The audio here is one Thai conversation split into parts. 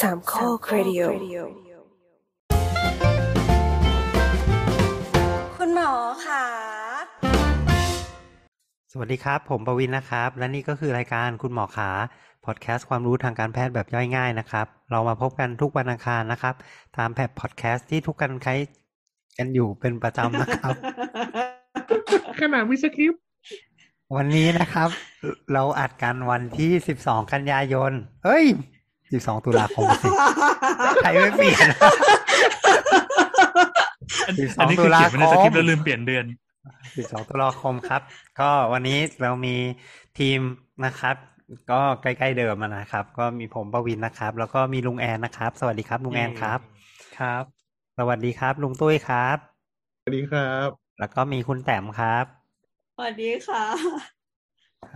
สามข้อครดิโอคุณหมอค่ะ สวัสดีครับ ผมประวินนะครับ และนี่ก็คือรายการคุณหมอขาพอดแคสต์ความรู้ทางการแพทย์แบบย่อยง่ายนะครับ เรามาพบกันทุกวันอังคารนะครับ ตามแพทพอดแคสต์ที่ทุกกันใช้กันอยู่เป็นประจำนะครับ ขนาดวิสคริปต์วันนี้นะครับ เราอัดกันวันที่ 12 กันยายน เอ้ย 12ตุลาคมสิใครไม่เปลี่ยนอัน12อันนี้คือเขียนไว้ในสคริปต์ตุลาคมแล้วลืมเปลี่ยนเดือน12ตุลาคมครับ ก็วันนี้เรามีทีมนะครับ ก็ใกล้ๆเดิมอะนะครับ ก็มีผมประวินนะครับ แล้วก็มีลุงแอนนะครับ สวัสดีครับลุงแอนครับ ครับ สวัสดีครับ ลุงตุ้ยครับ สวัสดีครับ แล้วก็มีคุณแต้มครับ สวัสดีค่ะ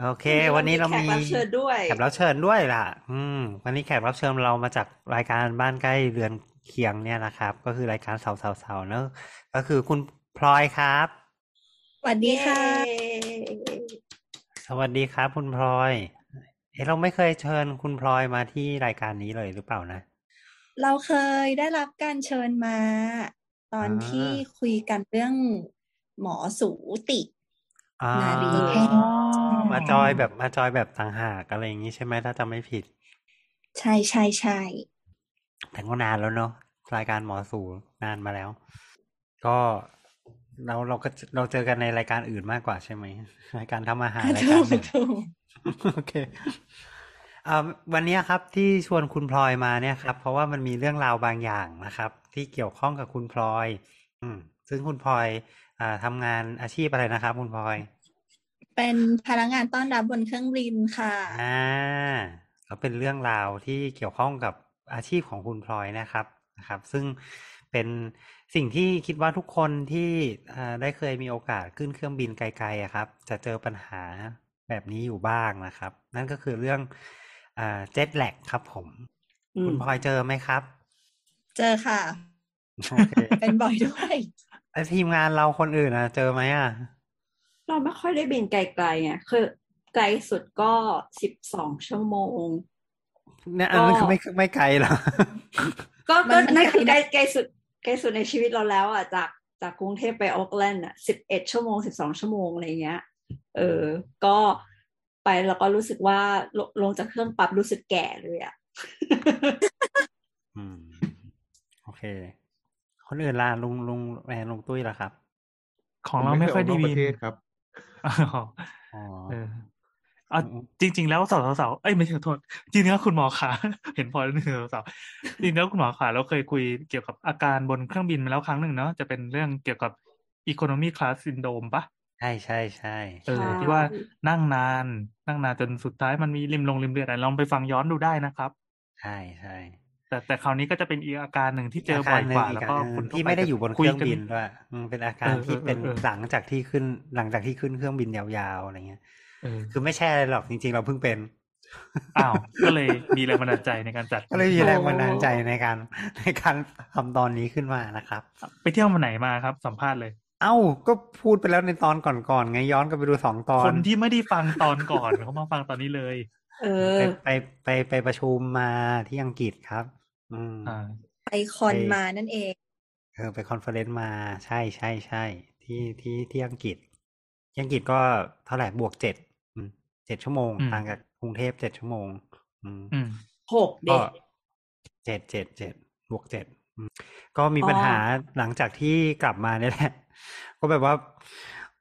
โอเค วันนี้เรามีแขกรับเชิญด้วยแขกรับเชิญด้วยล่ะ อืม วันนี้แขกรับเชิญเรามาจากรายการบ้านใกล้เรือนเคียงเนี่ยนะครับ ก็คือรายการเสาเสาเสาเนอะก็คือคุณพลอยครับสวัสดีค่ะ สวัสดีครับ คุณพลอยเอ๊ะเราไม่เคยเชิญคุณพลอยมาที่รายการนี้เลยหรือเปล่านะ เราเคยได้รับการเชิญมา ตอนอ่าที่คุยกันเรื่องหมอสูติ อ่านารีแพทย์มาจอยแบบมาจอยแบบต่างหากอะไรอย่างนี้ใช่ไหมถ้าจำไม่ผิด ใช่ใช่ใช่แต่ก็นานแล้วเนาะรายการหมอสูนานมาแล้ว ก็เราเราก็เราเจอกันในรายการอื่นมากกว่าใช่ไหมรายการทำอาหารรายถูการกหนึ่งถูกโอเคอ่าวันนี้ครับที่ชวนคุณพลอยมาเนี่ยครับ เพราะว่ามันมีเรื่องราวบางอย่างนะครับ ที่เกี่ยวข้องกับคุณพลอย อืมซึ่งคุณพลอย อ่าทำงานอาชีพอะไรนะครับคุณพลอย เป็นพนักงานต้อนรับบนเครื่องบินค่ะอ่าก็เป็นเรื่องราวที่เกี่ยวข้องกับอาชีพของคุณพลอยนะครับนะครับ ซึ่งเป็นสิ่งที่คิดว่าทุกคนที่อ่าได้เคยมีโอกาสขึ้นเครื่องบินไกลๆอะครับ จะเจอปัญหาแบบนี้อยู่บ้างนะครับ นั่นก็คือเรื่องอ่าเจ็ตแลกครับผม คุณพลอยเจอไหมครับ เจอค่ะโอ เคเป็นบ่อยด้วยแล้วทีมงานเราคนอื่นอะเจอไหมอะเราไม่ค่อยได้บินไกลๆไงคือไกลสุดก็สิบสองชั่วโมง เนี่ยอันนั้นคือไม่ไม่ไกลหรอก็มัก็นนั่นคือไกลไกลนะไกลสุดไกลสุดในชีวิตเราแล้วอะจากจากกรุงเทพไปออกแลนด์อะสิบเอ็ดชั่วโมงสิบสองชั่วโมงอะไรเงี้ย เออ ก็ไปแล้วก็รู้สึกว่าลงลงจากเครื่องปั๊บรู้สึกแก่เลยอะ อืม โอเค คนอื่นล่ะลุงลุงแอนลุงตุ้ยล่ะครับ ของเราไม่ค่อยผดีเควิกนอกประนเทศครับอ๋ออ๋อเออเอาอืมจริง ๆ แล้วสาวสาวๆเอ้ยไม่ใช่ขอโทษจริงๆแล้วคุณหมอขาเห็นพอแล้วนึกถึงสาวๆจริงๆแล้วคุณหมอขาเราเคยคุยเกี่ยวกับอาการบนเครื่องบินมาแล้วครั้งหนึ่งเนาะจะเป็นเรื่องเกี่ยวกับ economy class syndrome ปะใช่ใช่ใช่เออใช่ที่ว่านั่งนานนั่งนานจนสุดท้ายมันมีริมลงริมเลือดอะไรลองไปฟังย้อนดูได้นะครับ ใช่ใช่ แต่แต่คราวนี้ก็จะเป็นอีกอาการหนึ่งที่เจอบ่อยกว่าแล้วก็อาารหคนึ่นงทั่วที่ปไม่ได้จะอยู่บนเคคุยรื่องกันบินด้วยอืมเป็นอาการเออที่เป็นเออเออหลังจากที่ขึ้นหลังจากที่ขึ้นเครื่องบินยาวๆอะไรเงี้ยเออคือไม่ใช่อะไรหรอกจริง ๆ เราเพิ่งเป็นอ้าวก็เลยมีแรงบันดาลใจในการจัดก็เลยมีแรงบันดาลใจในการในการทำตอนนี้ขึ้นมานะครับ ไปเที่ยวมาไหนมาครับ สัมภาษณ์เลย เอ้าก็พูดไปแล้วในตอนก่อนๆไงย้อนกลับไปดูสองตอน คนที่ไม่ได้ฟังตอนก่อนเขามาฟังตอนนี้เลย เออ ไปไปไปไปประชุมมาที่อังกฤษครับอืมอ่า ไปคอนไปมานั่นเองเออไป conference มาใช่ใช่ใช่ที่ที่ที่อังกฤษที่อังกฤษก็เท่าไหร่บวกเจ็ดอืมเจ็ดชั่วโมงอืมต่างจากกรุงเทพเจ็ดชั่วโมงอืมอืมหกก็เด็กเจ็ดเจ็ดเจ็ดบวกเจ็ดอืมก็มีปัญหาหลังจากที่กลับมาเนี่ยแหละ ก็แบบว่า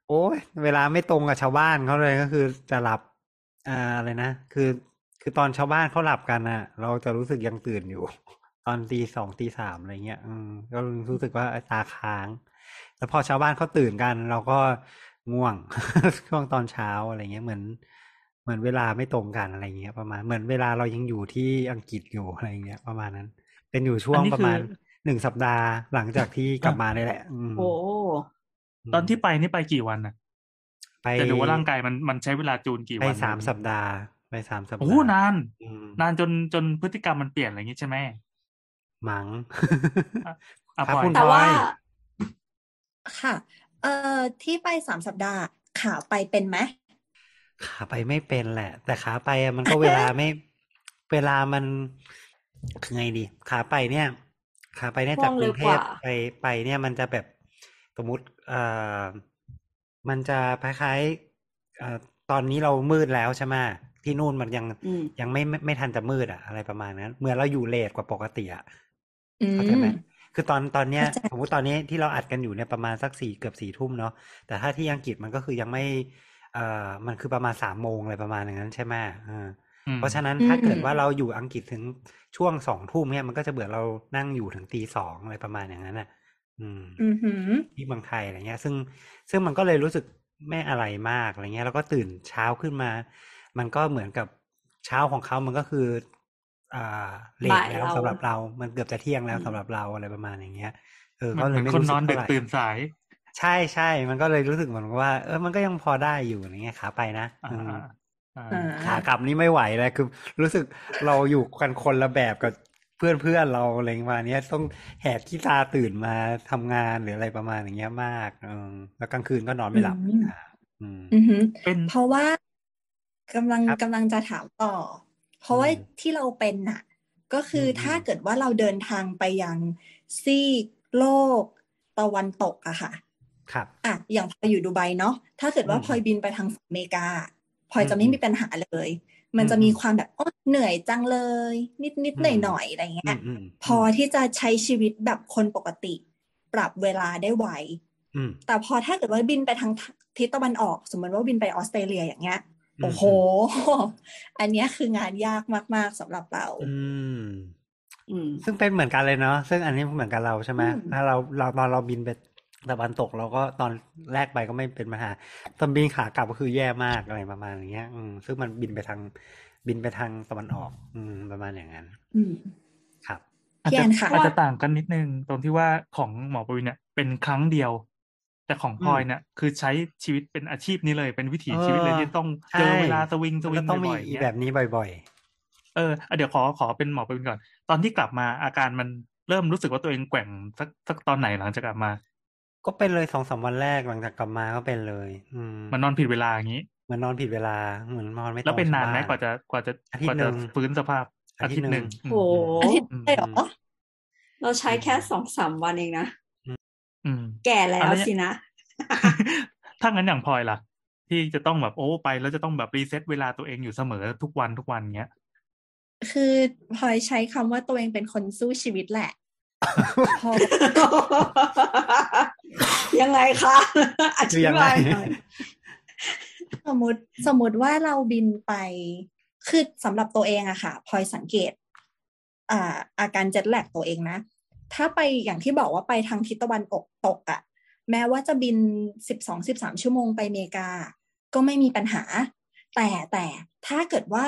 โอ้ยเวลาไม่ตรงกับชาวบ้านเขาเลยก็คือจะหลับอ่าอะไรนะคือ คือตอนชาวบ้านเขาหลับกันอะเราจะรู้สึกยังตื่นอยู่ ตอนตีสองตีสามอะไรเงี้ยอืมก็รู้สึกว่าตาค้าง แล้วพอชาวบ้านเขาตื่นกัน เราก็ง่วงช่วงตอนเช้าอะไรเงี้ยเหมือนเหมือนเวลาไม่ตรงกันอะไรเงี้ยประมาณเหมือนเวลาเรายังอยู่ที่อังกฤษอยู่อะไรเงี้ยประมาณนั้น เป็นอยู่ช่วงอันนี้ประมาณคือหนึ่งสัปดาห์หลังจากที่กลับมานี่แหละอืมโอ้ตอนที่ไปนี่ไปกี่วันนะไปจะดูว่าร่างกายมันมันใช้เวลาจูนกี่ไปวันสามสัปดาห์ไปสามสัปดาห์โอ้โหนานอืมนานจนจนพฤติกรรมมันเปลี่ยนอะไรอย่างงี้ใช่ไหม มังอะครับปล่อยคุณแต่ว่าพลอยค่ะ เอ่อที่ไปสามสัปดาห์ขาไปเป็นไหมขาไปไม่เป็นแหละ แต่ขาไปอะมันก็เวลาไม่เวลามันคือไงดี ขาไปเนี่ย ขาไปเนี่ยจากกรุงเทพไปไปเนี่ยมันจะแบบสมมติเอ่อมันจะคล้ายๆเอ่อตอนนี้เรามืดแล้วใช่ไหมที่นู่นมันยังอืมยังไม่ไม่ไม่ทันจะมืดอะอะไรประมาณนั้นเหมือนเราอยู่เลทกว่าปกติอะอืม เข้าใจไหมคือตอนตอนเนี้ยเข้าใจสมมติตอนนี้ที่เราอัดกันอยู่เนี่ยประมาณสักสี่เกือบสี่ทุ่มเนาะแต่ถ้าที่อังกฤษมันก็คือยังไม่เอ่อมันคือประมาณสามโมงอะไรประมาณอย่างนั้นใช่ไหมอ่าอืมเพราะฉะนั้นถ้าเกิดว่าเราอยู่อังกฤษถึงช่วงสองทุ่มเนี่ยมันก็จะเบื่อเรานั่งอยู่ถึงตีสองอะไรประมาณอย่างนั้นอะ อืมอือหือที่เมืองไทยอะไรเงี้ย ซึ่งซึ่งมันก็เลยรู้สึกไม่อะไรมากอะไรเงี้ย แล้วก็ตื่นเช้าขึ้นมา มันก็เหมือนกับเช้าของเขามันก็คือ อ่าเลทบ่ายแล้วเราสำหรับเรามันเกือบจะเที่ยงแล้วอืมสำหรับเราอะไรประมาณอย่างเงี้ยเออเหก็มือนเลยไม่คนรู้นสึอกนดึเท่ากไหร่ตื่นสาย ใช่ใช่มันก็เลยรู้สึกเหมือนกับว่า เออมันก็ยังพอได้อยู่อย่างเงี้ยขาไปนะอ่าอืมอ่าอ่าอ่าขากลับนี่ไม่ไหวเลยคือ รู้สึกเราอยู่กันคนละแบบกับเพื่อนเพื่อนๆเราอะไรประมาณเนี้ยต้องแหกขี้ตาตื่นมาทำงานหรืออะไรประมาณอย่างเงี้ยมากเออแล้วกลางคืนก็นอนไม่หลับอืมอ่าอืมอือหือเป็นเพราะว่ากำลังครับกำลังจะถามต่อ เพราะว่าอืมที่ที่เราเป็นน่ะ ก็คืออมถ้าเกิดว่าเราเดินทางไปยังซีกโลกตะวันตกอะค่ะ ครับอะอย่างพลอยอยู่ดูไบเนาะถ้าเกิดว่าอืมพลอยบินไปทางฝั่งอเมริกาพลอยจะอืมไม่มีปัญหาเลย มันจะอืมมีความแบบโอ้เหนื่อยจังเลย นิดนิดอืหน่อยมหน่อยอะไรอืเงี้ยมอืมพอที่จะใช้ชีวิตแบบคนปกติ ปรับเวลาได้ไวอืมแต่พอถ้าเกิดว่าบินไปทางทิศตะวันออก สมมติว่าบินไปออสเตรเลียอย่างเงี้ยอืม โอ้โห อันเนี้ยคืองานยากมาก ๆสำหรับเราอืมอืมซึ่งเป็นเหมือนกันเลยเนาะซึ่งอันนี้เหมือนกับเราใช่ไหมอืมถ้าเราเราตอนเราบินไปตะวันตกเราก็ตอนแรกไปก็ไม่เป็นปัญหาตอนบินขากลับก็คือแย่มากอะไรประมาณอย่างเงี้ย อืมซึ่งมันบินไปทางบินไปทางตะวันออก อืมประมาณอย่างนั้น อืมครับอาจพี่จะแอนค่ะอาจจะต่างกันนิดนึงตรงที่ว่าของหมอประวินเนี่ยเป็นครั้งเดียว แต่ของพลอยเนี่ยคือใช้ชีวิตเป็นอาชีพนี้เลยเป็นวิถีชีวิตเลยที่ต้องเจอเวลาสวิงสวิมันงก็ต้องมีบ่อยๆอีเงี้ยแบบนี้บ่อยเอออะเดี๋ยวขอขอเป็นหมอประวินก่อน ตอนที่กลับมาอาการมันเริ่มรู้สึกว่าตัวเองแกว่งสักสักตอนไหนหลังจากกลับมาๆก็เป็นเลยสองสามวันแรกหลังจากกลับมาก็เป็นเลย อืมมันนอนผิดเวลาอย่างนี้เหมือนนอนผิดเวลาเหมือนนอนไม่ตรงแล้วเป็นนานไหมชกว่าจะกว่าจะอาทิตกย์ว่าจะหนึ่งฟื้นสภาพอาอาทิทิตตย์ย์หหนึ่นึ่งงโหอาทิตย์อืมได้เหรอเราใช้แค่สองสามวันเองนะอืม แก่แล้อะวไรเนี่ยสินะ ถ้างั้นอย่างพลอยล่ะ ที่จะต้องแบบโอ้ไปแล้วจะต้องแบบรีเซ็ตเวลาตัวเองอยู่เสมอทุกวันทุกวันเงี้ย คือพลอยใช้คำว่าตัวเองเป็นคนสู้ชีวิตแหละพอยังไงคะอคืธิอยังไงบายหน่อยสมมติสมมติว่าเราบินไปคือสำหรับตัวเองอะค่ะพลอยสังเกต อ่า อาการเจ็ตแลกตัวเองนะ ถ้าไปอย่างที่บอกว่าไปทางทิศตะวันออกตกอะแม้ว่าจะบินสิบสองสิบสามชั่วโมงไปอเมริกา ก็ไม่มีปัญหา แต่แต่ถ้าเกิดว่า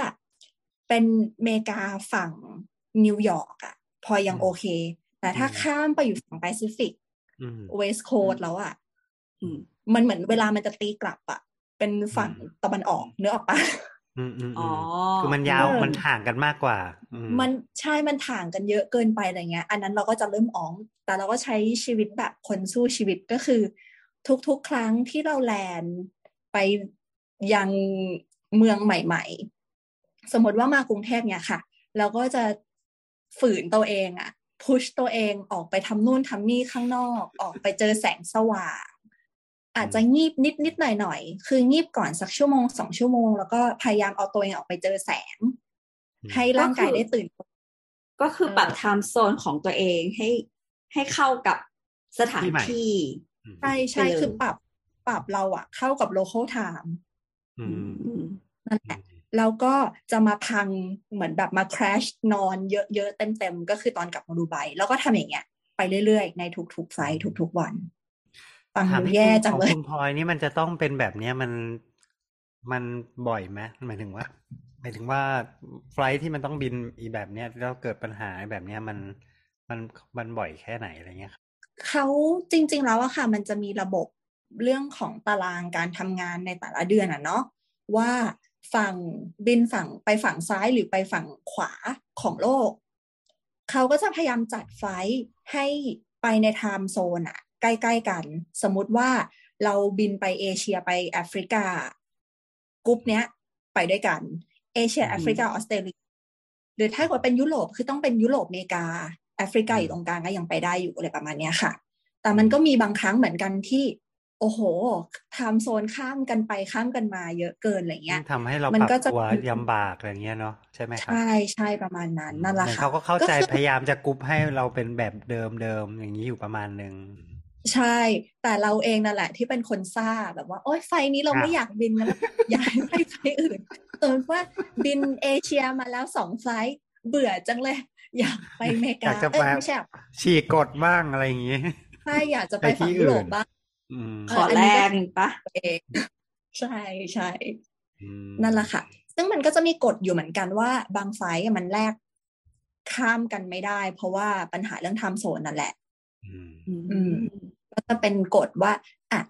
เป็นอเมริกาฝั่งนิวยอร์กอะพลอยยังอืมโอเค แต่ถ้าอืมข้ามไปอยู่ฝั่งแปซิฟิกอืมเวสต์โคสแล้วอะอืมมันเหมือนเวลามันจะตีกลับอะเป็นฝั่งอืมตะวันออกเนื้อออกปะ อืมอืมอ๋อือมคือมันยาวเออมันห่างกันมากกว่าอืมมันใช่มันถ่างกันเยอะเกินไปอะไรเงี้ย อันนั้นเราก็จะเริ่มอ๋อง แต่เราก็ใช้ชีวิตแบบคนสู้ชีวิตก็คือ ทุกๆ ครั้งที่เราแลนด์ไปยังเมืองใหม่ ๆ สมมติว่ามากรุงเทพเนี่ยค่ะ เราก็จะฝืนตัวเองอะพุชตัวเองออกไปทำนู่นทำนี่ข้างนอก ออกไปเจอแสงสว่าง อาจจะงีบนิดนิดหน่อยหน่อยๆคืองีบก่อนสักชั่วโมงสองชั่วโมง แล้วก็พยายามเอาตัวเองออกไปเจอแสงอืมให้ร่างกายได้ตื่น ก็คือปรับไทม์โซนของตัวเองให้ให้เข้ากับสถานที่ใหม่ที่อืมใช่ใช่ไปเลยคือปรับปรับเราอะเข้ากับ local time อืมอืมนั่นแหละแล้วก็จะมาพังเหมือนแบบมา crash นอนเยอะๆเต็มๆก็คือตอนกลับมาดูไบแล้วก็ทำอย่างเงี้ยไปเรื่อยๆ ในทุกๆไฟล์ทุกๆวัน ฟังถามดูให้แย่คุณจังของเลยคุณพลอยนี่มันจะต้องเป็นแบบเนี้ยมันมันบ่อยไหมหมายถึงว่าหมายถึงว่าไฟลท์ที่มันต้องบินอีแบบเนี้ยแล้วเกิดปัญหาแบบเนี้ยมันมันมันบ่อยแค่ไหนอะไรเงี้ยครับเขาจริง ๆ แล้วอะค่ะ มันจะมีระบบเรื่องของตารางการทำงานในแต่ละเดือนอะเนาะว่าฝั่งบินฝั่งไปฝั่งซ้ายหรือไปฝั่งขวาของโลก เขาก็จะพยายามจัด flight ให้ไปใน time zone อะ ใกล้ๆกัน สมมุติว่าเราบินไปเอเชียไปแอฟริกากรุ๊ปเนี้ยไปด้วยกัน เอเชียแอฟริกาออสเตรเลียหรือถ้าเกิดเป็นยุโรปคือต้องเป็นยุโรปอเมริกาแอฟริกาอืมอยู่ตรงกลางก็ยังไปได้อยู่อะไรประมาณเนี้ยค่ะ แต่มันก็มีบางครั้งเหมือนกันที่ โอ้โหไทม์โซนข้ามกันไปข้ามกันมาเยอะเกินอะไรเงี้ยทำให้เรามันปรับก็จะตัวลำบากอะไรเงี้ยเนาะใช่ไหมครับใช่ใช่ประมาณนั้นนั่นแหละเหมือนค่ะเขาก็เข้าใจก็คือพยายามจะกรุ๊ปให้เราเป็นแบบเดิมเดิมๆอย่างนี้อยู่ประมาณหนึ่ง ใช่ แต่เราเองนั่นแหละ ที่เป็นคนซ่าแบบว่า โอ๊ยไฟนี้เราไม่อะอยากบินแล้วอยากให้ไปไฟอื่นเออว่าบินเอเชียมาแล้วสองไฟลท์เบื่อจังเลย อยากไปอเมริายอากจะเอ้ไปยไม่ใช่อยากฉีกกฎบ้างอะไรอย่างงี้ใช่อยากจะไปไปที่ฝั่งยุโรปอื่นบ้างอืมขอแรงปะเองใช่ใช่อืมนั่นแหละค่ะ ซึ่งมันก็จะมีกฎอยู่เหมือนกันว่า บางไฟล์อะมันแลกข้ามกันไม่ได้ เพราะว่าปัญหาเรื่องไทม์โซนนั่นแหละ อืมอืม ก็จะเป็นกฎว่าอะ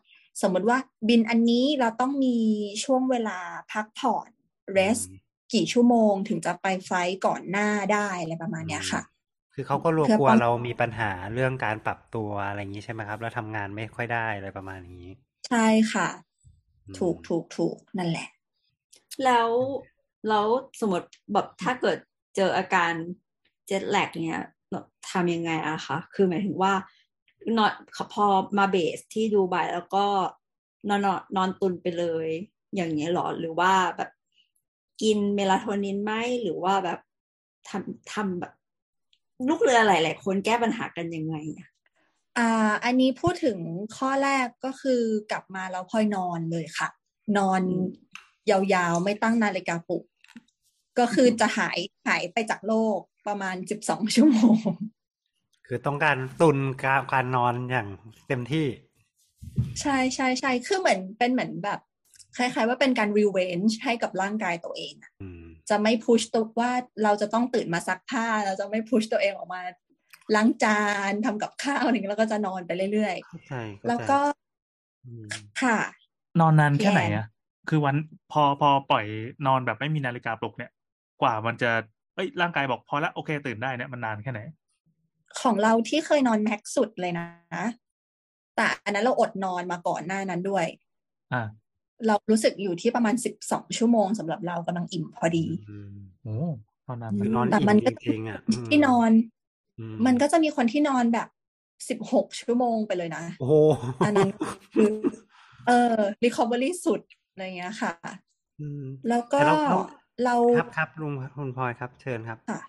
สมมติว่าบินอันนี้เราต้องมีช่วงเวลาพักผ่อน rest กี่ชั่วโมงถึงจะไปไฟล์ก่อนหน้าได้อะไรประมาณเนี้ยค่ะ คือเขาก็รัวเพื่อกลัวป้องเรามีปัญหาเรื่องการปรับตัวอะไรอย่างนี้ใช่ไหมครับ แล้วทำงานไม่ค่อยได้อะไรประมาณนี้ ใช่ค่ะอืมถูกถูกถูกนั่นแหละ แล้วแล้วสมมติแบบถ้าเกิดเจออาการเจ็ตแลกเนี้ยทำยังไงอะคะ คือหมายถึงว่า นอนพอมาเบสที่ดูไบแล้วก็นอนนอนนอนตุนไปเลย อย่างเงี้ยหรอหรือว่าแบบกินเมลาโทนินไหมหรือว่าแบบทำทำแบบลูกเรือหลาย ๆ คนแก้ปัญหากันยังไงอะอ่าอันนี้พูดถึงข้อแรกก็คือกลับมาแล้วค่อยนอนเลยค่ะ นอนยาวๆ ไม่ตั้งนาฬิกาปลุก ก็คือจะหายหายไปจากโลกประมาณสิบสองชั่วโมง คือต้องการตุนการการนอนอย่างเต็มที่ ใช่ใช่ใช่คือเหมือนเป็นเหมือนแบบคล้ายๆว่าเป็นการ revenge ให้กับร่างกายตัวเองอะอืมจะไม่พุชตัวว่าเราจะต้องตื่นมาซักผ้า เราจะไม่พุชตัวเองออกมาล้างจานทำกับข้าวอะไรอย่างเงี้ยแล้วก็จะนอนไปเรื่อยเข้าใจเข้าใจๆแล้วก็อืมค่ะ นอนนานแค่ไหนพี่แอนอะคือวันพอพอปล่อยนอนแบบไม่มีนาฬิกาปลุกเนี่ย กว่ามันจะเอ้ยร่างกายบอกพอละโอเคตื่นได้เนี่ยมันนานแค่ไหน ของเราที่เคยนอนแม็กซ์สุดเลยนะ แต่อันนั้นเราอดนอนมาก่อนหน้านั้นด้วย อ่า เรารู้สึกอยู่ที่ประมาณสิบสองชั่วโมงสำหรับเรากำลังอิ่มพอดีอืมโอ้นอนนานคืไปอนอนแต่อิ่มันมก็จริงๆอะอืมที่นอนอืมันก็จะมีคนที่นอนแบบสิบหกชั่วโมงไปเลยนะ โอ้โหอันนั้นคือเออ recovery สุดอะไรเงี้ยค่ะอืมแล้วก็แต่เราเราเรา ครับครับลุงคุณพลอยครับ เชิญครับค่ะอ่า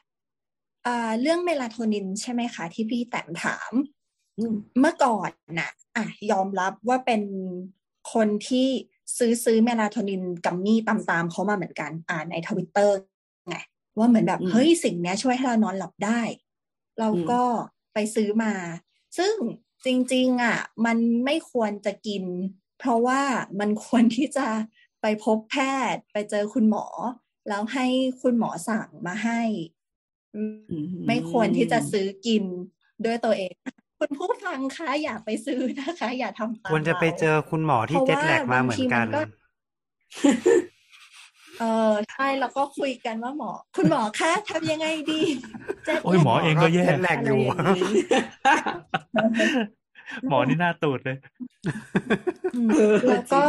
เรื่องเมลาโทนินใช่ไหมคะ ที่พี่แต้มถามอืมเมื่อก่อนน่ะอะยอมรับว่าเป็นคนที่ซื้อซื้อเมลาโทนินกัมมี่ตามๆเขามาเหมือนกัน อ่านในทวิตเตอร์ไงว่าเหมือนแบบอืมเฮ้ยสิ่งเนี้ยช่วยให้เรานอนหลับได้ เราก็ไปซื้อมา ซึ่งจริง ๆ อะ มันไม่ควรจะกิน เพราะว่ามันควรที่จะไปพบแพทย์ไปเจอคุณหมอ แล้วให้คุณหมอสั่งมาให้อืมอื ไม่ควรที่จะซื้อกินด้วยตัวเอง คุณผู้ฟังคะอย่าไปซื้อนะคะ อย่าทำตามควรจะไปเจอคุณหมอที่เพราะเจ็ตแลกว่ามาเหมือนกันบางทีมันก็เออใช่แล้วก็คุยกันว่าหมอ คุณหมอคะทำยังไงดีเจ็ดโอ้ยหมอเองก็แย่ jet lag อยู่อะไรอย่างนี้หมอนี่หน้าตูดเลยอืมเออแล้วก็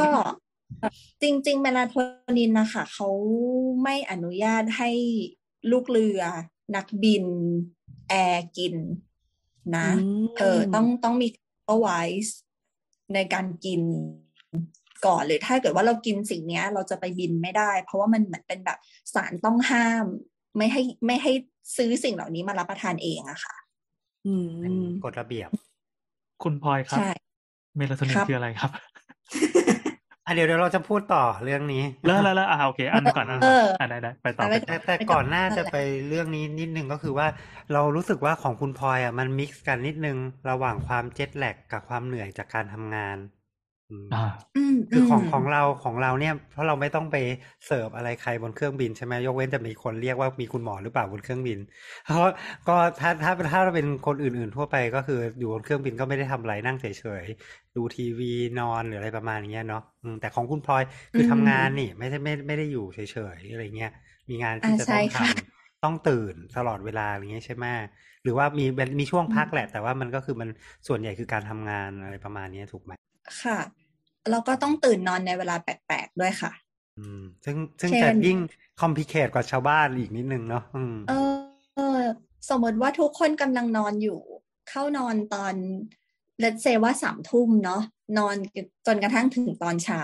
จริงจริง ๆ เมลาโทนินนะคะเขาไม่อนุญาตให้ลูกเรือ นักบิน แอร์กินนะเออต้องต้องมีเอาไว้ในการกินก่อนหรือถ้าเกิดว่าเรากินสิ่งเนี้ยเราจะไปบินไม่ได้ เพราะว่ามันเหมือนเป็นแบบสารต้องห้าม ไม่ให้ไม่ให้ซื้อสิ่งเหล่านี้มารับประทานเองอะค่ะอืเป็นมกฎระเบียบ คุณพลอยครับใช่เมลาโทนินครับคืออะไรครับ อะเดี๋ยวเดี๋ยวเราจะพูดต่อเรื่องนี้แล้วแล้วแล้วอ่าโอเคอันก่อนอันเอก่อนออ่าได้ได้ไปต่อเอาไว้ไปต่อแต่แต่ไปก่อนก่อนหน้านั่นจะแหละไปเรื่องนี้นิดนึงก็คือว่า เรารู้สึกว่าของคุณพลอยอะมันมิกซ์กันนิดนึงระหว่างความเจ็ตแลกกับความเหนื่อยจากการทำงานอืมอ่าอืมคือของมของเราของเราเนี่ย เพราะเราไม่ต้องไปเสิร์ฟอะไรใครบนเครื่องบินใช่ไหมยกเว้นจะมีคนเรียกว่ามีคุณหมอหรือเปล่าบนเครื่องบิน เพราะก็ถ้าถ้าถ้าเราเป็นคนอื่น ๆ ทั่วไปก็คืออยู่บนเครื่องบินก็ไม่ได้ทำอะไรนั่งเฉยๆ ดูทีวีนอนหรืออะไรประมาณอย่างเงี้ยเนาะอืมแต่ของคุณพลอยคือทำงานนี่ ไม่ใช่ไม่ไม่ได้อยู่เฉยๆอะไรเงี้ย มีงานที่อ่าจะใช่ต้องทค่ะำต้องตื่นตลอดเวลาอย่างเงี้ยใช่ไหมหรือว่ามีมีช่วงพักแหละ แต่ว่ามันก็คือมันส่วนใหญ่คือการทำงานอะไรประมาณเนี้ยถูกไหมค่ะแล้วก็ต้องตื่นนอนในเวลาแปลกๆด้วยค่ะ อืม ซึ่งซึ่งเช่นจะยิ่งคอมพลีเคทกว่าชาวบ้านอีกนิดนึงเนาะอืมเออเออ สมมติว่าทุกคนกำลังนอนอยู่ เข้านอนตอน เลตเซว่าสามทุ่มเนาะนอนจนกระทั่งถึงตอนเช้า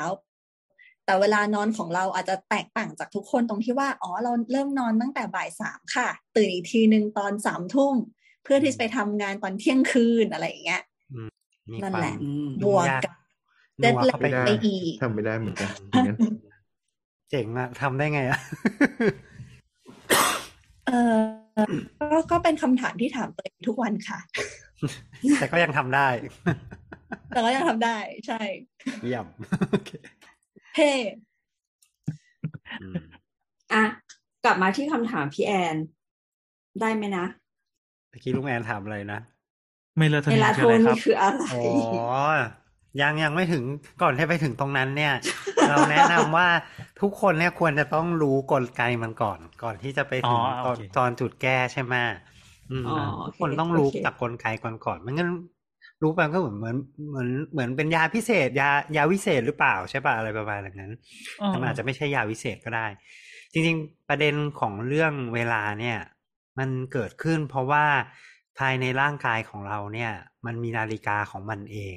แต่เวลานอนของเราอาจจะแตกต่างจากทุกคนตรงที่ว่าอ๋อเราเริ่มนอนตั้งแต่บ่ายสามค่ะ ตื่นอีกทีหนึ่งตอนสามทุ่มเพื่อที่จะไปทำงานตอนเที่ยงคืนอะไรอย่างเงี้ยมีนั่นควาแหมละอืมบวกยากกับนัวเข้าไป deadline ไปอีกทำไม่ได้เหมือนกันอย่างนั้นเจ๋งอะทำได้ไงอะเออก็ก็เป็นคำถามที่ถามตัวเองทุกวันค่ะ แต่ก็ยังทำได้ แต่ก็ยังทำได้ ใช่ เยี่ยมโอเคเฮ้อืมอะกลับมาที่คำถามพี่แอน ได้ไหมนะเมื่อกี้ลุงแอนถามอะไรนะเมลาโทเมนินลาคืโทออะไรคนิรันบคืออะไรอ๋อยังยังไม่ถึงก่อนที่ไปถึงตรงนั้นเนี่ย เราแนะนำว่าทุกคนเนี่ยควรจะต้องรู้กลไกมันก่อน ก่อนที่จะไปถึงอ๋อตอนโอเคตอนจุดแก้ใช่ไหมอืมอ๋อ ทุกคนต้องรู้โอเคจากกลไกก่อนก่อนไม่งั้นรู้ไปก็เหมือนเหมือนเหมือนเหมือนเป็นยาพิเศษ ยายาวิเศษหรือเปล่าใช่ป่ะอะไรประมาณอย่างนั้นอ๋อแต่มันอาจจะไม่ใช่ยาวิเศษก็ได้ จริง ๆ ประเด็นของเรื่องเวลาเนี่ย มันเกิดขึ้น เพราะว่าภายในร่างกายของเราเนี่ย มันมีนาฬิกาของมันเอง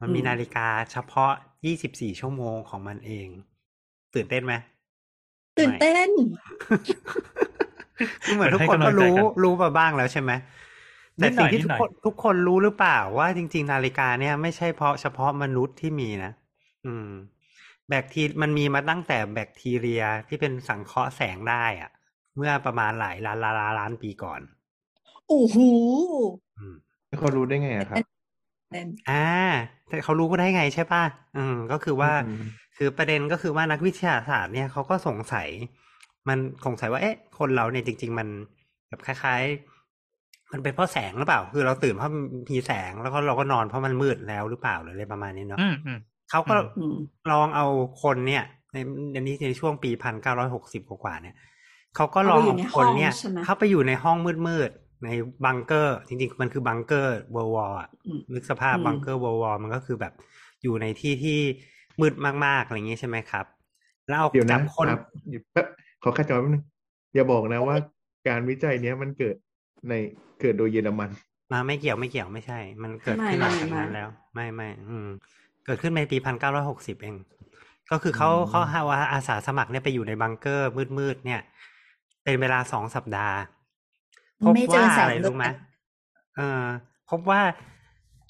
มันมีอืมนาฬิกาเฉพาะ 24 ชั่วโมงของมันเอง ตื่นเต้นไหมตื่นเต้นคือ เหมือนทุกให้คนกำลัก็งใจรู้กันรู้มาบ้างแล้วใช่ไหมแต่นิดหน่สิ่องยที่นิดทุหกน่อยคนทุกคนรู้หรือเปล่าว่าจริง ๆ นาฬิกาเนี่ยไม่ใช่เพราะเฉพาะมนุษย์ที่มีนะอืม แบคทีมันมีมาตั้งแต่แบคทีเรียที่เป็นสังเคราะห์แสงได้อะเมื่อประมาณหลายล้านล้านล้านล้านปีก่อนโอ้โหอืมแล้วเขารู้ได้ไงอะครับเต้นอ่า แต่เขารู้ก็ได้ไงใช่ป่ะอืมก็คือว่าอืมคือประเด็นก็คือว่านักวิทยาศาสตร์เนี่ยเขาก็สงสัย มันสงสัยว่าเอ๊ะ คนเราเนี่ยจริง ๆ มันแบบคล้าย ๆ มันเป็นเพราะแสงหรือเปล่า คือเราตื่นเพราะมีแสงแล้วก็เราก็นอนเพราะมันมืดแล้วหรือเปล่าหรืออะไรประมาณนี้เนาะอืมอืมเขาก็อืมอืมลองเอาคนเนี่ยในอันนี้ในช่วงปีพันเก้าร้อยหกสิบกว่าๆเนี่ยเขาก็ลองเอาคนเนี่ยเข้าไปอยู่ในห้องใช่ไหมเข้าไปอยู่ในห้องมืดๆในบังเกอร์ จริงๆ มันคือบังเกอร์เวอร์วอลอะอืมนึกสภาพอืมบังเกอร์เวอร์วอลมันก็คือแบบอยู่ในที่ที่มืดมากๆอะไรอย่างงี้ใช่ไหมครับแล้วเอาเดี๋ยวจันะบคน ครับหยุดแป๊บขอขั้นตอนแป๊บนึงอย่าบอกนะว่าการวิจัยเนี้ยมันเกิดในเกิดโดยเยอรมัน มาไม่เกี่ยวไม่เกี่ยวไม่ใช่ มันเกิดไม่ขึ้นหลังไม่จากนั้นไม่แล้ว ไม่ไม่อืม เกิดขึ้นในปีพันเก้าร้อยหกสิบเอง ก็คือเขาอืมเขาหาว่าอาสาสมัครเนี่ยไปอยู่ในบังเกอร์มืดๆเนี่ย เป็นเวลาสองสัปดาห์พบไม่เจอว่าแสงอะไรรู้ไหมด้วยเออพบว่า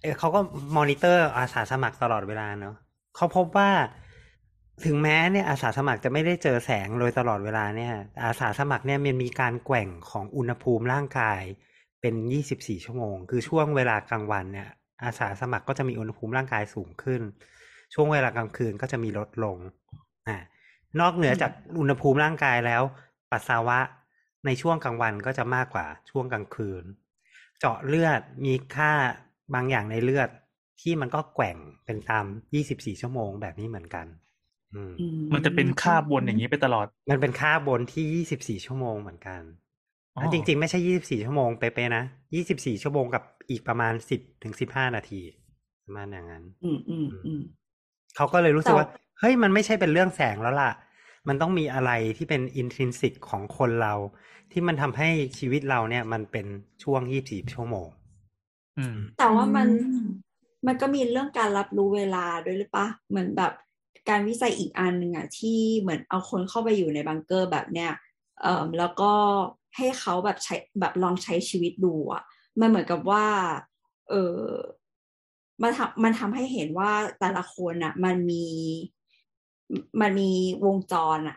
เออเขาก็มอนิเตอร์อาสาสมัครตลอดเวลาเนาะเขาพบว่า ถึงแม้เนี่ยอาสาสมัครจะไม่ได้เจอแสงโดยตลอดเวลาเนี่ย อาสาสมัครเนี่ยมันมีการแกว่งของอุณหภูมิร่างกายเป็น 24 ชั่วโมง คือช่วงเวลากลางวันเนี่ยอาสาสมัครก็จะมีอุณหภูมิร่างกายสูงขึ้น ช่วงเวลากลางคืนก็จะมีลดลงอ่านอกเหนือจากอุณหภูมิร่างกายแล้ว ปัสสาวะในช่วงกลางวันก็จะมากกว่าช่วงกลางคืน เจาะเลือดมีค่าบางอย่างในเลือดที่มันก็แกว่งเป็นตาม 24 ชั่วโมงแบบนี้เหมือนกัน มอืมันจะเป็นคาบวนอย่างนี้ไปตลอด มันเป็นค่าบนที่24ชั่วโมงเหมือนกันอ๋อแล้วจริง ๆ ไม่ใช่24ชั่วโมงเป๊ะๆนะ24ชั่วโมงกับอีกประมาณ10ถึง15นาทีประมาณอย่างนั้น อืมอืมอืมเขาก็เลยรู้สึกว่าแต่เฮ้ยมันไม่ใช่เป็นเรื่องแสงแล้วล่ะ มันต้องมีอะไรที่เป็นอินทรินสิกของคนเรา ที่มันทำให้ชีวิตเราเนี่ย มันเป็นช่วง24ชั่วโมง อืม แต่ว่ามันอืมมันก็มีเรื่องการรับรู้เวลาด้วยหรือปะเหมือนแบบ การวิจัยอีกอันหนึ่งอะที่เหมือนเอาคนเข้าไปอยู่ในบังเกอร์แบบเนี้ยเอ่อแล้วก็ให้เขาแบบใช้แบบลองใช้ชีวิตดูอะมันเหมือนกับว่า เออมันทำมันทำให้เห็นว่าแต่ละคนอะมันมีมันมีวงจรอะ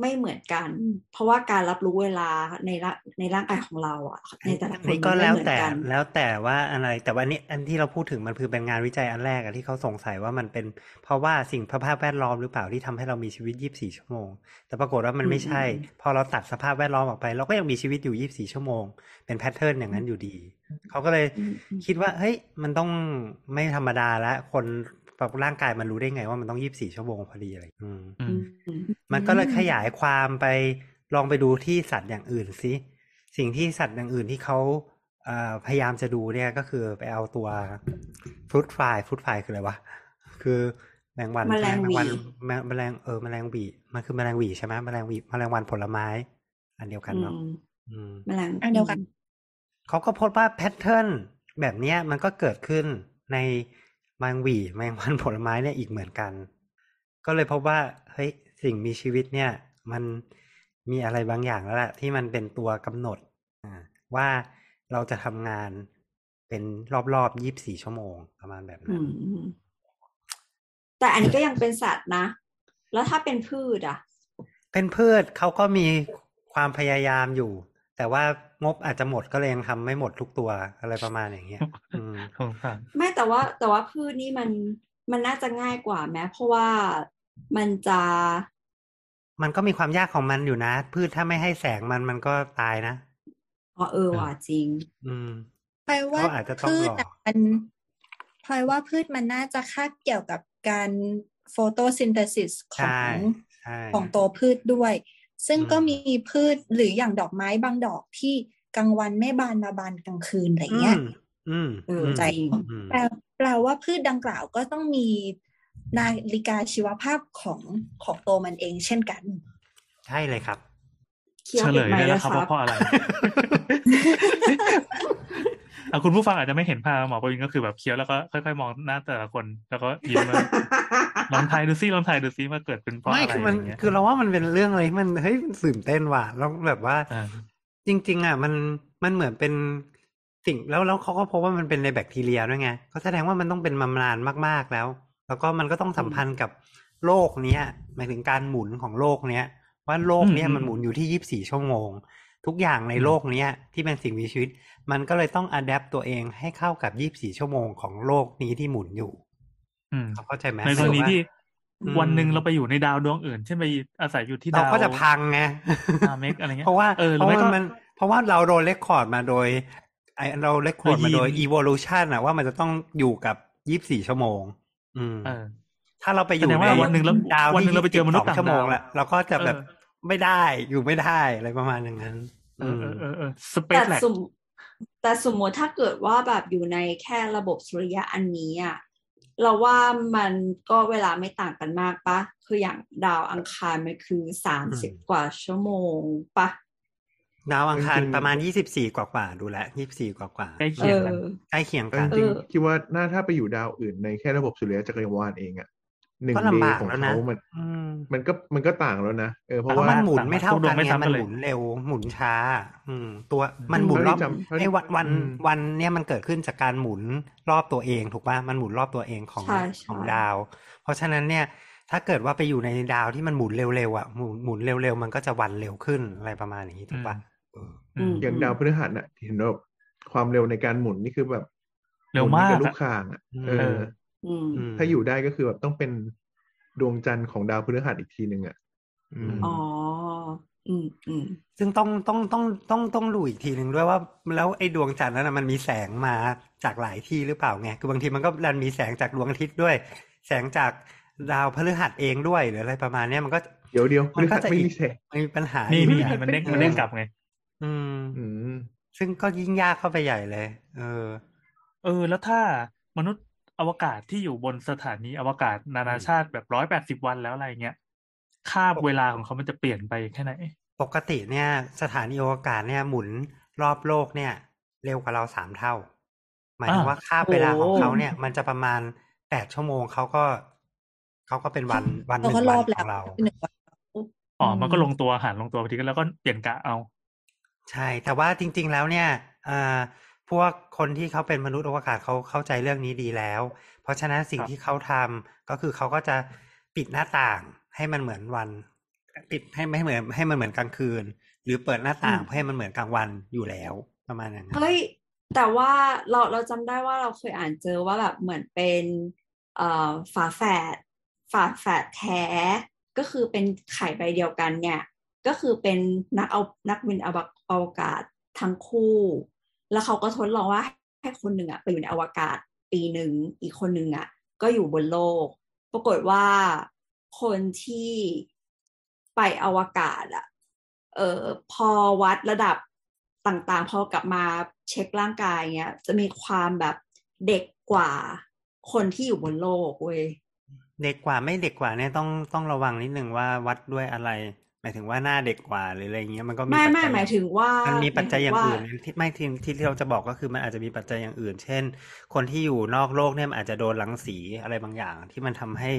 ไม่เหมือนกัน เพราะว่าการรับรู้เวลาในร่างในร่างกายของเราอะในแต่ละคนนี่ก็มันไม่แล้วเหมือนแต่กันแล้วแต่ว่าอะไรแต่ว่านี่อันที่เราพูดถึงมันคือเป็นงานวิจัยอันแรกอะที่เขาสงสัยว่ามันเป็น เพราะว่าสิ่งสภาพแวดล้อมหรือเปล่าที่ทำให้เรามีชีวิต 24 ชั่วโมง แต่ปรากฏว่ามันไม่ใช่อืมอืมพอเราตัดสภาพแวดล้อมออกไป เราก็ยังมีชีวิตอยู่ 24 ชั่วโมง เป็นแพทเทิร์นอย่างนั้นอยู่ดีเขาก็เลยอืมอืมคิดว่าเฮ้ยมันต้องไม่ธรรมดาแล้วคน แบบร่างกายมันรู้ได้ไงว่ามันต้อง24ชั่วโมงพอดีอะไรอืมอือืมมอืมมันก็เลยขยายความไปลองไปดูที่สัตว์อย่างอื่นสิสิ่งที่สัตว์อย่างอื่นที่เขาเอ่อพยายามจะดูเนี่ยก็คือไปเอาตัวฟรุตฟลายฟรุตฟลายคืออะไรวะคือแมลงวันแมลงใช่ไหหวีแมลงวันแมแมลงเออแมลงหวีมันคือแมลงหวีใช่ไหมแมลงหวีแมลงวันผลไม้ อันเดียวกันอืเนาะมอืมแมลงอันเดียวกันเขาก็พบว่าแพทเทิร์นแบบเนี้ยมันก็เกิดขึ้นใน แมงหวีแมงวันผลไม้เนี่ยอีกเหมือนกัน ก็เลยพบว่าเฮ้ยสิ่งมีชีวิตเนี่ย มันมีอะไรบางอย่างแล้วแหละที่มันเป็นตัวกำหนดอ่าว่าเราจะทำงานเป็นรอบๆยี่บสี่ชั่วโมงประมาณแบบอืนั้นมแต่อันนี้ก็ยังเป็นสัตว์นะ แล้วถ้าเป็นพืชอะ เป็นพืชเขาก็มีความพยายามอยู่ แต่ว่างบอาจจะหมดก็เลยยังทำไม่หมดทุกตัวอะไรประมาณอย่างเงี้ยอืมสงสารไม่แต่ว่าแต่ว่าพืชนี่มันมันน่าจะง่ายกว่าแม้เพราะว่ามันจะ มันก็มีความยากของมันอยู่นะ พืชถ้าไม่ให้แสงมันมันก็ตายนะอ๋อเออว่ะจริง อืมพลอยว่าเขาอาจจะต้องพืชรอน่ะมันพลอยว่าพืชมันน่าจะคาดเกี่ยวกับการ photosynthesis ขอใช่ใช่ของตัวพืชด้วย ซึ่งอืมก็มีพืชหรืออย่างดอกไม้บางดอกที่กลางวันไม่บานมาบานกลางคืนอะไรอืเงี้ยมอืมเออมจริงอืมแปลแปลว่าพืชดังกล่าวก็ต้องมีนาฬิกาชีวภาพของของตัวมันเองเช่นกัน ใช่เลยครับเคี้ยวเฉลติดยไม้ได้แล้แล้ววครับว่าเพราะอะไร อะคุณผู้ฟังอาจจะไม่เห็นภาพหมอประวินก็คือแบบเคี้ยวแล้วก็ค่อยๆมองหน้าแต่ละคน แล้วก็ยิ้มว่าลองทายดูซิลองทายดูซิว่าเกิดเป็นเพราะไม่อะไรคืออะมันไรเงี้ยคือเราว่ามันเป็นเรื่องอะไรที่มันเฮ้ยมันตื่นเต้นว่ะแล้วแบบว่าอ่า จริง ๆ อะ มันมันเหมือนเป็นสิ่งแล้วแล้วเขาก็พบว่ามันเป็นในแบคทีเรียด้วยไงก็แสดงว่ามันต้องเป็นมานานมากๆแล้ว แล้วก็มันก็ต้องสัมพันธ์กับโลกเนี้ยหมายถึงการหมุนของโลกเนี้ยว่าโลกเนี้ยมันหมุนอยู่ที่ยี่บสี่ชั่วโมง ทุกอย่างในโลกเนี้ยที่เป็นสิ่งมีชีวิต มันก็เลยต้องอัดแอปตัวเองให้เข้ากับยี่บสี่ชั่วโมงของโลกนี้ที่หมุนอยู่ อืมเข้าใจไหมในกรณีที่อืมวันหนึ่งเราไปอยู่ในดาวดวงอื่นเช่นไปอาศัยอยู่ที่เราดาวก็จะพังไงอาเมกอะไรเงี้ยเพราะว่าเออหเพรือราะไม่ว่าก็มัน เพราะว่าเราโดนเลคคอร์ดมาโดยไอเราเลคคอร์ดมาโดยโดยยีน evolution อะว่ามันจะต้องอยู่กับยี่บสี่ชั่วโมง อืมเออถ้าเราไปอยู่แสดงในว่าวันหนึ่งเราดาววันหนึ่ที่งเราไปเจอมนุษย์22ชั่วโมงต่างดาวแหละเราก็จะแบบเออไม่ได้อยู่ไม่ได้อะไรประมาณอย่างนั้น เออเออเออเออสเปแต่ซแลกสมแต่สมมติถ้าเกิดว่าแบบอยู่ในแค่ระบบสุริยะอันนี้อะเราว่ามันก็เวลาไม่ต่างกันมากปะ คืออย่างดาวอังคารมันคือสามสิบกว่าชั่วโมงปะ ดาวอังคารจริงๆประมาณยี่สิบสี่กว่ากว่าๆดูแลยี่สิบสี่กว่ากว่าใกล้เอเคียงอกันใกล้เคียงแต่กันจริงเออๆคิดว่าน่าถ้าไปอยู่ดาวอื่นในแค่ระบบสุริยะจักรวาลเองอะ หนึ่งก็เดลำบากย์ของแล้วนะเขามันอืมมันก็มันก็ต่างแล้วนะเออเพราะเพราะว่ามันหมุนไม่เท่าทุกดวกันงไม่เนี่ยซ้ำกัมันนเลยหมุนเร็วหมุนช้า อืม ตัวมันหมุนรอบเท่าที่จำเท่าที่ไอ้วันวันอืมวันเนี่ยมันเกิดขึ้นจากการหมุนรอบตัวเองถูกป่ะมันหมุนรอบตัวเองของใช่ใช่ของดาว เพราะฉะนั้นเนี่ย ถ้าเกิดว่าไปอยู่ในดาวที่มันหมุนเร็วๆอะหมุนหมุนเร็วๆมันก็จะวันเร็วขึ้นอะไรประมาณนี้ถูกป่ะเอออืมอย่างดาวพฤหัสน่ะเห็นแบบความเร็วในการหมุนนี่คือแบบเร็วมากหนกับลูอะกข่างอะเอเออออืมอืม ถ้าอยู่ได้ก็คือแบบต้องเป็นดวงจันทร์ของดาวพฤหัสอีกทีหนึ่งอะอืมอ๋ออืมอืมซึ่งต้องต้องต้องต้องต้องดูอีกทีหนึ่งด้วยว่า แล้วไอ้ดวงจันทร์นั้นนะมันมีแสงมาจากหลายที่หรือเปล่าไงคือบางทีมันก็ดันมีแสงจากดวงอาทิตย์ด้วย แสงจากดาวพฤหัสเองด้วยหรืออะไรประมาณเนี้ยมันก็เดี๋ยวเดี๋ยวมันก็พฤหัสจะไม่อีกมีแสงมีปัญหามีอีกมีอะมันเด้งมันเด้งกลับไง อืมอืมซึ่งก็ยิ่งยากเข้าไปใหญ่เลย เออ เออ แล้วถ้ามนุษย์ อวกาศที่อยู่บนสถานีอวกาศนานาชาติแบบร้อยแปดสิบวันแล้วอะไรเงี้ยคาบเวลาของเขามันจะเปลี่ยนไปแค่ไหน ปกติเนี่ย สถานีอวกาศเนี่ยหมุนรอบโลกเนี่ย เร็วกว่าเราสามเท่า หมายถึงอ่าว่าค่าบเวลาของโอ้เขาเนี่ย มันจะประมาณแปดชั่วโมงเขาก็เขาก็เป็นวันวันหเรานึ่งก็รวัอนบขแล้อวงเราหนึ่งวันอ๋อมันก็ลงตัวหารลงตัวพอดีกันแล้วก็เปลี่ยนกะเอา ใช่ แต่ว่าจริง ๆ แล้วเนี่ยอ่า พวกคนที่เขาเป็นมนุษย์อวกาศเขาเข้าใจเรื่องนี้ดีแล้ว เพราะฉะนั้นสิ่งครับที่เขาทำก็คือเขาก็จะปิดหน้าต่างให้มันเหมือนวัน ปิดให้ไม่เหมือนให้มันเหมือนกลางคืน หรือเปิดหน้าต่างอืมเพื่อให้มันเหมือนกลางวันอยู่แล้วประมาณอย่างนั้นเฮ้ยแต่ว่าเราเราจำได้ว่าเราเคยอ่านเจอว่าแบบเหมือนเป็นเอ่อฝาแฝดฝาแฝดแท้ก็คือเป็นไข่ใบเดียวกันเนี่ย ก็คือเป็นนักเอานักบินอวกอวกาศทั้งคู่ แล้วเขาก็ทดลองว่าให้คนหนึ่งอะไปอยู่ในอวกาศปีหนึ่งอีกคนหนึ่งอะก็อยู่บนโลก ปรากฏว่าคนที่ไปอวกาศอะเออพอวัดระดับต่างๆ พอกลับมาเช็คร่างกายเงี้ย จะมีความแบบเด็กกว่าคนที่อยู่บนโลกเว้ยเด็กกว่าไม่เด็กกว่าเนี่ยต้องต้องระวังนิดนึงว่าวัดด้วยอะไร หมายถึงว่าหน้าเด็กกว่าหรืออะไรเงี้ยมันก็มีไม่ปัจไม่จัยหมายถึงว่ามันมีปัจจัยอย่างอื่นหมายถึงว่ที่ไม่ที่ที่ที่เราจะบอกก็คือมันอาจจะมีปัจจัยอย่างอื่น เช่น คนที่อยู่นอกโลกเนี่ยมันอาจจะโดนรังสีอะไรบางอย่าง ที่มันทำให้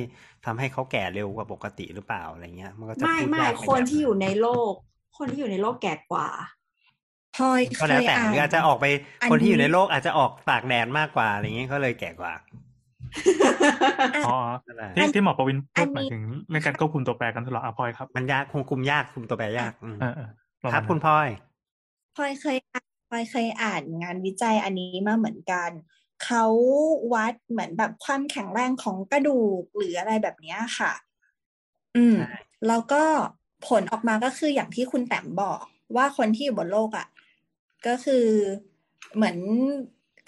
ทำให้เขาแก่เร็วกว่าปกติหรือเปล่าอะไรเงี้ย มันก็จะไม่พูดไม่ยากปคนแบบที่อยู่ในโลก คนที่อยู่ในโลกแก่กว่าพลอยเคก็แล้วยแต่อ่านหรืออาจจะออกไปอันคนที่อยู่นี้ในโลกอาจจะออกตากแดดมากกว่าอะไรเงี้ยก็เลยแก่กว่า อ๋อนั่นแหละที่ที่หมอประวินพูอัดนหมายนี้ถึงในการควบคุมตัวแปรการทดลองอะพลอยครับ มันยากคงคุมยากคุมตัวแปรยากอืมเออเออลองครับมาคุณพลอยพลอยเคยอ่านพลอยเคยอ่านงานวิจัยอันนี้มาเหมือนกันเขาวัดเหมือนแบบความแข็งแรงของกระดูกหรืออะไรแบบเนี้ยค่ะ อืมใช่แล้วก็ผลออกมาก็คืออย่างที่คุณแต้มบอกว่าคนที่อยู่บนโลกอะ ก็คือเหมือน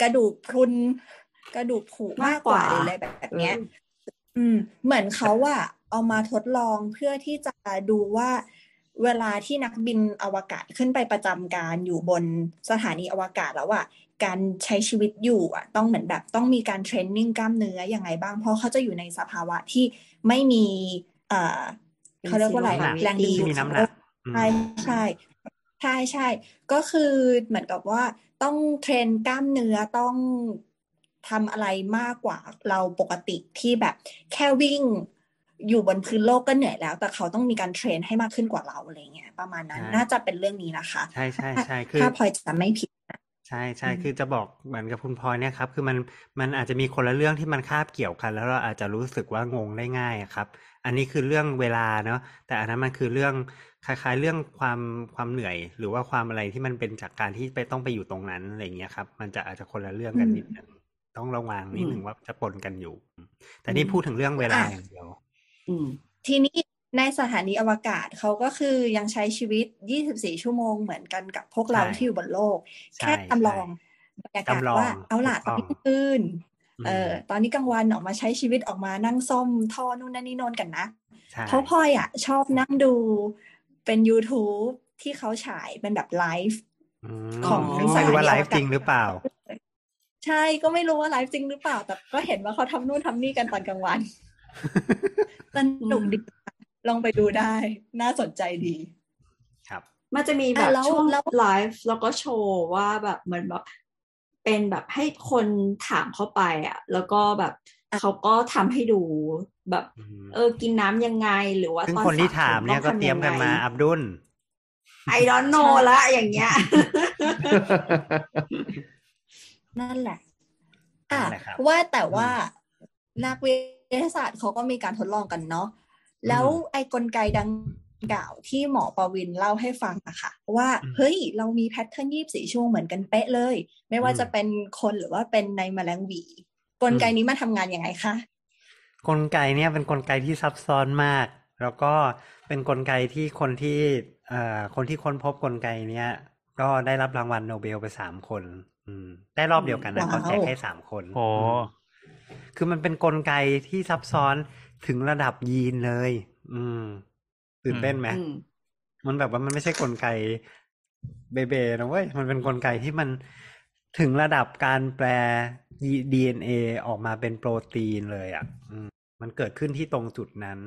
กระดูกพรุน กระดูกผุมากกว่ามากกว่าหรืออะไรแบบเนี้ย อืม เหมือนเขาอะเอามาทดลองเพื่อที่จะดูว่าเวลาที่นักบินอวกาศขึ้นไปประจำการอยู่บนสถานีอวกาศแล้วอะการใช้ชีวิตอยู่อะต้องเหมือนแบบต้องมีการเทรนนิ่งกล้ามเนื้อยังไงบ้าง เพราะเขาจะอยู่ในสภาวะที่ไม่มีเอ่อเขาเรียกว่าอะไรเป็นแรงดึงที่ดูดมีขอน้ำงหโลนักกอืมใช่ใช่ใช่ใช่ก็คือเหมือนกับว่าต้องเทรนกล้ามเนื้อต้อง ทำอะไรมากกว่าเราปกติที่แบบแค่วิ่งอยู่บนพื้นโลกก็เหนื่อยแล้ว แต่เขาต้องมีการเทรนให้มากขึ้นกว่าเราอะไรเงี้ยประมาณนั้นใช่น่าจะเป็นเรื่องนี้นะคะ ใช่ใช่ใช่คือถ้าพลอยจะไม่ผิดนะใช่ใช่อืมคือจะบอกเหมือนกับคุณพลอยเนี่ยครับคือมันมันอาจจะมีคนละเรื่องที่มันคาบเกี่ยวกัน แล้วเราอาจจะรู้สึกว่างงได้ง่ายอะครับ อันนี้คือเรื่องเวลาเนาะแต่อันนั้นมันคือเรื่องคล้ายๆเรื่องความความเหนื่อย หรือว่าความอะไรที่มันเป็นจากการที่ไปต้องไปอยู่ตรงนั้นอะไรอย่างเงี้ยครับ มันจะอาจจะคนละเรื่องกันนิดนึง ต้องระวังนิดนึงว่าจะปนกันอยู่ แต่นี่พูดถึงเรื่องเวลาอย่างเดียวอืมทีนี้ในสถานีอวกาศเขาก็คือยังใช้ชีวิต 24 ชั่วโมงเหมือนกันกับพวกเราใช่ที่อยู่บนโลกใช่แค่จำลองบรรยากาศจำลองว่าเอาล่ะถูตกอนต้องนี้กลางคืนอืมเออตอนนี้กลางวันออกมาใช้ชีวิตออกมานั่งซ่อมท่อนู่นนั่นนี่โน่นกันนะใช่เพราะพลอยอะ ชอบนั่งดูเป็น YouTube ที่เขาฉายเป็นแบบไลฟ์มของซึ่งไม่รู้ว่าไลฟ์จริงหรือเปล่า ใช่ก็ไม่รู้ว่าไลฟ์จริงหรือเปล่า แต่ก็เห็นว่าเขาทำนู่นทำนี่กันตอนกลางวันสนุกดีลองไปดูได้ น่าสนใจดี ครับ มันจะมีแบบอะแล้วช่วงแล้วไลฟ์แล้วก็โชว์ว่าแบบเหมือนแบบเป็นแบบให้คนถามเข้าไปอะ แล้วก็แบบเขาก็ทำให้ดูแบบอืมเออกินน้ำยังไงหรือว่าซึ่งตอนคนที่สระถามผมเนี่ยก็องเตรียมกันมาทำงไงอับดุลไอรอนโนละอย่างเงี้ย นั่นแหละอะนั่นแหละครับว่าแต่ว่านักวิทยาศาสตร์เขาก็มีการทดลองกันเนาะแล้วไอ้กลไกดังกล่าวที่หมอประวินเล่าให้ฟังอะค่ะ ว่าอืมเฮ้ยเรามีแพทเทิร์นยี่สี่ชั่วโมงเหมือนกันเป๊ะเลย ไม่ว่าอืมจะเป็นคนหรือว่าเป็นในแมลงหวี กลไกนี้มาทำงานยังไงคะกลไกเนี่ยเป็นกลไกที่ซับซ้อนมาก แล้วก็เป็นกลไกที่คนที่เอ่อคนที่ค้นพบกลไกเนี้ยก็ได้รับรางวัลโนเบลไปสามคนอืม ได้รอบเดียวกันนะว้าวเขาแจกให้สามคนโอ้อืมคือมันเป็นกลไกที่ซับซ้อนถึงระดับยีนเลย อืม ตื่นเต้นไหมอืมมันแบบว่ามันไม่ใช่กลไกเบเบนะเว้ย มันเป็นกลไกที่มันถึงระดับการแปล DNA ออกมาเป็นโปรตีนเลยอะอืมมันเกิดขึ้นที่ตรงจุดนั้น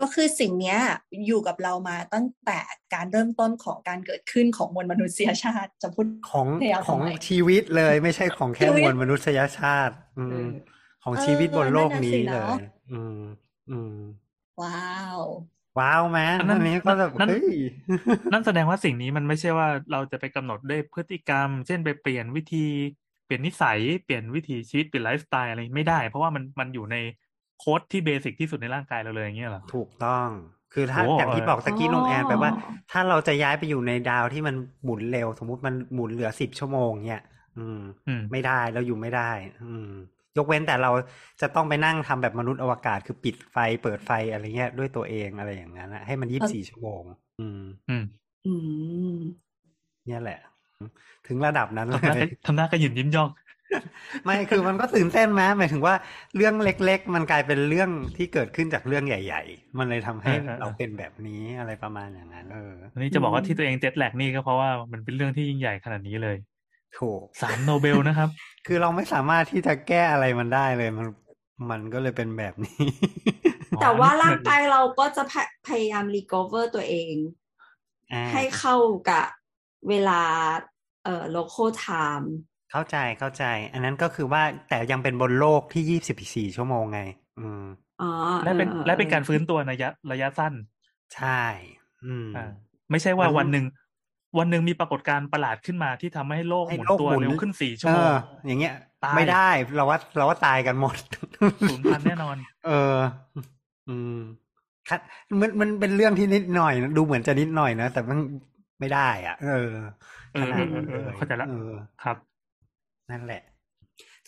ก็คือสิ่งเนี้ยอยู่กับเรามาตั้งแต่การเริ่มต้นของการเกิดขึ้นของมวลมนุษยชาติ จะพูดของพยายามของทำไมชีวิตเลยไม่ใช่ของแค่ชีวิตมวลมนุษยชาติ อืเอมอของชีวิตบนโลกนี้เออนั่นน่ะสิเลเนอะยอืม อืม ว้าวว้าวไหมอันนั้นอันนี้ก็แบบนั่นเฮ้ยนั่นแสดงว่าสิ่งนี้มันไม่ใช่ว่าเราจะไปกำหนดด้วยพฤติกรรม เช่นไปเปลี่ยนวิธี เปลี่ยนนิสัย เปลี่ยนวิถีชีวิตเปลี่ยนไลฟ์สไตล์อะไรไม่ได้ เพราะว่ามันมันอยู่ใน โค้ดที่ basic ที่สุดในร่างกายเราเลยอย่างเงี้ยเหรอถูกต้อง คือถ้าโอ้อย่างที่เออบอกตะกี้อ๋อน้องแอนไปว่า ถ้าเราจะย้ายไปอยู่ในดาวที่มันหมุนเร็ว สมมุติมันหมุนเหลือสิบชั่วโมงเนี่ยอืมอืมไม่ได้เราอยู่ไม่ได้ อืม ยกเว้นแต่เราจะต้องไปนั่งทำแบบมนุษย์อวกาศคือปิดไฟเปิดไฟอะไรเงี้ยด้วยตัวเองอะไรอย่างนั้นนะให้มันยี่บสี่ชั่วโมง อืม อืม อืมเนี่ยแหละ ถึงระดับนั้นเลทำหน้ายทำหน้ากระหยินยิ้มย่อง ไม่คือมันก็ตื่นเต้นไหมหมายถึงว่าเรื่องเล็ก ๆ มันกลายเป็นเรื่องที่เกิดขึ้นจากเรื่องใหญ่ ๆ มันเลยทำให้เออเออเราเป็นแบบนี้อะไรประมาณอย่างนั้นเอออันนี้จะบอกว่าอืมที่ตัวเอง jet lag นี่ก็เพราะว่ามันเป็นเรื่องที่ยิ่งใหญ่ขนาดนี้เลย ถูกสามโนเบลนะครับ คือเราไม่สามารถที่จะแก้อะไรมันได้เลยมันมันก็เลยเป็นแบบนี้ แต่ว่าร่างกายเราก็จะพยพยายามรี c o เวอร์ตัวเองอ่าให้เข้ากับเวลาเอ่อ local time เข้าใจเข้าใจ อันนั้นก็คือว่าแต่ยังเป็นบนโลกที่ยี่สิบสี่ชั่วโมงไง อืมอ๋อและเป็นออและเป็นการออฟื้นตัวระยะระยะสั้น ใช่ อืมอ่าไม่ใช่ว่ามันวันหนึ่งวันหนึ่งมีปรากฏการณ์ประหลาดขึ้นมาที่ทำให้โลกให้หมุนโลกตัวหมุนเร็วขึ้นสี่ชั่เอวโมงออย่างเงี้ยตายไม่ได้เราว่าเราว่าตายกันหมดศูนย์พันแน่นอน เออ อืมครับมันมันเป็นเรื่องที่นิดหน่อยนะดูเหมือนจะนิดหน่อยนะแต่มันไม่ได้ อะ เออเออขนาดนั้นเออเออเข้าใจละเออครับ นั่นแหละ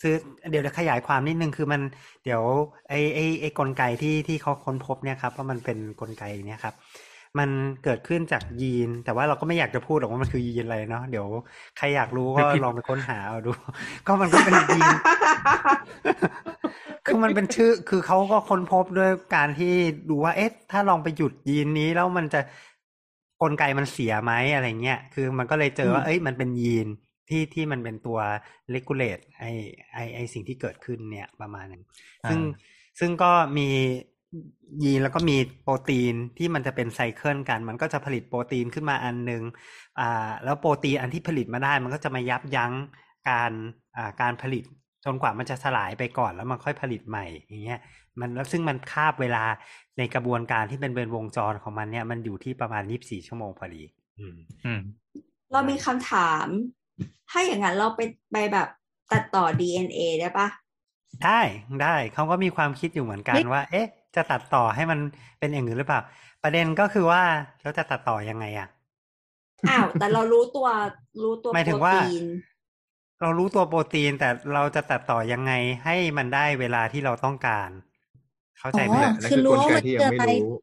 คือเดี๋ยวจะขยายความนิดนึงคือมันเดี๋ยวไอไอไอกลไกที่ที่เขาค้นพบเนี่ยครับว่ามันเป็นกลไกเนี่ยครับ มันเกิดขึ้นจากยีน แต่ว่าเราก็ไม่อยากจะพูดหรอกว่ามันคือยีนอะไรเนาะเดี๋ยวใครอยากรู้ก็เดี๋ยวผิดลองไปค้นหาเอาดู ก็มันก็เป็นยีน คือมันเป็นชื่อ คือเขาก็ค้นพบด้วยการที่ดูว่าเอ๊ะถ้าลองไปหยุดยีนนี้แล้วมันจะกลไกมันเสียไหมอะไรเงี้ยคือมันก็เลยเจอว่าเอ้ยมันเป็นยีน ที่ที่มันเป็นตัว regulate ไอไอไอสิ่งที่เกิดขึ้นเนี่ยประมาณนึงอ่าซึ่งซึ่งก็มียีนแล้วก็มีโปรตีนที่มันจะเป็นไซเคิลกัน มันก็จะผลิตโปรตีนขึ้นมาอันหนึ่งอ่าแล้วโปรตีนอันที่ผลิตมาได้ มันก็จะมายับยั้งการอ่าการผลิตจนกว่ามันจะสลายไปก่อนแล้วมันค่อยผลิตใหม่อย่างเงี้ยมันแล้วซึ่งมันคาบเวลาในกระบวนการที่เป็นเป็นวงจรของมันเนี่ยมันอยู่ที่ประมาณยี่สิบสี่ชั่วโมงพอดี อืมอืมเรามีคำถาม ถ้าอย่างนั้นเราไปไปแบบตัดต่อ DNA ได้ปะได้ได้เขาก็มีความคิดอยู่เหมือนกันว่า เอ๊ะ จะตัดต่อให้มันเป็นอย่างอื่นหรือเปล่า ประเด็นก็คือว่าเราจะตัดต่อยังไงอะอ้าวแต่เรารู้ตัวรู้ตัวหมายถึงโปรว่าตีนเรารู้ตัวโปรตีนแต่เราจะตัดต่อยังไงให้มันได้เวลาที่เราต้องการ เข้าใจไหมอ๋อนั่นคือคือกรู้ลว่าไกมันที่ยัเกิงดไม่อะไรรู้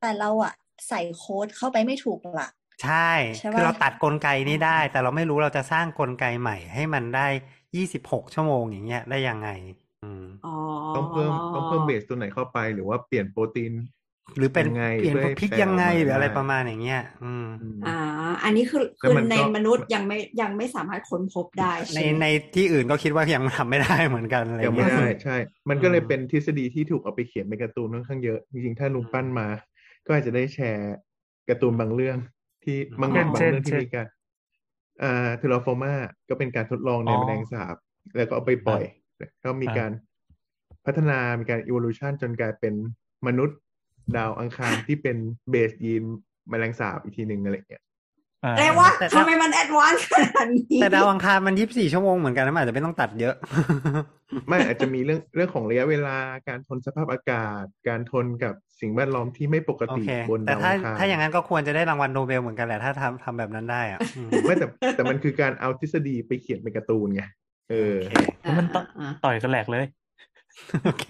แต่เราอะใส่โค้ดเข้าไปไม่ถูกหลัก ใช่ใช่คือปะเราตัดกลไกนี้ได้ แต่เราไม่รู้เราจะสร้างกลไกใหม่ให้มันได้ยี่สิบหกชั่วโมงอย่างเงี้ยได้ยังไงอืมอ๋อต้องเพิ่มต้องเพิ่มเบสตัวไหนเข้าไปหรือว่าเปลี่ยนโปรตีน หรือเป็นยังไงเปลี่ยนเพื่อให้พริกแปลยังไงออกมาหรืออะไรได้ประมาณอย่างเงี้ย อืมอืมอ่า อันนี้คือแล้วคือมันในก็มนุษย์ยังไม่ยังไม่สามารถค้นพบได้ ในใช่ไหมในที่อื่นก็คิดว่ายังทำไม่ได้เหมือนกันอะไรยังไม่เงี้ยได้ใช่ มันก็เลยอืมเป็นทฤษฎีที่ถูกเอาไปเขียนเป็นการ์ตูนค่อนข้างเยอะ จริงๆถ้าลุงปั้นมา ก็อาจจะได้แชร์การ์ตูนบางเรื่อง ที่บางเช่นบางเช่นเรื่องที่เช่นมีการอ่าเทโลโฟมาก็เป็นการทดลองในอ๋อแมลงสาบ แล้วก็เอาไปปล่อย ก็มีอ่าการพัฒนามีการ evolution จนกลายเป็นมนุษย์ดาวอังคารที่เป็นเบสยีนแมลงสาบอีกทีหนึ่งอะไรอย่างเงี้ย อ่าแต่ว่าแต่ทำถ้าไมมันแอดวานซ์ขนาดนี้ แต่ดาวอังคารมันยี่สิบสี่ชั่วโมงเหมือนกันนะมันอาจจะไม่ต้องตัดเยอะ ไม่อาจจะมีเรื่องเรื่องของระยะเวลาการทนสภาพอากาศ การทนกับสิ่งแวดล้อมที่ไม่ปกโอติเคบนแต่ดาวถ้าอังคารถ้าอย่างนั้นก็ควรจะได้รางวัลโนเบลเหมือนกันแหละถ้าทำทำแบบนั้นได้อะอืมไม่แต่แต่มันคือการเอาทฤษฎีไปเขียนเป็นการ์ตูนไงเออโอเคแล้วมันต่ออ่าต่อยกันแหลกเลยโอเค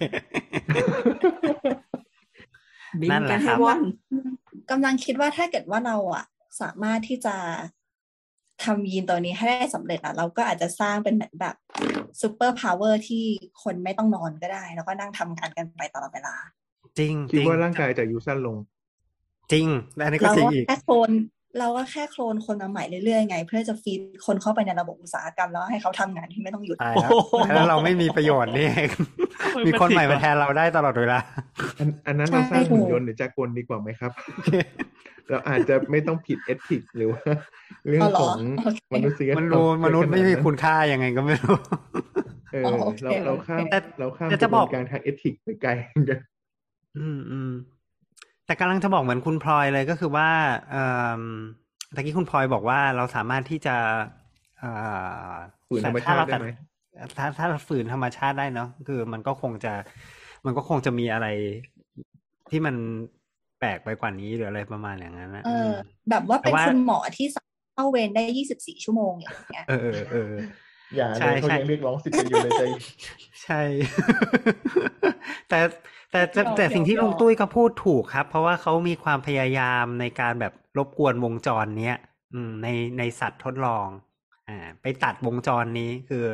บินนั่นแหกัละนคให้รับว่อนกำลังคิดว่าถ้าเกิดว่าเราอะ สามารถที่จะทำยีนตัวนี้ให้ได้สำเร็จอะเราก็อาจจะสร้างเป็นเหมือนแบบ superpower ที่คนไม่ต้องนอนก็ได้ แล้วก็นั่งทำงานกันไปตลอดเวลา จริงคิดจริงว่าร่างกายจะอายุสั้นลง จริง และอันนี้ก็เราจริงก็อีกแค่โคลนเราก็แค่โคลนคนมาใหม่เรื่อยๆไง เพื่อจะ feed คนเข้าไปในระบบอุตสาหกรรมแล้วให้เขาทำงานที่ไม่ต้องหยุดตายแล้วโอ้โหแล้วเราไม่มีประโยชน์นี่เองเฮ้ยมีคนใหม่มันผิดมาแทนเราได้ตลอดเวลาอันอันนั้นใช่เราสร้างหุ่นถูกยนต์หรือจักรกลดีกว่าไหมครับ เราอาจจะไม่ต้องผิดเอทิกหรือว่าเรื่องอ๋อเหรขอองโอเคมนุษยธรมัรนมรู้มนุษย์ไม่มีขนาดนั้นคุณค่ายังไงก็ไม่รู้เอออ๋อโอเคเราเราข้ามแต่เราข้ามแต่กจะระบบอวกนการทางเอทิกไปไกลเหมือนกันอืมอืมแต่กำลังจะบอกเหมือนคุณพลอยเลยก็คือว่าเอ่อตะกี้คุณพลอยบอกว่าเราสามารถที่จะเอ่อฝืนธรรมชาติถ้เได้ไหมถ้าถ้าเราฝืนธรรมชาติได้เนาะคือมันก็คงจะ มันก็คงจะมีอะไรที่มันแป ลกไปกว่านี้หรืออะไรประมาณอย่างนั้นนะเออมแบบว่าเป็นแต่ว่าคุณหมอที่สามารถเข้าเวรได้24ชั่วโมงอย่างเงี้ยเออเออเอออย่าใช่เลยเขาใช่ยังเรียกร้องสิทธิ์กันอยู่ในใจใช่ แต่แต่แต่ยอมแต่สิ่งที่ยอมลุงตุ้ยเขาพูดถูกครับ เพราะว่าเขามีความพยายามในการแบบรบกวนวงจรเนี้ยอืมในในสัตว์ทดลอง อ่า ไปตัดวงจรนี้คือ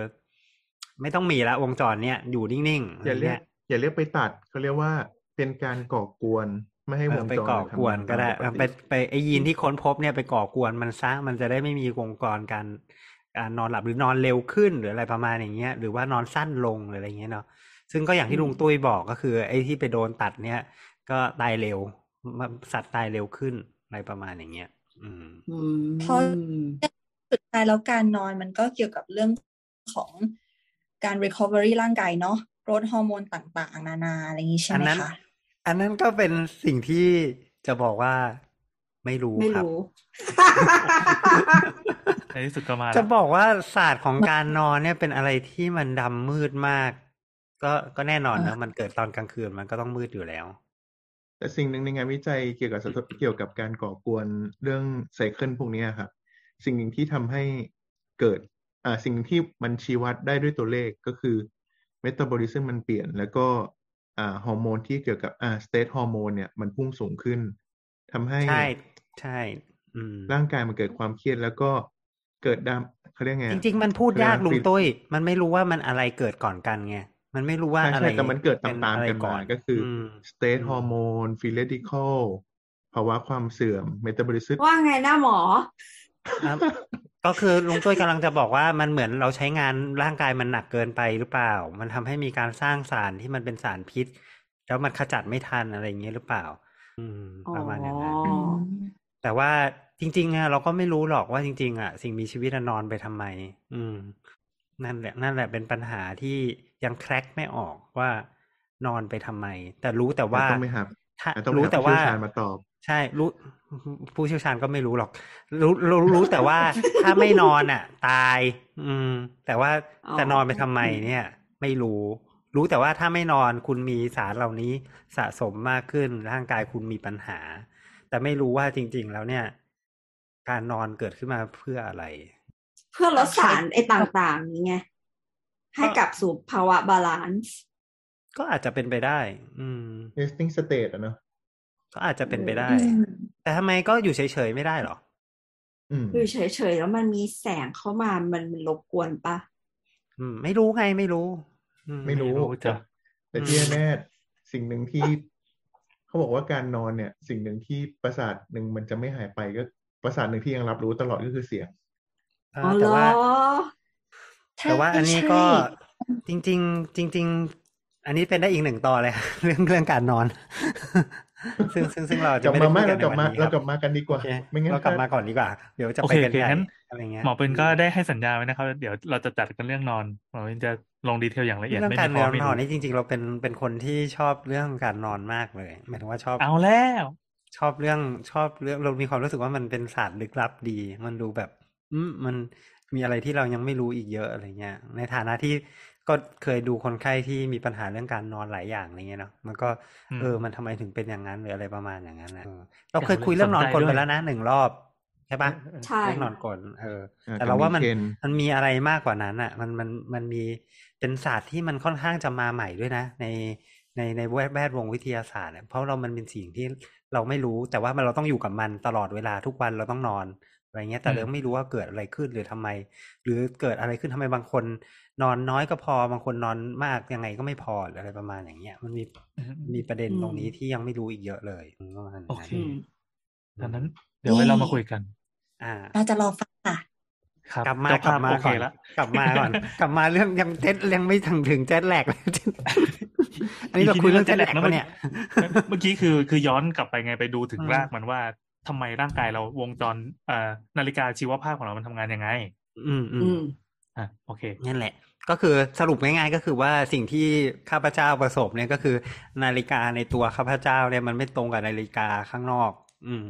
ไม่ต้องมีละวงจรเนี้ยอยู่นิ่งๆอย่าเรียงี้กอย่าเรียกไปตัดเขาเรียกว่าเป็นการก่อกวน ไม่ให้เอวองไปจรก่อมันกวนทำงานก็ได้ตามเออปไปกติไปไอยีนที่ค้นพบเนี่ยไปก่อกวนมันซะมันจะได้ไม่มีวงจรการการนอนหลับหรือนอนเร็วขึ้นหรืออะไรประมาณอย่างเงี้ยหรือว่านอนสั้นลงหรืออะไรเงี้ยเนาะซึ่งก็อย่างที่ลุงตุ้ยบอกก็คือ ไอ้ที่ไปโดนตัดเนี่ย ก็ตายเร็วมันสัตว์ตายเร็วขึ้นอะไรประมาณอย่างเงี้ยอืมอืมเพราะสุดท้ายแล้วการนอนมันก็เกี่ยวกับเรื่องของการ recovery ร่างกายเนาะโกรทฮอร์โมนต่าง ๆ นานาอะไรอย่างนี้ใช่อันไหมนั้นคะ อันนั้นก็เป็นสิ่งที่จะบอกว่าไม่รู้ไม่ครับ รู้ ในที่สุดก็มาจะแล้วบอกว่าศาสตร์ของการนอนเนี่ยเป็นอะไรที่มันดำมืดมาก ก็ก็แน่นอนนะมันเกิดตอนกลางคืนมันก็ต้องมืดอยู่แล้ว แต่สิ่งหนึ่งในงานวิจัยเกี่ยวกับสะท้อนเกี่ยวกับการก่อกวนเรื่อง cycle พวกเนี้ยครับสิ่งหนึ่งที่ทำให้เกิดอ่าสิ่งหนึ่งที่มันชี้วัดได้ด้วยตัวเลขก็คือเมตาบอลิซึมมันเปลี่ยน แล้วก็ อ่าฮอร์โมนที่เกี่ยวกับอ่า stress ฮอร์โมนเนี่ยมันพุ่งสูงขึ้นทำให้ใช่ใช่อืมร่างกายมันเกิดความเครียดแล้วก็เกิดดามเขาเรียกไงจอะริง ๆ มันพูดยากเวลาลุงฟิลตุ้ยมันไม่รู้ว่ามันอะไรเกิดก่อนกันไงมันไม่รู้ว่าใช่อะไรใช่แต่มันเกิดตามป็ตามอะไรกันก่มาอนก็คืออมสเตทฮอร์โมนฟิเลติคอลภาวะความเสื่อมเมตาบอลิซึมว่าไงหน้าหมอครับ ก็คือลุงตุ้ยกำลังจะบอกว่ามันเหมือนเราใช้งานร่างกายมันหนักเกินไปหรือเปล่า มันทำให้มีการสร้างสารที่มันเป็นสารพิษ แล้วมันขจัดไม่ทันอะไรอย่างเงี้ยหรือเปล่า อืม ประมาณอย่างนั้นอ๋อแต่ว่าจริงๆอะเราก็ไม่รู้หรอกว่าจริง ๆอะสิ่งมีชีวิตอะนอนไปทำไม อืม นั่นแหละ นั่นแหละเป็นปัญหาที่ยังแคร็กไม่ออกว่านอนไปทำไม แต่รู้แต่ว่าต้องไปหาถ้าต้องไปรู้หาแต่ผู้ว่าเชี่ยวชาญมาตอบ ใช่รู้ ผู้เชี่ยวชาญก็ไม่รู้หรอก รู้รู้รู้แต่ว่าถ้าไม่นอนอะ ตาย อืม แต่ว่าอ๋อจะนอนไปทำไมเนี่ย ไม่รู้ รู้แต่ว่าถ้าไม่นอนคุณมีสารเหล่านี้สะสมมากขึ้นร่างกายคุณมีปัญหา แต่ไม่รู้ว่าจริง ๆ แล้วเนี่ย การนอนเกิดขึ้นมาเพื่ออะไร เพื่อลดสารไอ้ต่างๆนี้ไงให้กลับสู่ภาวะบาลานซ์ก็อาจจะเป็นไปได้ อืม resting state อะเนอะ ก็อาจจะเป็นไปได้อืมแต่ทำไมก็อยู่เฉยๆไม่ได้หรออืมอยู่เฉยๆแล้วมันมีแสงเข้ามามันมันรบกวนปะอืม ไม่รู้ไงไม่รู้อืมไม่รู้ไม่รู้จ้ะแต่ที่อืมแน่ๆสิ่งหนึ่งที่เขาบอกว่าการนอนเนี่ย สิ่งหนึ่งที่ประสาทหนึ่งมันจะไม่หายไปก็ประสาทหนึ่งที่ยังรับรู้ตลอดก็คือเสียงเอออ๋อแต่เหรว่าอแต่ว่าอันนี้ใช่ก็จริง ๆ จริง ๆ อันนี้เป็นได้อีกหนึ่งตอนเลยเรื่องเรื่องการนอน ซึ่งซึ่งซึ่งเรากจะลับไม่มาได้ไม่พูดเรากันกลับในมาวันนี้ครับเรากลับมากันดีกว่าโอเคไม่งั้นเรากลับมาก่อนดีกว่า เดี๋ยวจะโอไปเคกันโอเคใหญ่งั้นอะไรเงี้ยหมอเป็นก็ได้ให้สัญญาไว้นะครับ เดี๋ยวเราจะจัดกันเรื่องนอนหมอเป็นจะลงดีเทลอย่างละเอียดเรื่องไม่การมีนพออนไม่นอนรู้นี่จริง ๆ เราเป็นเป็นคนที่ชอบเรื่องการนอนมากเลยหมายถึงว่าชอบเอาแล้ว ชอบเรื่องชอบเรื่องเรามีความรู้สึกว่ามันเป็นศาสตร์ลึกลับดี มันดูแบบอืมมันมีอะไรที่เรายังไม่รู้อีกเยอะอะไรเงี้ย ในฐานะที่ ก็เคยดูคนไข้ที่มีปัญหาเรื่องการนอนหลายอย่างอะไรเงี้ยเนาะมันก็อืมเออมันทำไมถึงเป็นอย่างนั้นหรืออะไรประมาณอย่างนั้นนะเออเราอยากเคยคุยเรื่องนอนกลนสนใจด้วยไปแล้วนะหนึ่งรอบใช่ปะใช่เรื่องนอนกลนเอออ่าแต่เราว่ามันกับมีเคนมันมีอะไรมากกว่านั้นอะ มันมันมันมีเป็นศาสตร์ที่มันค่อนข้างจะมาใหม่ด้วยนะ ในในในแวดแวดวงวิทยาศาสตร์เนี่ยเพราะเรามันเป็นสิ่งที่เราไม่รู้แต่ว่ามันเราต้องอยู่กับมันตลอดเวลาทุกวันเราต้องนอน อะไรเงี้ย แต่อืมเราไม่รู้ว่าเกิดอะไรขึ้นหรือทำไม หรือเกิดอะไรขึ้นทำไมบางคน นอนน้อยก็พอบางคนนอนมากยังไงก็ไม่พอหรืออะไรประมาณอย่างเงี้ย มันมีมีประเด็นตรงนี้ที่ยังไม่รู้อีกเยอะเลยอืมประมาณนั้นโอเคอืมดังนั้น เดี๋ยวไว้เรามาคุยกัน อ่าเราจะรอฟังค่ะครับกลับมาเจ้กลับภพมาโอเคก่อนละกลับมาก่อน กลับมาเรื่องยังเจ็ดยังไม่ถึงถึงเจ็ดแหลกเลยอันนี้เราคุยเรื่องเจ็ดแหลกแล้วเนี่ย เมื่อกี้คือคือย้อนกลับไปไงไปดูถึงอืมรากมันว่า ทำไมร่างกายเราวงจรเอ่อนาฬิกาชีวภาพของเรามันทำงานยังไง อืมอือืมมอะโอเคนั่นแหละ ก็คือสรุปง่ายๆ ก็คือว่าสิ่งที่ข้าพเจ้าประสบเนี่ยก็คือ นาฬิกาในตัวข้าพเจ้าเนี่ยมันไม่ตรงกับนาฬิกาข้างนอก อืม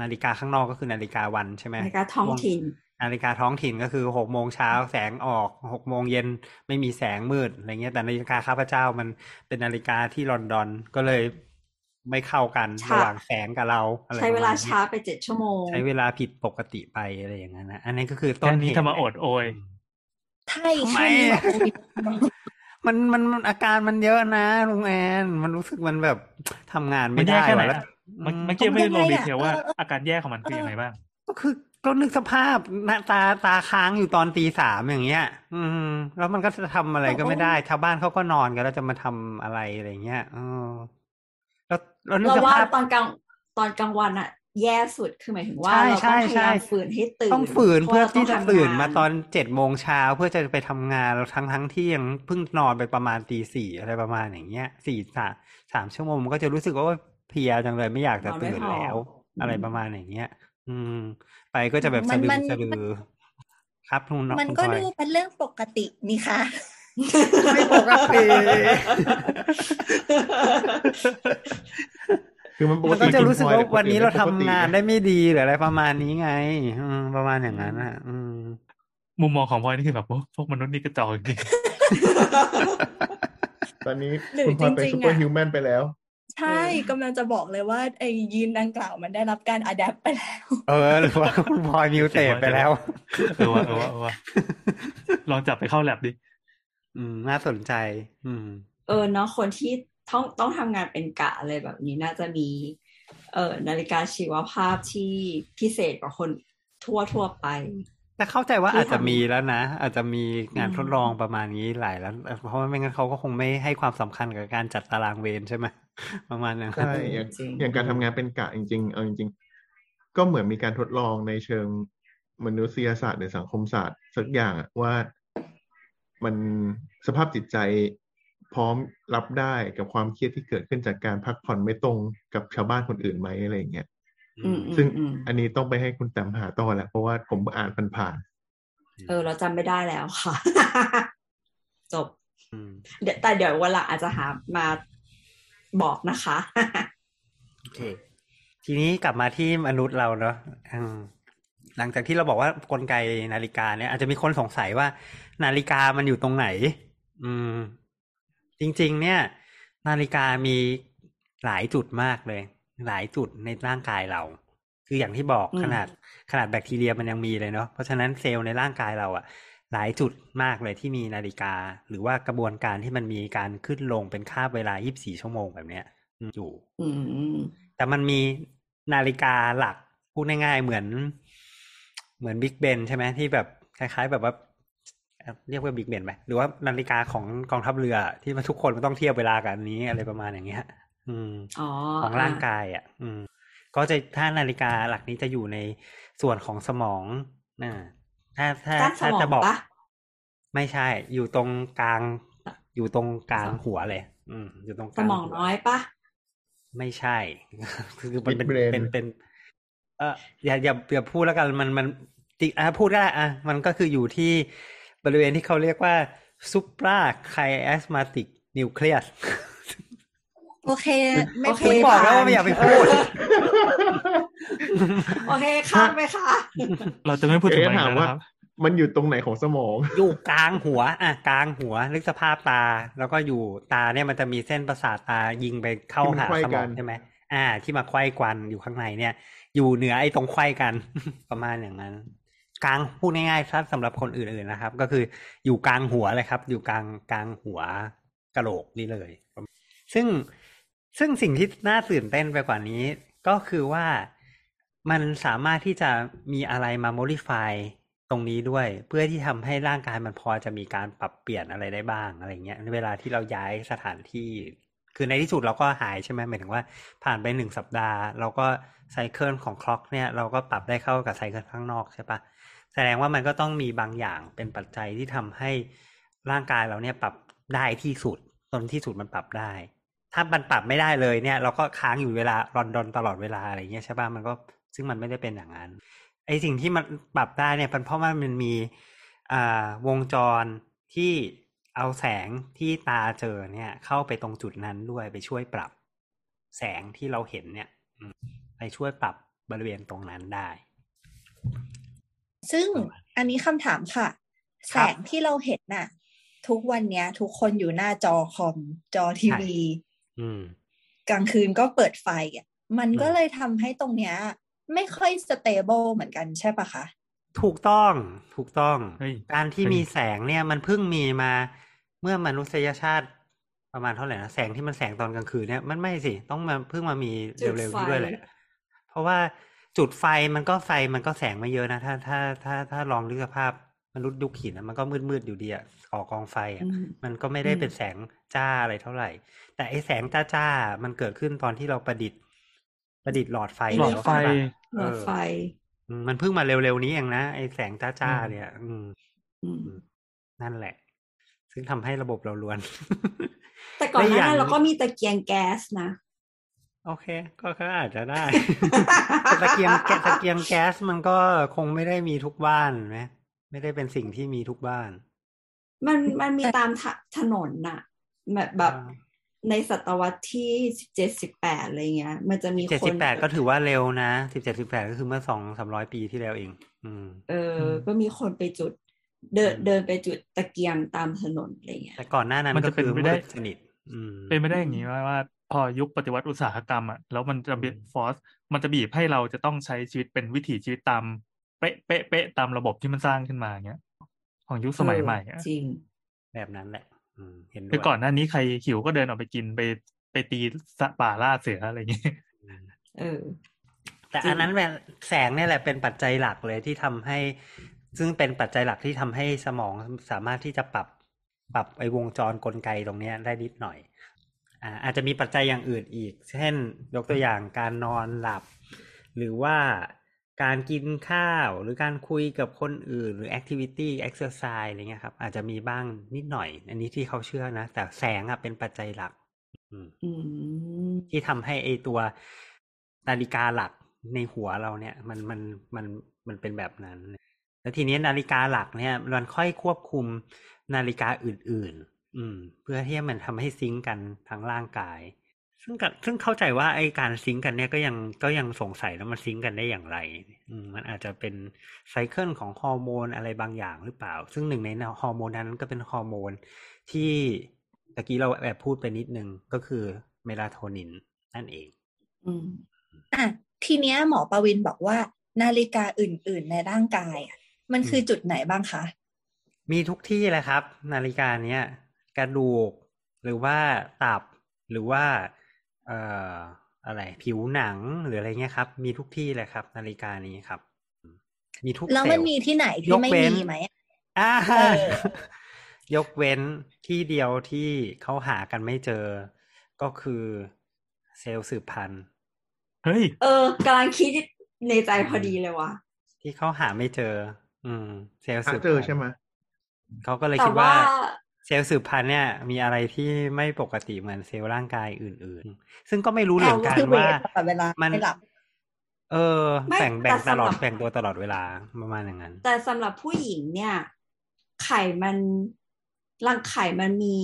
นาฬิกาข้างนอกก็คือนาฬิกาวันใช่ไหมนาฬิกาท้องถิ่นนาฬิกาท้องถิ่นก็คือหกโมงเช้าแสงออกหกโมงเย็นไม่มีแสงมืดอะไรเงี้ยแต่นาฬิกาข้าพเจ้ามันเป็นนาฬิกาที่ลอนดอน ก็เลย ไม่เข้ากันช้าระหว่างแสงกับเราอะไรใช้เวลาประมณนี้ช้าไปเจ็ดชั่วโมง ใช้เวลาผิดปกติไปอะไรอย่างนั้นนะอันนี้ก็คือต้แค่นนี้เหตุทำมาโอดโอยใช่ทำไมแค่นี้แบบโอ้ยมันมันมันอาการมันเยอะนะลุงแอนมันรู้สึกมันแบบทำงานมัไม่นแย่ได้แค่ไหนว่ะแล้วอะเมื่อเมื่อกี้ไม่ได้ลงดีเทลว่าอาการแย่ของมันคือยังไงบ้างก็คือก็นึกสภาพหน้าตาตาค้างอยู่ตอนตีสามอย่างเงี้ย อืม แล้วมันก็จะทำอะไรก็ไม่ได้ ชาวบ้านเขาก็นอนกันแล้วจะมาทำอะไรอะไรเงี้ยเออ แล้วแล้วนึกเราสว่าภาพตอนกลางตอนกลางวันอะแย่สุดคือหมายถึงว่าใช่เราใช่ต้องพยายามใช่ฝืนให้ตื่นต้องฝืนพราะเพื่อราที่งจะทำตื่นงมาตอนเจ็ดโมงเช้าเพื่อจะไปทำงานแล้วทั้งทั้งที่ยังเพิ่งนอนไปประมาณตีสี่อะไรประมาณอย่างเงี้ยสี่สามสามชั่วโมงมันก็จะรู้สึกว่าเพลียจังเลยไม่อยากจะตื่นแล้ว อะไรประมาณอย่างเงี้ย อืม ไปก็จะแบบมัสะนดืมัอนสะดือครับคุณน้องมันคุณก็พลอยดูเป็นเรื่องปกตินี่ค่ะ ไม่ปกติคือมันปกมันติก็จะรู้สึกว่าคุณพลอยวันนี้เราทำปกติงานได้ไม่ดีหรืออะไรประมาณนี้ไงอืมประมาณอย่างนั้นอะอืมมุมมองของพลอยนี่คือแบบโอ้พวกมนุษย์นี่กระจอกจริงตอนนี้หรือคุณพลอยเป็นจริงๆซูเปอร์อะ human ไปแล้ว ใช่กำลังจะบอกเลยว่าไอ้ยีนดังกล่าวมันได้รับการ adapt ไปแล้ว เออหรือว่าคุณพลอย mutate ไปแล้วเออว่าเออว่าเออว่าลองจับไปเข้าแลบดิ อืม น่าสนใจ อืม เออเนาะคนที่ต้องต้องทำงานเป็นกะอะไรแบบนี้น่าจะมี เออนาฬิกาชีวภาพที่พิเศษกว่าคนทั่วทั่วๆไปแต่เข้าใจว่าที่อาจจะทำมีแล้วนะ อาจจะมีงานอืมทดลองประมาณนี้หลายแล้ว เพราะว่าไม่งั้นเขาก็คงไม่ให้ความสำคัญกับการจัดตารางเวรใช่ไหมประมาณอย่างนั้นใช่อย่างจริงอย่างการทำงานเป็นกะจริง ๆ เอาจริง ๆ ก็เหมือนมีการทดลองในเชิงมนุษยศาสตร์หรือสังคมศาสตร์สักอย่างอะว่า มันสภาพจิตใจพร้อมรับได้กับความเครียดที่เกิดขึ้นจากการพักผ่อนไม่ตรงกับชาวบ้านคนอื่นไหมอะไรอย่างเงี้ยอืมอืซึ่งมอืมอันนี้ต้องไปให้คุณแต้มหาต่อแหละเพราะว่าผมอ่านผ่านเออ เราจำไม่ได้แล้วค่ะ จบอืมเดี๋ยวแต่เดี๋ยววันหลังอาจจะหามาบอกนะคะโอเค ทีนี้กลับมาที่มนุษย์เราเนาะอืมหลังจากที่เราบอกว่ากลไกนาฬิกาเนี่ยอาจจะมีคนสงสัยว่า นาฬิกามันอยู่ตรงไหน อืม จริง ๆ เนี่ย นาฬิกามีหลายจุดมากเลย หลายจุดในร่างกายเรา คืออย่างที่บอกอืมขนาดขนาดแบคทีเรียมันยังมีเลยเนาะเพราะฉะนั้นเซลล์ในร่างกายเราอะหลายจุดมากเลยที่มีนาฬิกา หรือว่ากระบวนการที่มันมีการขึ้นลงเป็นค่าบเวลา 24 ชั่วโมงแบบเนี้ยอยู่อืมแต่มันมีนาฬิกาหลักพูดง่ายๆเหมือน เหมือนบิ๊กเบนใช่ไหมที่แบบคล้ายๆ แบบว่า เอ่อเรียกว่าบิ๊กเบนไหมหรือว่านาฬิกาของกองทัพเรือที่มันทุกคนมันต้องเทียบเวลากันอันนี้อะไรประมาณอย่างเงี้ย อืมอ๋อของร่างกายอะ อืม ก็จะถ้านาฬิกาหลักนี้จะอยู่ในส่วนของสมองนะถ้าถ้าก้านสถ้ามองจะบอกปะไม่ใช่ อยู่ตรงกลาง อยู่ตรงกลางหัวเลย อืม อยู่ตรงกสลางมองหัวน้อยปะไม่ใช่ คือมันเป็น Big brain เป็นเป็น เอออย่าอย่าอย่าพูดแล้วกันมันมันจริงอะพูดก็ได้อะมันก็คืออยู่ที่ บริเวณที่เขาเรียกว่า supra chiasmatic nucleus โอเค ไม่โอเคพูดบอกแล้วว่าไม่อยากไปพูด โอเคข้ามไปค่ะ เราจะไม่พูดถึงเอ๊ะมันอีกถามแล้วว่านะครับมันอยู่ตรงไหนของสมอง อยู่กลางหัว อะ กลางหัวนึกสภาพตา แล้วก็อยู่ตาเนี่ยมันจะมีเส้นประสาทตายิงไปเข้าที่มันหาไขว้สมกัองนใช่ไหมอ่า ที่มาไขว้กวันอยู่ข้างในเนี่ย อยู่เหนือไอ้ตรงไขว้กัน ประมาณอย่างนั้น กลางพูดง่ายๆถ้าสำหรับคนอื่นๆนะครับ ก็คืออยู่กลางหัวเลยครับ อยู่กลางกลางหัวกระโหลกนี่เลย ซึ่งซึ่งสิ่งที่น่าตื่นเต้นไปกว่านี้ ก็คือว่ามันสามารถที่จะมีอะไรมา modify ตรงนี้ด้วย เพื่อที่ทำให้ร่างกายมันพอจะมีการปรับเปลี่ยนอะไรได้บ้างอะไรเงี้ยในเวลาที่เราย้ายสถานที่ คือในที่สุดเราก็หายใช่ไหมหมายถึงว่าผ่านไปหนึ่งสัปดาห์ เราก็ไซเคิลของคล็อกเนี่ยเราก็ปรับได้เข้ากับไซเคิลข้างนอกใช่ปะ แสดงว่ามันก็ต้องมีบางอย่างเป็นปัจจัยที่ทำให้ร่างกายเราเนี่ยปรับได้ที่สุดตอนที่สุดมันปรับได้ ถ้ามันปรับไม่ได้เลยเนี่ย เราก็ค้างอยู่เวลารอนดอนตลอดเวลาอะไรเงี้ยใช่ป่ะมันก็ซึ่งมันไม่ได้เป็นอย่างนั้นไอสิ่งที่มันปรับได้เนี่ยเป็นเพราะว่ามันมีอ่าวงจรที่เอาแสงที่ตาเจอเนี่ย เข้าไปตรงจุดนั้นด้วยไปช่วยปรับ แสงที่เราเห็นเนี่ยไปช่วยปรับบริเวณตรงนั้นได้ ซึ่งอันนี้คำถามค่ะ แสงที่เราเห็นน่ะ ทุกวันเนี้ย ทุกคนอยู่หน้าจอคอมจอทีวีอืมกลางคืนก็เปิดไฟอะมันก็อืมเลยทำให้ตรงเนี้ย ไม่ค่อยสเตเบิลเหมือนกันใช่ปะคะ ถูกต้องถูกต้องเฮ้ยการที่เฮ้ยมีแสงเนี่ยมันเพิ่งมีมาเมื่อมนุษยชาติประมาณเท่าไหร่นะแสงที่มันแสงตอนกลางคืนเนี่ยมันไม่สิ ต้องมาเพิ่งมามีจุดเร็วๆไฟนี้ด้วยแหละเพราะว่า จุดไฟมันก็ไฟมันก็แสงไม่เยอะนะ ถ้าถ้าถ้าถ้าลองนึกสภาพมนุษย์ยุคหินนะมันก็มืดมืดๆอยู่ดีอะก่อกองไฟอะอืมมันก็ไม่ได้อืมเป็นแสงจ้าอะไรเท่าไหร่ แต่ไอแสงจ้าจ้าๆมันเกิดขึ้นตอนที่เราประดิษฐ์ ประดิษฐ์หลอดไฟหลอดไฟแล้วใช่ปะหลอดไฟเอออืมมันเพิ่งมาเร็วๆนี้เองนะไอแสงจ้าๆเนี่ยอืมอืมนั่นแหละ ซึ่งทำให้ระบบเราล้วน แต่ก่อนหและอีกอน้าย่างนั้นเราก็มีตะเกียงแก๊สนะ โอเค ก็ก็อาจจะได้แต่ตะเกียงแกะตะเกียงแก๊สมันก็คงไม่ได้มีทุกบ้านไหมไม่ได้เป็นสิ่งที่มีทุกบ้าน มันมันมีตามถถนนน่ะแบบแบบอ่าในศตวรรษที่สิบเจ็ดสิบแปดอะไรเงี้ย มันจะมีเจ็ดคสินบแปดก็ถือว่าเร็วนะสิบเจ็ดสิบแปดก็คือเมื่อสองสามร้อยปีที่แล้วเอง อืม เออ ก็มีคนไปจุด เดินอืมเดินไปจุดตะเกียงตามถนนอะไรเงี้ยแต่ก่อนหน้านั้นมันก็จะเป็นคือไปมืได้ดสนิทอืมเป็นไม่ได้อย่างนี้ว่าว่า พอยุคปฏิวัติอุตสาหกรรมอะแล้วมันจะบีอืมฟอร์สมันจะบีบให้เราจะต้องใช้ชีวิตเป็นวิถีชีวิตตามเป๊ะเป๊ะเป๊ะตามระบบที่มันสร้างขึ้นมาอย่างเงี้ย ของยุคสมัยใหม่อะจริง แบบนั้นแหละอืมเห็นด้วยคือก่อนหน้านี้ใครหิวก็เดินออกไปกินไปไปตีสัตว์ป่าล่าเสืออะไรอย่างเงี้ยอืมเออ แต่จริงอันนั้นแบบแสงเนี่ยแหละเป็นปัจจัยหลักเลยที่ทำให้ ซึ่งเป็นปัจจัยหลักที่ทำให้สมองสามารถที่จะปรับปรับไอ้วงจรกลไกตรงเนี้ยได้นิดหน่อย อ่าอาจจะมีปัจจัยอย่างอื่นอีก เช่น ยกตัวอย่างการนอนหลับ หรือว่าการกินข้าวหรือการคุยกับคนอื่น หรือ activity exercise อะไรเงี้ยครับ อาจจะมีบ้างนิดหน่อย อันนี้ที่เขาเชื่อนะ แต่แสงอะเป็นปัจจัยหลักอืมอืมที่ทำให้ไอตัวนาฬิกาหลักในหัวเราเนี่ย มันมันมันมันเป็นแบบนั้น แล้วทีนี้นาฬิกาหลักเนี่ย มันค่อยควบคุมนาฬิกาอื่นๆ อืม เพื่อที่ให้มันทำให้ sync กันทั้งร่างกาย ซึ่งกับซึ่งเข้าใจว่าไอการ sync กันเนี่ยก็ยังก็ยังสงสัยแล้วมัน sync กันได้อย่างไรอืมมันอาจจะเป็น cycle ของฮอร์โมนอะไรบางอย่างหรือเปล่า ซึ่งหนึ่งในฮอร์โมนนั้นก็เป็นฮอร์โมนที่ตะกี้เราแอบพูดไปนิดนึงก็คือเมลาโทนินนั่นเอง อืมอะทีเนี้ยหมอประวินบอกว่า นาฬิกาอื่น ๆ ในร่างกายอะมันคือจุดไหนบ้างคะ มีทุกที่เลยครับ นาฬิกาเนี้ย กระดูก หรือว่าตับ หรือว่าเอ่ออะไรผิวหนังหรืออะไรเงี้ยครับ มีทุกที่เลยครับ นาฬิกานี้ครับ มีทุกแล้วเซลมันล์มีที่ไหนยที่กไม่เว้นมีไหมอ่าเออยกเว้นที่เดียวที่เขาหากันไม่เจอ ก็คือเซลล์สืบพันธุ์เฮ้ย เออกำลังคิดในใจพอดีเลยว่ะที่เขาหาไม่เจอ อืม เซลล์หาสืบเจอพันธุ์ใช่ไหมเขาก็เลยแต่คิดว่าว่า เซลล์สืบพันธุ์เนี่ยมีอะไรที่ไม่ปกติเหมือนเซลล์ร่างกายอื่น ๆ ซึ่งก็ไม่รู้เหมือนกันคือเวว่าทตลอดเวลามันไม่หลับเออไม่แบ่งแบ่งแต่ตลอดสำหรับแบ่งตัวตลอดเวลาประมาณอย่างนั้น แต่สำหรับผู้หญิงเนี่ย ไข่มันรังไข่มันมี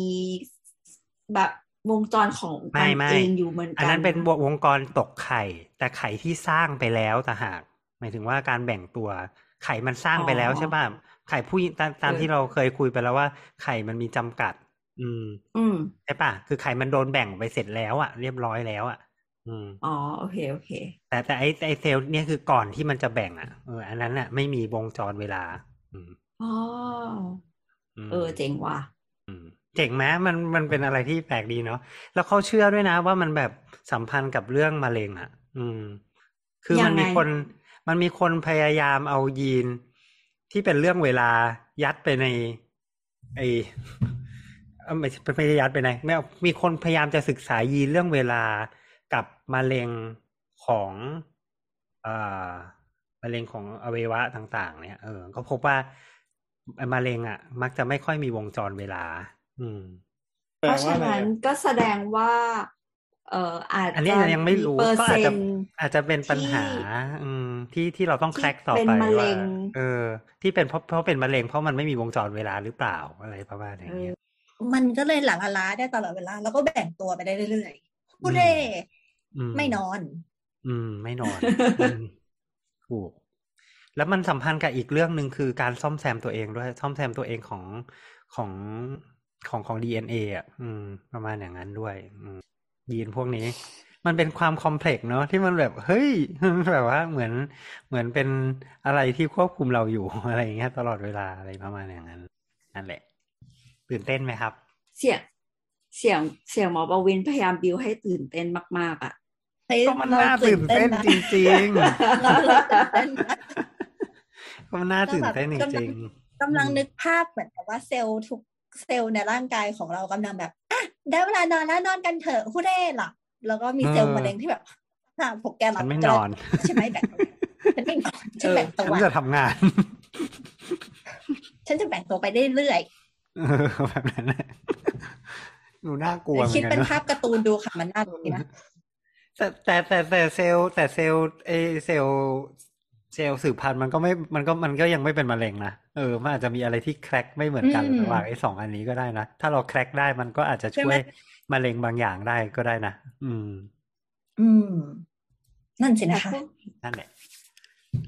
แบบวงจรของไม่มันไม่เองอยู่เหมือนกันอันนั้นเป็นวงกรตกไข่ แต่ไข่ที่สร้างไปแล้วแต่หาก หมายถึงว่าการแบ่งตัวไข่มันสร้างไปแล้วใช่ป่ะ ไข่ผู้หญิงตามตามที่เราเคยคุยไปแล้วว่า ไข่มันมีจำกัด อืม อืมใช่ป่ะคือไข่มันโดนแบ่งไปเสร็จแล้วอะเรียบร้อยแล้วอะอืมอ๋อโอเคโอเค แต่แต่ไอไอเซลล์เนี่ยคือก่อนที่มันจะแบ่งอะเอออันนั้นอะไม่มีวงจรเวลา อืมอ๋อมเออเจ๋งว่ะอืมเจ๋งไหมมันมันเป็นอะไรที่แปลกดีเนาะแล้วเขาเชื่อด้วยนะว่ามันแบบสัมพันธ์กับเรื่องมะเร็งอะอืม คือมันยังไงมีคน มันมีคนพยายามเอายีน ที่เป็นเรื่องเวลายัดไปใน ไอไม่ไม่ได้ยัดไปไหนไม่มีคนพยายามจะศึกษายีนเรื่องเวลากับมะเร็งของเอ่อมะเร็งของอวัยวะต่าง ๆ เนี่ย เออ ก็พบว่ามะเร็งอะ มักจะไม่ค่อยมีวงจรเวลา อืม เพราะฉะนั้นก็แสดงว่า เอ่ออาจอันนี้จะยังไม่รู้เปอร์ก็อาจเซ็จะนต์อาจจะเป็นปัญหาที่อืมที่ที่เราต้องที่แคร็กต่อเป็นไปมะเร็ว่างเออ ที่เป็นเพราะเพราะเป็นมะเร็งเพราะมันไม่มีวงจรเวลาหรือเปล่าอะไรประมาณอย่างเงี้ยมันก็เลยหลังล้าได้ตลอดเวลา แล้วก็แบ่งตัวไปได้เรื่อยๆพูดเร่อืมไม่นอน อืม ไม่นอนอืมถูกแล้วมันสัมพันธ์กับอีกเรื่องหนึ่งคือการซ่อมแซมตัวเองด้วย ซ่อมแซมตัวเองของของของของดีเอ็นเออะ อืม ประมาณอย่างนั้นด้วย อืม ยีนพวกนี้ มันเป็นความคอมเพล็กซ์เนาะที่มันแบบ เฮ้ยแบบว่าเหมือนเหมือนเป็นอะไรที่ควบคุมเราอยู่อะไรอย่างเงี้ยตลอดเวลาอะไรประมาณอย่างนั้นนั่นแหละ ตื่นเต้นไหมครับ เสียงเสียงเสียงหมอประวินพยายามบิวให้ตื่นเต้นมาก ๆ อะเฮ้ยก็มันน่าตื่นเต้นจริงเราเราตื่นเต้นนะๆก็มันน่าตื่นเต้นจริงๆกำลังนึกภาพเหมือนกับว่าเซลล์ทุก เซลล์ในร่างกายของเรากำลังแบบอะได้เวลานอนแล้วนอนกันเถอะฮู้เร่หลับแล้วก็มีเซลล์เออมะเร็งที่แบบทค่ะพวกแกหลับฉันไม่นอนใช่ไหมแบ่งตัวฉันไม่นอนฉันแบ่งตัฉันวจะทำงาน ฉันจะแบ่งตัวไปเรื่อยเออแบบนั้นแหละหนูน่ากลัวเหมืๆคิอดนกัเป็นนเนอะภาพการ์ตูนดูค่ะมันน่าดูนะแต่แต่แต่แต่เซลล์แต่เซลล์เอเซลล์ เซลล์สืบพันธุ์มันก็ไม่ มันก็มันก็ยังไม่เป็นมะเร็งนะเออมันอาจจะมีอะไรที่แคร็กไม่เหมือนกันอืมระหว่างไอ้สองอันนี้ก็ได้นะ ถ้าเราแคร็กได้มันก็อาจจะใช่ช่ไหวมยมะเร็งบางอย่างได้ก็ได้นะอืม อืม นั่นสิแต่นะคะพวกนั่นแหละ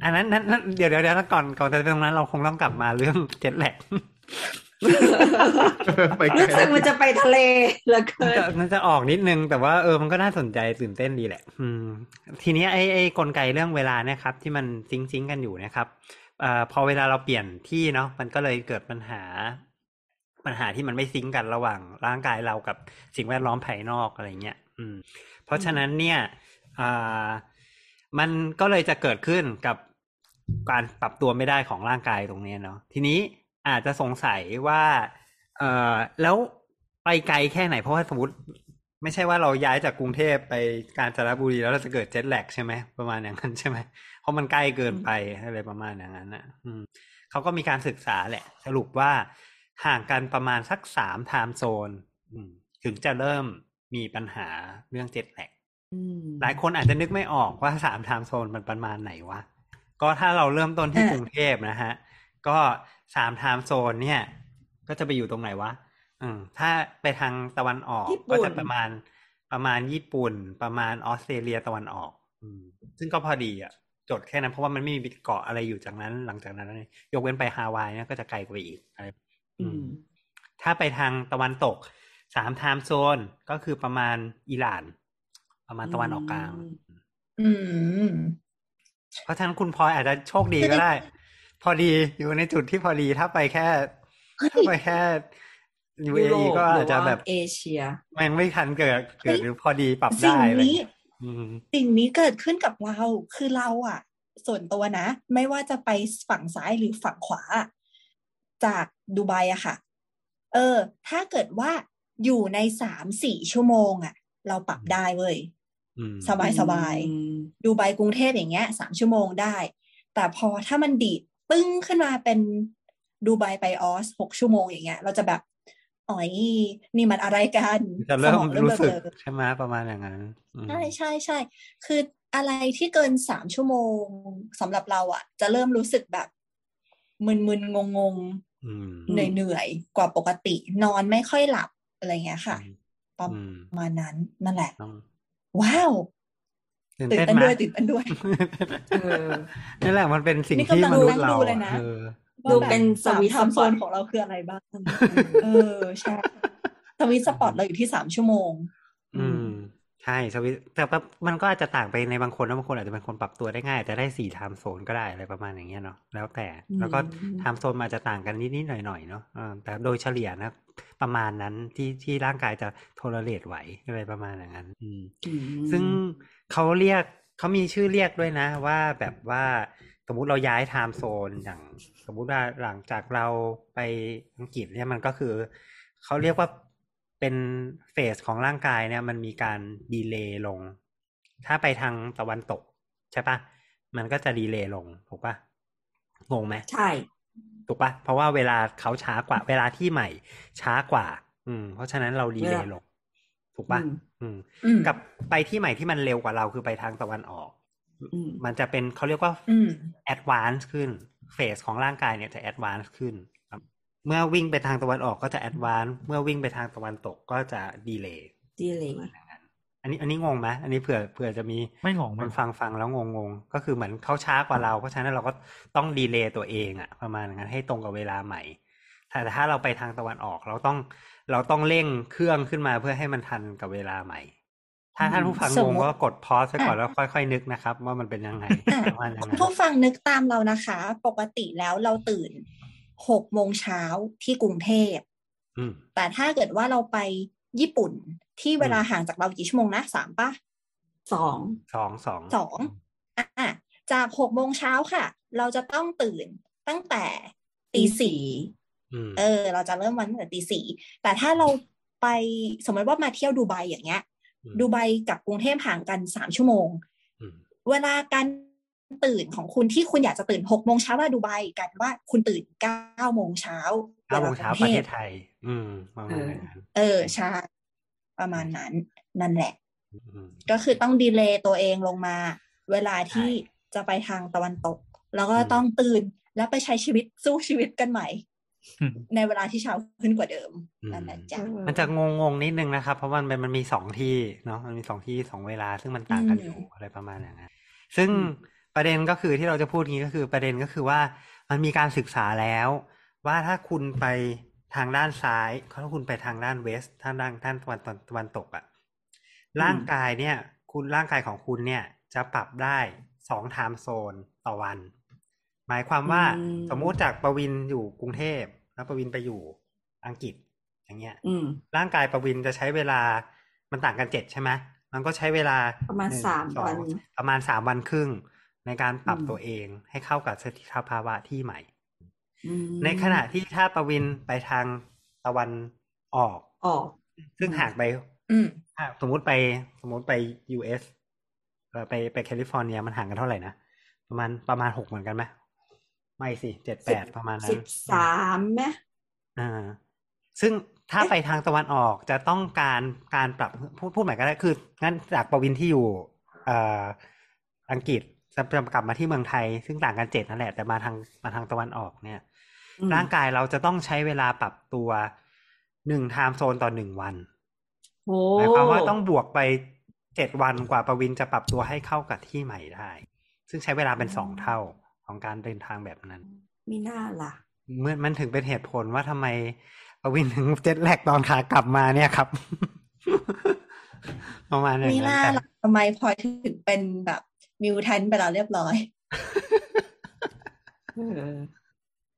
อันนั้นนั้นนั้นเดี๋ยวเดี๋ยวเดี๋ยวก่อนก่อนจะไปตรงนั้นเราคงต้องกลับมาเรื่องเจ็ตแลกไปไกล รู้สึกมันจะไปทะเลเหลือมันเกินจะมันจะออกนิดนึง แต่ว่าเออมันก็น่าสนใจตื่นเต้นดีแหละ อืม ทีเนี้ยไอ้ไอ้กลไกเรื่องเวลาเนี่ยครับ ที่มันซิงซิงกันอยู่นะครับเอ่อพอเวลาเราเปลี่ยนที่เนาะมันก็เลยเกิดปัญหา ปัญหาที่มันไม่ซิงกันระหว่างร่างกายเรากับสิ่งแวดล้อมภายนอกอะไรเงี้ยอืม เพราะฉะนั้นเนี่ยอ่ามันก็เลยจะเกิดขึ้นกับการปรับตัวไม่ได้ของร่างกายตรงเนี้ยเนาะทีนี้ อาจจะสงสัยว่า เอ่อแล้วไปไกลแค่ไหนเพราะว่าสมมติ ไม่ใช่ว่าเราย้ายจากกรุงเทพไปกาญจนบุรีแล้วเราจะเกิดเจ็ตแลกใช่ไหมประมาณอย่างนั้นใช่ไหมเพราะมันใกล้เกินไปอะไรประมาณอย่างนั้นนะอืมเขาก็มีการศึกษาแหละ สรุปว่าห่างกันประมาณสักสาม time zone อืมถึงจะเริ่มมีปัญหาเรื่อง jet lagอืมหลายคนอาจจะนึกไม่ออกว่าสาม time zone มันประมาณไหนวะ ก็ถ้าเราเริ่มต้นที่อะกรุงเทพนะฮะ ก็ สาม time zone เนี่ย ก็จะไปอยู่ตรงไหนวะอืมถ้าไปทางตะวันออกญี่ปุ่ก็จะประมาณประมาณญี่ปุ่น ประมาณออสเตรเลียตะวันออก อืม ซึ่งก็พอดีอะจดแค่นั้นเพราะว่ามันไม่มีเกาะอะไรอยู่จากนั้น หลังจากนั้นเลยยกเว้นไปฮาวายเนี่ยก็จะไกลกว่าอีกอะไรอืม ถ้าไปทางตะวันตกสามไทม์โซนก็คือประมาณอิหร่าน ประมาณตะวันออกกลาง อืม เพราะฉะนั้นคุณพลอยอาจจะโชคดีก็ได้ พอดีอยู่ในจุดที่พอดีถ้าไปแค่ถ้าไปแค่ยุ UAE โรปก็หรือาจจะว่าแบบเอเชียแม่งไม่ทันเกิดเกิดหรือพอดีปรับสิ่งได้อะไรนี้เงี้ยอืมสิ่งนี้เกิดขึ้นกับเราคือเราอะส่วนตัวนะ ไม่ว่าจะไปฝั่งซ้ายหรือฝั่งขวา จากดูไบอะค่ะ เออ ถ้าเกิดว่าอยู่ในสามสี่ชั่วโมงอะเราปรับได้เว้ยอืมสบายสบายอืมดูไบกรุงเทพอย่างเงี้ยสามชั่วโมงได้ แต่พอถ้ามันดีด ปึ้งขึ้นมาเป็นดูไบไปออสหกชั่วโมงอย่างเงี้ย เราจะแบบอ๋อยนี่มันอะไรกันจะเริ่สมองรู้สึกเบลอใช่ไหมประมาณอย่างนั้นอืมใช่ใช่ใช่คืออะไรที่เกินสามชั่วโมงสำหรับเราอะจะเริ่มรู้สึกแบบมึนๆงงอืมๆเหนื่อยๆกว่าปกติ นอนไม่ค่อยหลับอะไรเงี้ยค่ะประอืมมาณนั้นนั่นแหละต้องว้าว ตื่นตื่นเต้นเต้นไหมด้วยตื่นเต้นด้วยเออนี่แหละมันเป็นสิ่งนี่ที่กำลังมนุษย์นั่งเราดูเลยนะเออดูเป็น sweet สามโซน spot ของเราคืออะไรบ้าง เออใช่ sweet spot เราอยู่ที่สามชั่วโมง อืมใช่ sweet แต่ว่ามันก็อาจจะต่างไปในบางคนนะบางคนอาจจะเป็นคนปรับตัวได้ง่ายอาจจะได้สี่ time zone ก็ได้อะไรประมาณอย่างเงี้ยเนาะแล้วแต่อืมแล้วก็ time zone มันอาจจะต่างกันนิดๆหน่อยๆเนาะเออแต่โดยเฉลี่ยนะ ประมาณนั้นที่ที่ร่างกายจะ tolerate ไหวอะไรประมาณอย่างนั้น อืมอืมซึ่งเขาเรียกเขามีชื่อเรียกด้วยนะ ว่าแบบว่าสมมุติเราย้าย time zone อย่าง สมมุติว่าหลังจากเราไปอังกฤษเนี่ยมันก็คือเขาเรียกว่าเป็น phase ของร่างกายเนี่ย มันมีการ delay ลง ถ้าไปทางตะวันตก ใช่ปะมันก็จะ delay ลงถูกปะงงไหมใช่ ถูกปะเพราะว่าเวลาเขาช้ากว่า เวลาที่ใหม่ ช้ากว่า อืม เพราะฉะนั้นเราดีเลย์ลงถูกปะอืมอืมอืมกับไปที่ใหม่ที่มันเร็วกว่าเราคือไปทางตะวันออกอืมมันจะเป็นเขาเรียกว่าอืม advance ขึ้นเฟสของร่างกายเนี่ยจะ advance ขึ้นครับเมื่อวิ่งไปทางตะวันออกก็จะ advance เมื่อวิ่งไปทางตะวันตกก็จะ delay ดีเลย อันนี้อันนี้งงไหมอันนี้เผื่อเผื่อจะมีไม่งงคไม่นงงฟังฟังแล้วงงงๆก็คือเหมือนเขาช้ากว่าเรา เพราะฉะนั้นเราก็ต้องดีเลย์ตัวเองอะประมาณนั้นให้ตรงกับเวลาใหม่ แต่ถ้าเราไปทางตะวันออกเราต้องเราต้องเร่งเครื่องขึ้นมาเพื่อให้มันทันกับเวลาใหม่ ถ้าท่านผู้ฟังสงมงมุติก็กดพอสไปก่อนอะแล้วค่อยๆนึกนะครับ ว่ามันเป็นยังไงอะประมาณอย่างคุณนั้นผู้ฟังนึกตามเรานะคะ ปกติแล้วเราตื่นหกโมงเช้าที่กรุงเทพอืมแต่ถ้าเกิดว่าเราไปญี่ปุ่น ที่เวลาอืมห่างจากเรากี่ชั่วโมงนะสามปะสองสองสองสองอะจากหกโมงเช้าค่ะ เราจะต้องตื่นตั้งแต่ตีสี่อืมเออ เราจะเริ่มวันตั้งแต่ตีสี่แต่ถ้าเราไปสมมติว่ามาเที่ยวดูไบอย่างเงี้ยอืมดูไบกับกรุงเทพห่างกันสามชั่วโมง เวลาการตื่นของคุณที่คุณอยากจะตื่นหกโมงเช้าเวลาดูไบกลายเป็นว่าคุณตื่นเก้าโมงเช้าเก้าโมงเช้าประเทศไทย อืมประมาณนั้นเออใช่ ประมาณนั้นนั่นแหละอืมก็คือต้องดีเลย์ตัวเองลงมา เวลาที่จะไปทางตะวันตก แล้วก็ต้องตื่นแล้วไปใช้ชีวิตสู้ชีวิตกันใหม่อืมในเวลาที่เช้าขึ้นกว่าเดิมอืมนั่นแหละจ้ะมันจะงงงๆนิดนึงนะครับ เพราะว่ามันมันมีสองที่เนาะมันมีสองที่สองเวลาซึ่งมันต่างกันอยู่อะไรประมาณอย่างนั้นซึ่งประเด็นก็คือที่เราจะพูดงี้ก็คือประเด็นก็คือว่ามันมีการศึกษาแล้ว ว่าถ้าคุณไป ทางด้านซ้ายถ้าคุณไปทางด้านเวสทางด้านท่านตะวันตะวันตกอะร่างกายเนี่ย คุณร่างกายของคุณเนี่ย จะปรับได้สองไทม์โซนต่อวัน หมายความว่าอืมสมมุติจากประวินอยู่กรุงเทพแล้วประวินไปอยู่อังกฤษอย่างเงี้ยอืมร่างกายประวินจะใช้เวลามันต่างกันเจ็ดใช่ไหมมันก็ใช้เวลาประมาณหนึ่งสามสองวันประมาณสามวันครึ่ง ในการปรับอืมตัวเองให้เข้ากับสถิตภาวะที่ใหม่อืม ในขณะที่ถ้าประวินไปทางตะวันออกออก ซึ่งห่างไปอืมอะสมมุติไปสมมุติไป US เออไปไปแคลิฟอร์เนียมันห่างกันเท่าไหร่นะ ประมาณประมาณหกเหมือนกันไหมไม่สิเจ็ดแปดประมาณนั้สินบสามไหมอ่า ซึ่งถ้าไปทางตะวันออกจะต้องการการปรับพูดพูดใหม่ก็ได้คืองั้นจากประวินที่อยู่เอ่ออังกฤษจะจะกลับมาที่เมืองไทย ซึ่งต่างกันเจ็ดนั่นแหละแต่มาทางมาทางตะวันออกเนี่ยอืม ร่างกายเราจะต้องใช้เวลาปรับตัวหนึ่งไทม์โซนต่อหนึ่งวันโอ้หมายความว่าต้องบวกไปเจ็ดวันกว่าประวินจะปรับตัวให้เข้ากับที่ใหม่ได้ ซึ่งใช้เวลาเป็นสองเท่าของการเดินทางแบบนั้นมีหน้าล่ะเมื่อมันถึงเป็นเหตุผลว่าทำไมประวินถึงเจ็ตแลกตอนขากลับมาเนี่ยครับประมาณอย่างมีหนั้น้านแต่ล่ะทำไมพลอยถึงเป็นแบบมิวแทนไปแล้วเรียบร้อยเออ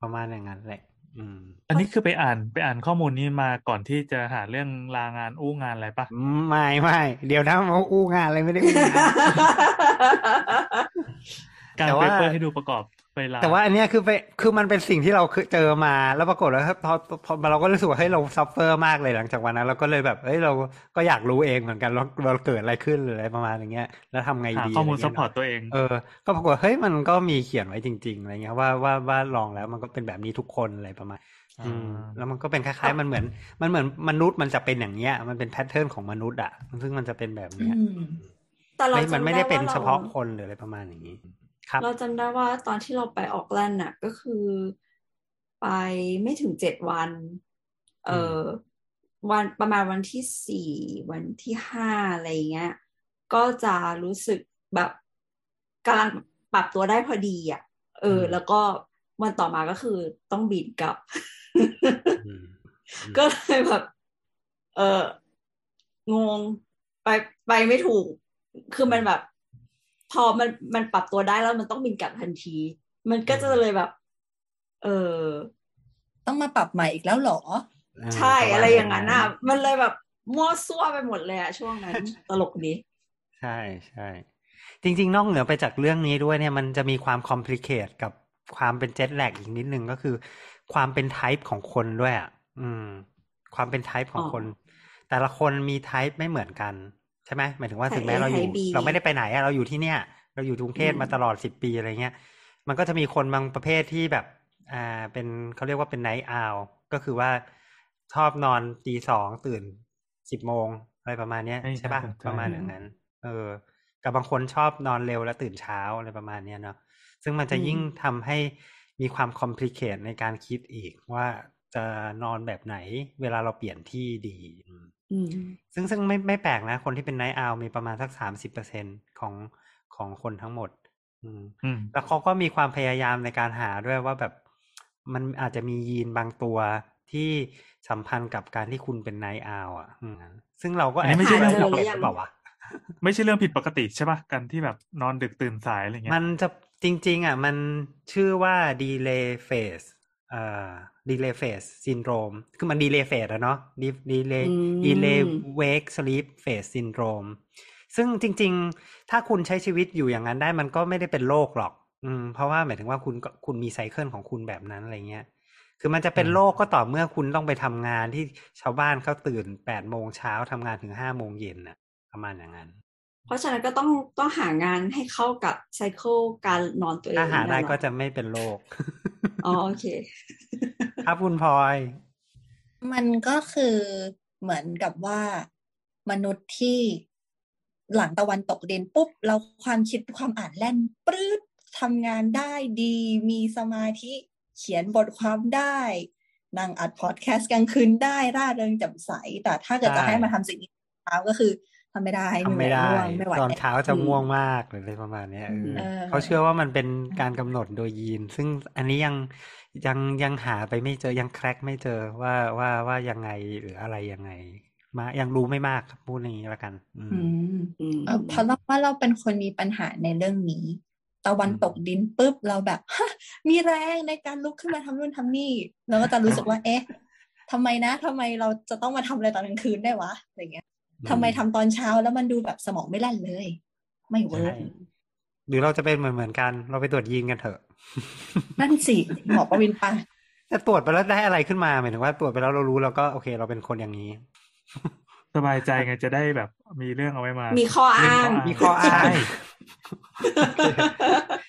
ประมาณอย่างนั้นแหละ อืม อันนี้คือไปอ่านไปอ่านข้อมูลนี้มาก่อนที่จะหาเรื่องลางานอู้งานอะไรปะไม่ไม่เดี๋ยวนะมาอู้งานอะไรไม่ได้อู้งาน การแต่เปว่าเปอร์ให้ดูประกอบ เวลาแต่ว่าอันเนี้ยคือไปคือมันเป็นสิ่งที่เราเคยเจอมาแล้วปรากฏว่าพอพอเราก็รู้สึกว่าเฮ้ยเรา suffer มากเลยหลังจากวันนั้นเราก็เลยแบบเฮ้ยเราก็อยากรู้เองเหมือนกันเราเราเกิดอะไรขึ้นหรืออะไรประมาณอย่างเงี้ย แล้วทำไงดีหาข้อมูลอะไรซัพเงี้ยพอร์ตเนาะตัวเองเออก็ปรากฏว่าเฮ้ยมันก็มีเขียนไว้จริงๆอะไรเงี้ยว่าว่าว่าลองแล้วมันก็เป็นแบบนี้ทุกคนอะไรประมาณอืมอ่าแล้วมันก็เป็นคล้ายๆมันเหมือน มันเหมือนมนุษย์มันจะเป็นอย่างเงี้ย มันเป็น pattern ของมนุษย์อะซึ่งมันจะเป็นแบบอืเนี้ยมแต่เราไม่จำมันไม่ได้เป็นว่เฉพาะคนหรืออะไรประมาณอย่างนี้ครับ เราจำได้ว่าตอนที่เราไปออกแลนด์น่ะ ก็คือไปไม่ถึงเจ็ดวัน เออวันประมาณวันที่สี่วันที่ห้าอะไรเงี้ย ก็จะรู้สึกแบบกำลังปรับตัวได้พอดีอะ เอออืมแล้วก็วันต่อมาก็คือต้องบินกลับอืมก็เลยแบบ เอองงไปไปไม่ถูก คือมันแบบพ อมันมันปรับตัวได้แล้วมันต้องบินกลับทันที มันก็จะเลยแบบ เออต้องมาปรับใหม่อีกแล้วเหรออ่าใช่ประมาณอะไรอย่างนั้นอะ มันเลยแบบมั่วซั่วไปหมดเลยอะช่วงนั้นตลกดีใช่ใช่จริง ๆ นอกเหนือไปจากเรื่องนี้ด้วยเนี่ยมันจะมีความ complicate กับความเป็น jet lag อีกนิดนึงก็คือ ความเป็นไทป์ของคนด้วยอะอืม ความเป็นไทป์ของอ๋อคน แต่ละคนมีไทป์ไม่เหมือนกัน ใช่ไหมหมายถึงว่า Type ถึงแม้ A เราอยู่ Type B เราไม่ได้ไปไหนอะเราอยู่ที่เนี่ย เราอยู่กรุงเทพอืมมาตลอดสิบปีอะไรเงี้ย มันก็จะมีคนบางประเภทที่แบบ อ่าเป็นเขาเรียกว่าเป็นไนท์อาวก็คือว่าชอบนอนตีสองตื่นสิบโมงอะไรประมาณเนี้ยเฮ้ยใช่ป่ะน่าสนใจประมาณอย่างนั้น เออ กับบางคนชอบนอนเร็วแล้วตื่นเช้าอะไรประมาณเนี้ยเนาะซึ่งมันจะอืมยิ่งทำให้มีความ complicate ในการคิดอีกว่าจะนอนแบบไหน เวลาเราเปลี่ยนที่ดีอืมอืม ซึ่งซึ่งไม่ไม่แปลกนะ คนที่เป็น night owl มีประมาณสักสามสิบเปอร์เซ็นของของคนทั้งหมดอืมอืมแล้วเขาก็มีความพยายามในการหาด้วยว่าแบบมันอาจจะมียีนบางตัวที่สัมพันธ์กับการที่คุณเป็น night owl อะอืมซึ่งเราก็อันนี้ไม่ใช่เรื่องแบปกติเป็นหรือเปล่าวะไม่ใช่เรื่องผิดปกติใช่ปะการที่แบบนอนดึกตื่นสายอะไรเงี้ยมันจะจริง ๆ อะ มันชื่อว่า delay phase เอ่อ delay phase syndrome คือมัน delay phase อะเนาะ De- delay อืม delay wake sleep phase syndrome ซึ่งจริง ๆ ถ้าคุณใช้ชีวิตอยู่อย่างนั้นได้มันก็ไม่ได้เป็นโรคหรอก อืม เพราะว่าหมายถึงว่าคุณก็คุณมีไซเคิลของคุณแบบนั้นอะไรเงี้ย คือมันจะเป็นโรคก็ต่อเมื่อคุณต้องไปทำงานที่ชาวบ้านเขาตื่นแปดโมงเช้าทำงานถึงห้าโมงเย็นน่ะ ประมาณอย่างนั้น เพราะฉะนั้นก็ต้องต้องหางานให้เข้ากับไซเคิลการนอนตัวเองถ้าหาได้แน่นอนก็จะไม่เป็นโรค อ๋อโอเค ครับคุณพลอย มันก็คือเหมือนกับว่ามนุษย์ที่หลังตะวันตกดินปุ๊บ เราความคิดความอ่านแล่นปรื๊ดทำงานได้ดี มีสมาธิเขียนบทความได้นั่งอัดพอดแคสต์กลางคืนได้ร่าเริงแจ่มใส แต่ถ้าเกิดจะใช่ให้มาทำสิ่งนี้เช้าก็คือ ทำไม่ได้ทำไม่ได้เหนื่อยง่วงไม่ไหวตอนเช้าจะอืมง่วงมากหรืออะไรประมาณเนี้ยเออเออเขาเชื่อว่ามันเป็นการกำหนดโดยยีน ซึ่งอันนี้ยังยังยังหาไปไม่เจอยังแคร็กไม่เจอว่าว่าว่ายังไงหรืออะไรยังไง มายังรู้ไม่มากครับพูดอย่างนี้ละกัน อืมอืมอืมเออเพราะเราว่าเราเป็นคนมีปัญหาในเรื่องนี้ตะวันตกดินปุ๊บเราแบบฮะมีแรงในการลุกขึ้นมาทำนู่นทำนี่เราก็จะรู้สึกว่า เอ๊ะทำไมนะทำไมเราจะต้องมาทำอะไรตอนกลางคืนด้วยวะอะไรเงี้ย ทำไมทำตอนเช้าแล้วมันดูแบบสมองไม่แล่นเลย ไม่ work ใช่หรือเราจะเป็นเหมือนเหมือนกัน เราไปตรวจยีนกันเถอะ นั่นสิหมอประวินปะแต่ตรวจไปแล้วได้อะไรขึ้นมาหมายถึงว่าตรวจไปแล้วเรารู้เราก็โอเค เราเป็นคนอย่างนี้ สบายใจไงจะได้แบบมีเรื่องเอาไว้มา มีข้ออ้าง มีข้ออ้างใช่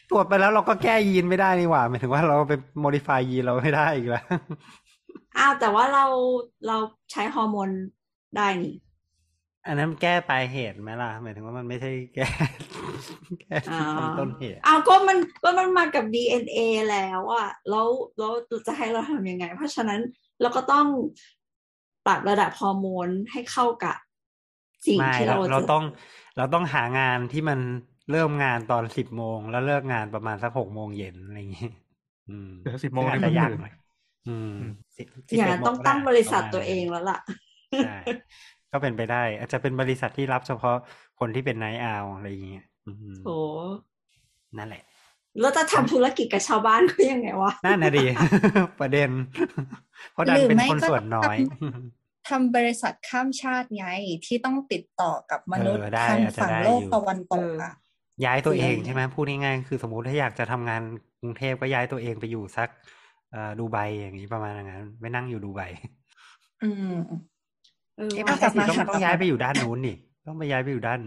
ตรวจไปแล้วเราก็แก้ยีนไม่ได้นี่หว่าหมายถึงว่าเราไปโมดิฟายยีนเราไม่ได้อีกแล้วอ้าวแต่ว่าเราเราใช้ฮอร์โมนได้นี่ อันนั้นแก้ปลายเหตุไหมล่ะหมายถึงว่ามันไม่ใช่แก้แก้ที่อ่าต้นเหตุอ้าวก็มันก็มันมากับ DNA แล้วอะแล้วแล้วจะให้เราทำยังไง เพราะฉะนั้นเราก็ต้องปรับระดับฮอร์โมนให้เข้ากับสิ่งไม่ที่เราเราเราจะต้อง เราต้องหางานที่มันเริ่มงานตอนสิบโมงแล้วเลิกงานประมาณสักหกโมงเย็นอะไรอย่างงี้อืมเดี๋ยว10โมงซึ่อาจนี่จะผมยากตื่นหน่อยอืมอืมสิบอย่าง11นั้นโมต้องตั้งได้บริษัทประมาณตัวเองนั้นแล้วล่ะใช่ ก็เป็นไปได้ อาจจะเป็นบริษัทที่รับเฉพาะคนที่เป็นไนท์อาวอะไรอย่างเงี้ยอืมโหนั่นแหละ แล้วจะทำธุรกิจกับชาวบ้านก็ยังไงวะนั่นนะดี ประเด็น เพราะดันหรือเป็นไม่คนก็ส่วนน้อยทำบริษัทข้ามชาติไงที่ต้องติดต่อกับมนุษย์เออได้ทางอาจจะฝั่งได้โลกอยู่ตะวันตกเอออะย้ายตัวเองจริงใช่ไหมพูดง่ายๆคือสมมติถ้าอยากจะทำงานกรุงเทพก็ย้ายตัวเองไปอยู่สักเอ่อดูไบอย่างนี้ประมาณนั้นไม่นั่งอยู่ดูไบอืม เออเอ๊ะอะไม่ใช่สิกลับมาต้องค่ะต้องย้ายไปอยู่ด้านนู้นนี่ ต้องไปย้ายไปอยู่ด้าน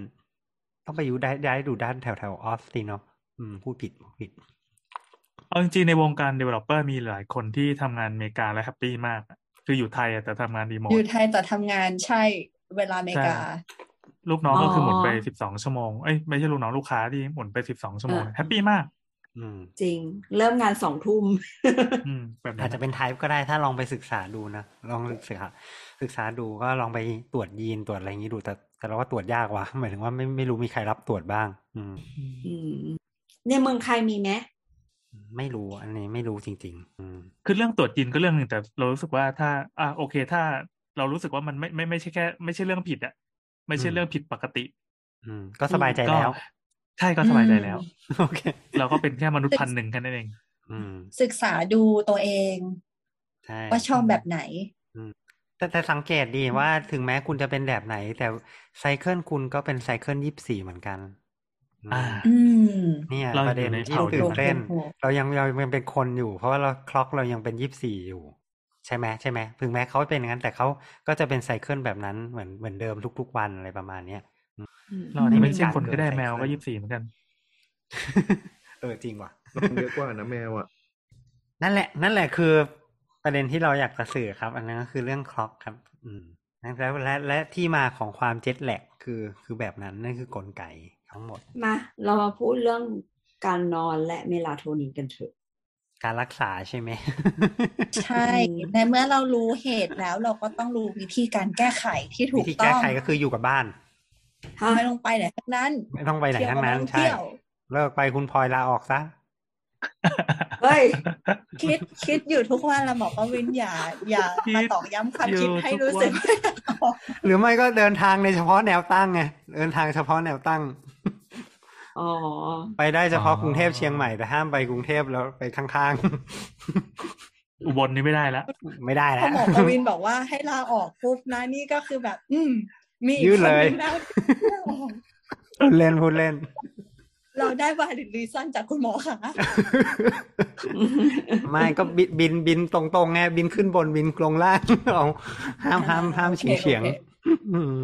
ต้องไปอยู่ได้ย้ายอยู่ด้านแถวแถวออสตินเนาะอืมพูดผิดพูดผิดเอาจริงๆในวงการ developer มีหลายคนที่ทำงานอเมริกาและแฮปปี้มากอะคืออยู่ไทยอะแต่ทำงานรีโมทอยู่ไทยแต่ทำงานใช่เวลาอเมริกา ลูกน้องก็คือหมุนไปอ๋อสิบสองชั่วโมงเอ้ยไม่ใช่ลูกน้องลูกค้าที่หมุนไปสิบสองชั่วโมงอ่าแฮปปี้มากอืมจริง เริ่มงานสองทุ่มอืมแบบอานั้จนจะเป็นไทป์ก็ได้ถ้าลองไปศึกษาดูนะ ลองศึกษา ศึกษาดูก็ลองไปตรวจยีนตรวจอะไรอย่างนี้ดูแต่แต่เราว่าตรวจยากว่ะหมายถึงว่าไม่ไม่รู้มีใครรับตรวจบ้าง อืมอืมในเมืองไทยมีไหมไม่รู้อันนี้ไม่รู้จริง ๆ อืมคือเรื่องตรวจยีนก็เรื่องหนึ่งแต่เรารู้สึกว่าถ้า อ่าโอเค ถ้าเรารู้สึกว่ามันไม่ไม่ไม่ใช่แค่ ไม่ใช่เรื่องผิดอะไม่ใช่อืมเรื่องผิดปกติ อืม ก็สบายใจก็แล้ว ใช่ก็สบายใจแล้วโอเค เราก็เป็นแค่มนุษย์พันธุ์หนึ่งแค่นั้นเองอืมศึกษาดูตัวเองใช่ว่าชอบแบบไหน แต่แต่สังเกตดีว่าถึงแม้คุณจะเป็นแบบไหน แต่ไซเคิลคุณก็เป็นไซเคิลยี่สิบสี่เหมือนกันอืมอ่าอืมเนี่ยเราประเด็นอยู่ในที่เผ่าเดีตื่ยวนกันเต้นถูกเรายังเรายังเป็นคนอยู่ เพราะว่าเราคล็อกเรายังเป็นยี่สิบสี่อยู่ ใช่ไหมใช่ไหมถึงแม้เขาเป็นอย่างนั้น แต่เขาก็จะเป็นไซเคิลแบบนั้นเหมือนเหมือนเดิมทุก ๆ วันอะไรประมาณเนี้ยอืมเราอาจจะไม่ใช่การคนก็ได้เกิดแมวก็ไซเคิลยี่สิบสี่เหมือนกัน เออจริงว่ะนอนเยอะกว่านะแมวอะนั่นแหละ นั่นแหละคือ ประเด็นที่เราอยากจะสื่อครับ อันนั้นก็คือเรื่องคล็อกครับ อืมแล้วและและที่มาของความเจ็ตแลกคือคือแบบนั้นนั่นคือกลไกทั้งหมด มา เรามาพูดเรื่องการนอนและเมลาโทนินกันเถอะการรักษาใช่ไหม ใช่ ในเมื่อเรารู้เหตุแล้วเราก็ต้องรู้วิธีการแก้ไขที่ถูวิกธีต้แก้องไขก็คืออยู่กับบ้านฮะไม่ลงไปไหนทั้งนั้น ไม่ต้องไปไหนทั้งนั้นเที่ใช่ยวเลิกไปคุณพลอยลาออกซะ เฮ้ยคิดคิดอยู่ทุกวันละหมอประวินอย่า อย่าคิดมาตอกย้ำความอยู่คิดให้ทุกรู้สึกวันหรือไม่ก็เดินทางในเฉพาะแนวตั้งไงเดินทางเฉพาะแนวตั้งอ๋อไปได้เฉพาะอ๋อกรุงเทพเชียงใหม่แต่ห้ามไปกรุงเทพแล้วไปข้างอุบลนี่ไม่ได้แล้วๆไม่ได้พแล้อวหมอประวินบอกว่าให้ลาออกปุ๊บนะนี่ก็คือแบบ อืมมีอีกยื่คนนเลยนึงแล้วที่ลาออกพูดเล่นพูดเล่น เราได้ valid reason จากคุณหมอค่ะ ไม่ก็บินบินบินตรงๆไงบินขึ้นบนบินลงล่างเอาห้ามห้ามห้ามโอเฉีเคยงเฉียงโอเคอืม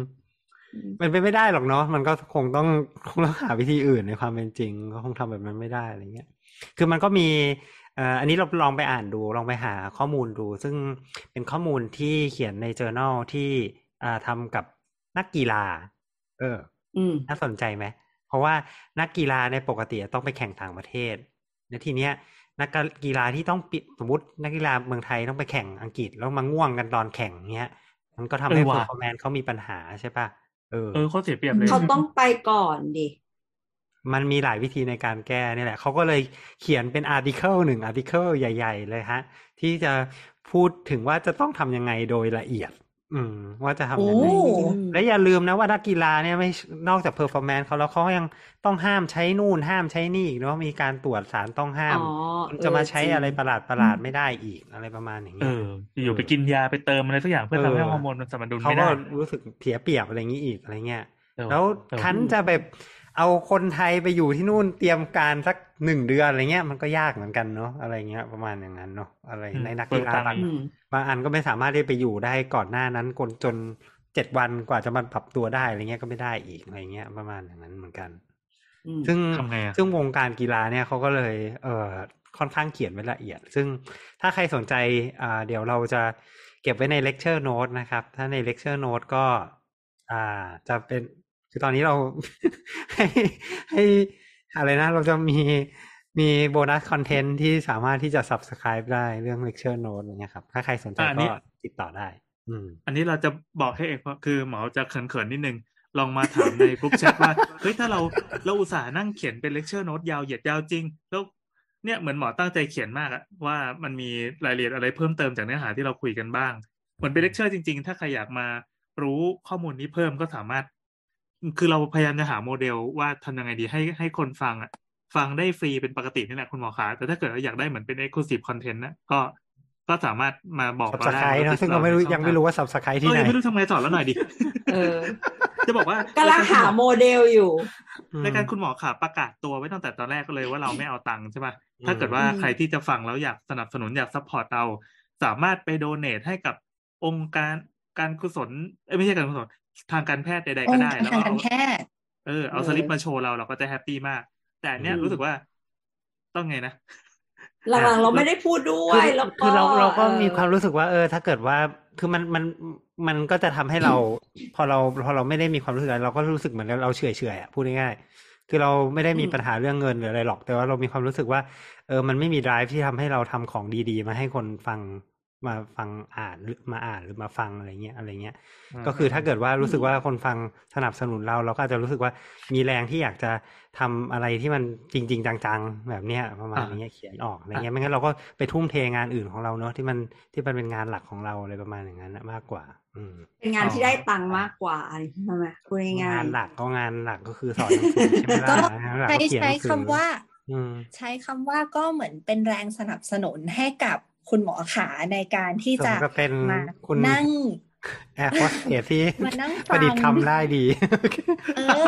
มันเป็นไม่ได้หรอกเนาะมันก็คงต้องคงต้องหาวิธีอื่นในความเป็นจริง ก็คงทำแบบนั้นไม่ได้อะไรเงี้ย คือมันก็มีเอ่ออันนี้เราลองไปอ่านดูลองไปหาข้อมูลดู ซึ่งเป็นข้อมูลที่เขียนใน journal ที่อ่าทำกับนักกีฬา เอออืมน่าสนใจไหม เพราะว่านักกีฬาในปกติต้องไปแข่งต่างประเทศในทีเนี้ยนักกีฬาที่ต้องปิดสมมตินักกีฬาเมืองไทยต้องไปแข่งอังกฤษแล้วมาง่วงกันตอนแข่งเนี้ย มันก็ทำให้เออว่ะ performance เขามีปัญหาใช่ปะเออเออเขาเสียเปรียบเลยเขาต้องไปก่อนดิมันมีหลายวิธีในการแก้นี่แหละ เขาก็เลยเขียนเป็น article หนึ่ง article ใหญ่ ๆ เลยฮะ ที่จะพูดถึงว่าจะต้องทำยังไงโดยละเอียด อืม ว่าจะทำยังไงโอ้และอย่าลืมนะว่านักกีฬาเนี่ยไม่นอกจาก performance เขาแล้วเขายังต้องห้ามใช้นู่นห้ามใช้นี่อีกเนาะมีการตรวจสารต้องห้ามอ๋อคุณจะมาใช้เออจริงอะไรประหลาดประหลาดๆไม่ได้อีกอะไรประมาณอย่างเงี้ยเอออยู่ไปกินยาไปเติมอะไรสักอย่างเพื่อเออทำให้ฮอร์โมนมันสมดุลเขาก็รู้สึกเสียเปรียบอะไรอย่างนี้อีกอะไรเงี้ยเออแล้วเออฉันจะแบบ เอาคนไทยไปอยู่ที่นู่นเตรียมการสักหนึ่งเดือนอะไรเงี้ยมันก็ยากเหมือนกันเนาะอะไรเงี้ยประมาณอย่างนั้นเนาะอะไรอืมในนักเปลืกีองฬาตังค์บางอืมบางอันก็ไม่สามารถที่ไปอยู่ได้ก่อนหน้านั้นจนจนเจ็ดวันกว่าจะมาปรับตัวได้อะไรเงี้ยก็ไม่ได้อีกอะไรเงี้ยประมาณอย่างนั้นเหมือนกันอืมซึ่งทำไงอะซึ่งวงการกีฬาเนี่ยเขาก็เลย เอ่อค่อนข้างเขียนไว้ละเอียด ซึ่งถ้าใครสนใจอ่าเดี๋ยวเราจะเก็บไว้ใน lecture note นะครับ ถ้าใน lecture note ก็ อ่าจะเป็น คือตอนนี้เราให้ให้อะไรนะ เราจะมีมี bonus content ที่สามารถที่จะ subscribe ได้เรื่อง lecture note อะไรเงี้ยครับ ถ้าใครสนใจอะอันนี้ก็ติดต่อได้ อืม อันนี้เราจะบอกให้เองว่าคือหมอจะเขินๆนิดนึง ลองมาถามในกลุ่มแชทว่า เฮ้ย ถ้าเราเราอุตส่าห์นั่งเขียนเป็น lecture note ยาวเหยียดยาวจริง แล้วเนี่ยเหมือนหมอตั้งใจเขียนมากอะว่ามันมีรายละเอียดอะไรเพิ่มเติมจากเนื้อหาที่เราคุยกันบ้าง เหมือนเป็นเลคเชอร์จริง ๆ ถ้าใครอยากมารู้ข้อมูลนี้เพิ่มก็สามารถ คือเราพยายามจะหาโมเดลว่าทำยังไงดีให้ให้คนฟังอะฟังได้ฟรีเป็นปกตินี่แหละคุณหมอขาแต่ถ้าเกิดว่าอยากได้เหมือนเป็น exclusive content นะก็ก็สามารถมาบอกเราได้ subscribe เนอะซึ่งเราไม่รู้ยังไม่รู้ว่า subscribe ที่เออไหนยังไม่รู้ทำไงสอนเราหน่อยดิเออจะบอกว่ากำลังหาโมเดลอยู่อืมรายการคุณหมอขาประกาศตัวไว้ตั้งแต่ตอนแรกก็เลยว่าเราไม่เอาตังค์ใช่ป่ะอืมถ้าเกิดว่าอืมใครที่จะฟังแล้วอยากสนับสนุนอยาก support เรา สามารถไปโดเนทให้กับองค์การการกุศลเอ้ยไม่ใช่การกุศล ทางการแพทย์ใดๆอก็งค์ได้การแล้วทางก็การเอาแพทย์เออเอาเออสลิปมาโชว์เราเราก็จะแฮปปี้มาก แต่อันเนี้ยอืมรู้สึกว่าต้องไงนะหลังๆเราไม่ได้พูดด้วคืยอแล้วก็คือเราเราก็มีเออความรู้สึกว่า เออ ถ้าเกิดว่าคือมันมันมันก็จะทำให้เรา พอเราพอเราไม่ได้มีความรู้สึกอะไรเราก็รู้สึกเหมือนเราเฉยเฉยๆอะพูดง่ายๆคือเราไม่ได้มีอืมปัญหาเรื่องเงินหรืออะไรหรอก แต่ว่าเรามีความรู้สึกว่า เออ มันไม่มี drive ที่ทำให้เราทำของดีๆ มาให้คนฟัง มาฟังอ่านหรือมาอ่านหรือมาฟังอะไรเงี้ยอะไรเงี้ย ก็คือถ้าเกิดว่ารู้สึกว่าคนฟังสนับสนุนเราเราก็อาจจะรู้สึกว่ามีแรงที่อยากจะทำอะไรที่มันจริง ๆ จังๆ แบบเนี้ยประมาณอ่านี้เขียนออกอะไรเงี้ยไม่งั้นเราก็ไปทุ่มเทงานอื่นของเราเนาะที่มันที่มันเป็นงานหลักของเราอะไรประมาณอย่างนั้นนะมากกว่า อืมเป็นงานที่ได้ตังค์มากกว่าอะไรใช่ไหมพูดง่ายงานๆหลักก็งานหลักก็คือสอนหนังสือใช่ไหมล่ะก็งานหลักใช้ก็เขียนหใช้นังสือคำว่าอืมใช้คำว่าก็เหมือนเป็นแรงสนับสนุนให้กับ คุณหมอขาในการที่สจะมก็เป็นมาคุณนั่งแอร์โฮสเตสที่มานั่งประฟัดิษงฐ์คำได้ดี เออ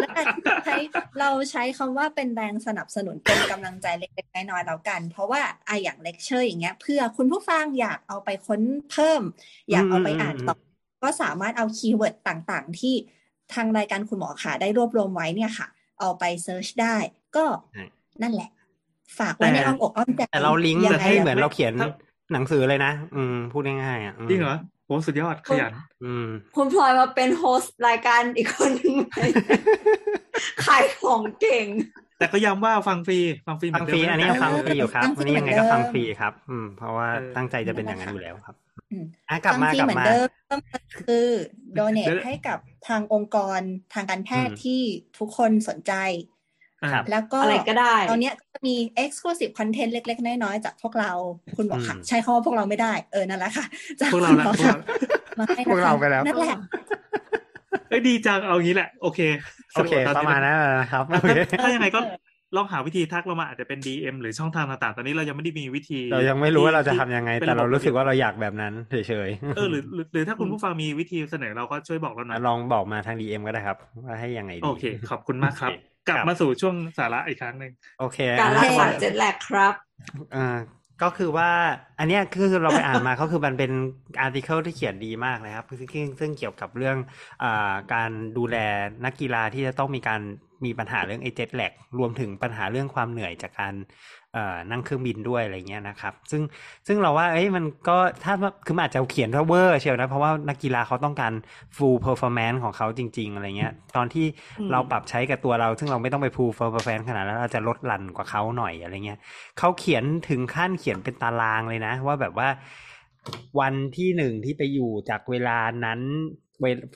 แล้วกันใช้เราใช้คำว่าเป็นแรงสนับสนุนเป็นกำลังใจเล็กๆน้อยๆแล้วกัน เพราะว่าอะอย่างเลคเชอร์อย่างเงี้ย เพื่อคุณผู้ฟังอยากเอาไปค้นเพิ่ม อยากเอาไปอ่านต่อ ก็สามารถเอาคีย์เวิร์ดต่างๆ ที่ทางรายการคุณหมอขาได้รวบรวมไว้เนี่ยค่ะ เอาไปเซิร์ชได้ ก็ใช่นั่นแหละ ฝากไว้ในอ้อมอกอ้อมใจแต่เราลิงก์ยังไงให้เหมือนอะเราเขียนถ้าหนังสือเลยนะ อืม พูดง่ายๆอะมจริงเหรอโหสุดยอดขยัน อืม คุณพลอยมาเป็นโฮสต์รายการอีกคนหนึ่งไหมขายของเก่ง แต่ก็ย้ำว่าฟังฟรี ฟังฟรีเหมืฟัองนฟเดิรีมอันนี้ะยังฟังฟรีอยู่ครับฟังฟรีวันนี้ยังไงก็เหมือนเดิมฟังฟรีครับ อืม เพราะว่าเออตั้งใจจะเป็นอย่างนั้นอยู่แล้วครับอืมอะกลับมาฟังฟรีกลับเหมือนมาเดิมคือโดเนทเดี๋ยวให้กับทางองค์กรทางการแพทย์อืมที่ทุกคนสนใจครับ แล้วก็อะไรก็ได้ ตอนเนี้ยก็มี exclusive content เล็ก ๆ น้อยๆจากพวกเราคุณบอกค่ะอืมใช้คำว่าพวกเราไม่ได้ เออ นั่นแหละค่ะจากพวกเราคุณละหมอพวกค่ะเรามาให้พวกเราไปแล้วนั่นแหละเอ้ยดีจังเอางี้แหละ โอเคโอเคสประมาณนั้นนะครับโอถ้าเคถ้ายังไงก็ลองหาวิธีทักเรามาอาจจะเป็น DM หรือช่องทางต่างๆ ตอนนี้เรายังไม่ได้มีวิธี เรายังไม่รู้ว่าเราจะที่ทำยังไงป็นแต่เราะบบรู้สึกว่าเราอยากแบบนั้นเฉยเออหรือหรือหรือถ้าคุณผู้ฟังมีวิธีเสนอเราก็ช่วยบอกเราหน่อยๆลองบอกมาทาง DM ก็ได้ครับ ว่าให้ยังไงดี โอเค ขอบคุณมากครับโอเค กลับครับมาสู่ช่วงสาระอีกครั้งหนึ่งโอเคการรักษาอะ jet lag ครับอ่าก็คือว่า อันเนี้ยคือเราไปอ่านมาก็คือมันเป็น article ที่เขียนดีมากเลยครับซึ่งซึ่งเกี่ยวกับเรื่องอาการดูแลนักกีฬาที่จะต้องมีการ มีปัญหาเรื่องไอ jet lag รวมถึงปัญหาเรื่องความเหนื่อยจากการนั่งเครื่องบินด้วยอะไรเงี้ยนะครับ ซึ่งซึ่งเราว่าเอ้ยมันก็ถ้าคืออาจจะเขียนว่าเวอร์เชียวนะ เพราะว่านักกีฬาเขาต้องการ full performance ของเขาจริง ๆ อะไรเงี้ย ตอนที่เราปรับใช้กับตัวเรา ซึ่งเราไม่ต้องไป full performance ขนาดนั้นเราจะลดหลั่นกว่าเขาหน่อยอะไรเงี้ยเขาเขียนถึงขั้นเขียนเป็นตารางเลยนะ ว่าแบบว่าวันที่หนึ่งที่ไปอยู่จากเวลานั้นเว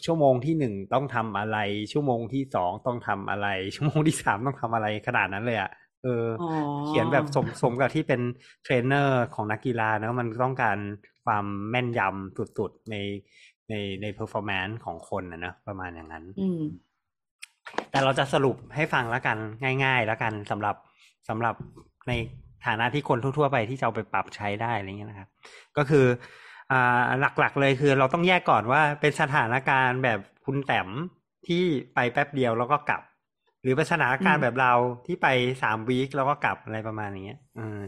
ชั่วโมงที่หนึ่งต้องทำอะไร ชั่วโมงที่สองต้องทำอะไร ชั่วโมงที่สามต้องทำอะไรขนาดนั้นเลยอะเออ เขียนแบบสมสมกับที่เป็นเทรนเนอร์ของนักกีฬาเนะมันต้องการความแม่นยำสุดๆ ในในใน performance ของคนนะเนะประมาณอย่างนั้นแต่เราจะสรุปให้ฟังแล้วกันง่าย ๆ แล้วกันสำหรับสำหรับในฐานะที่คนทั่วๆไปที่จะเอาไปปรับใช้ได้อะไรเงี้ยนะครับ ก็คือ อ่าหลักๆเลยคือเราต้องแยกก่อนว่าเป็นสถานการณ์แบบคุณแต้มที่ไปแป๊บเดียวแล้วก็กลับ หรือเป็นสถานการณ์แบบเราที่ไปสามวีคแล้วก็กลับอะไรประมาณนี้อืม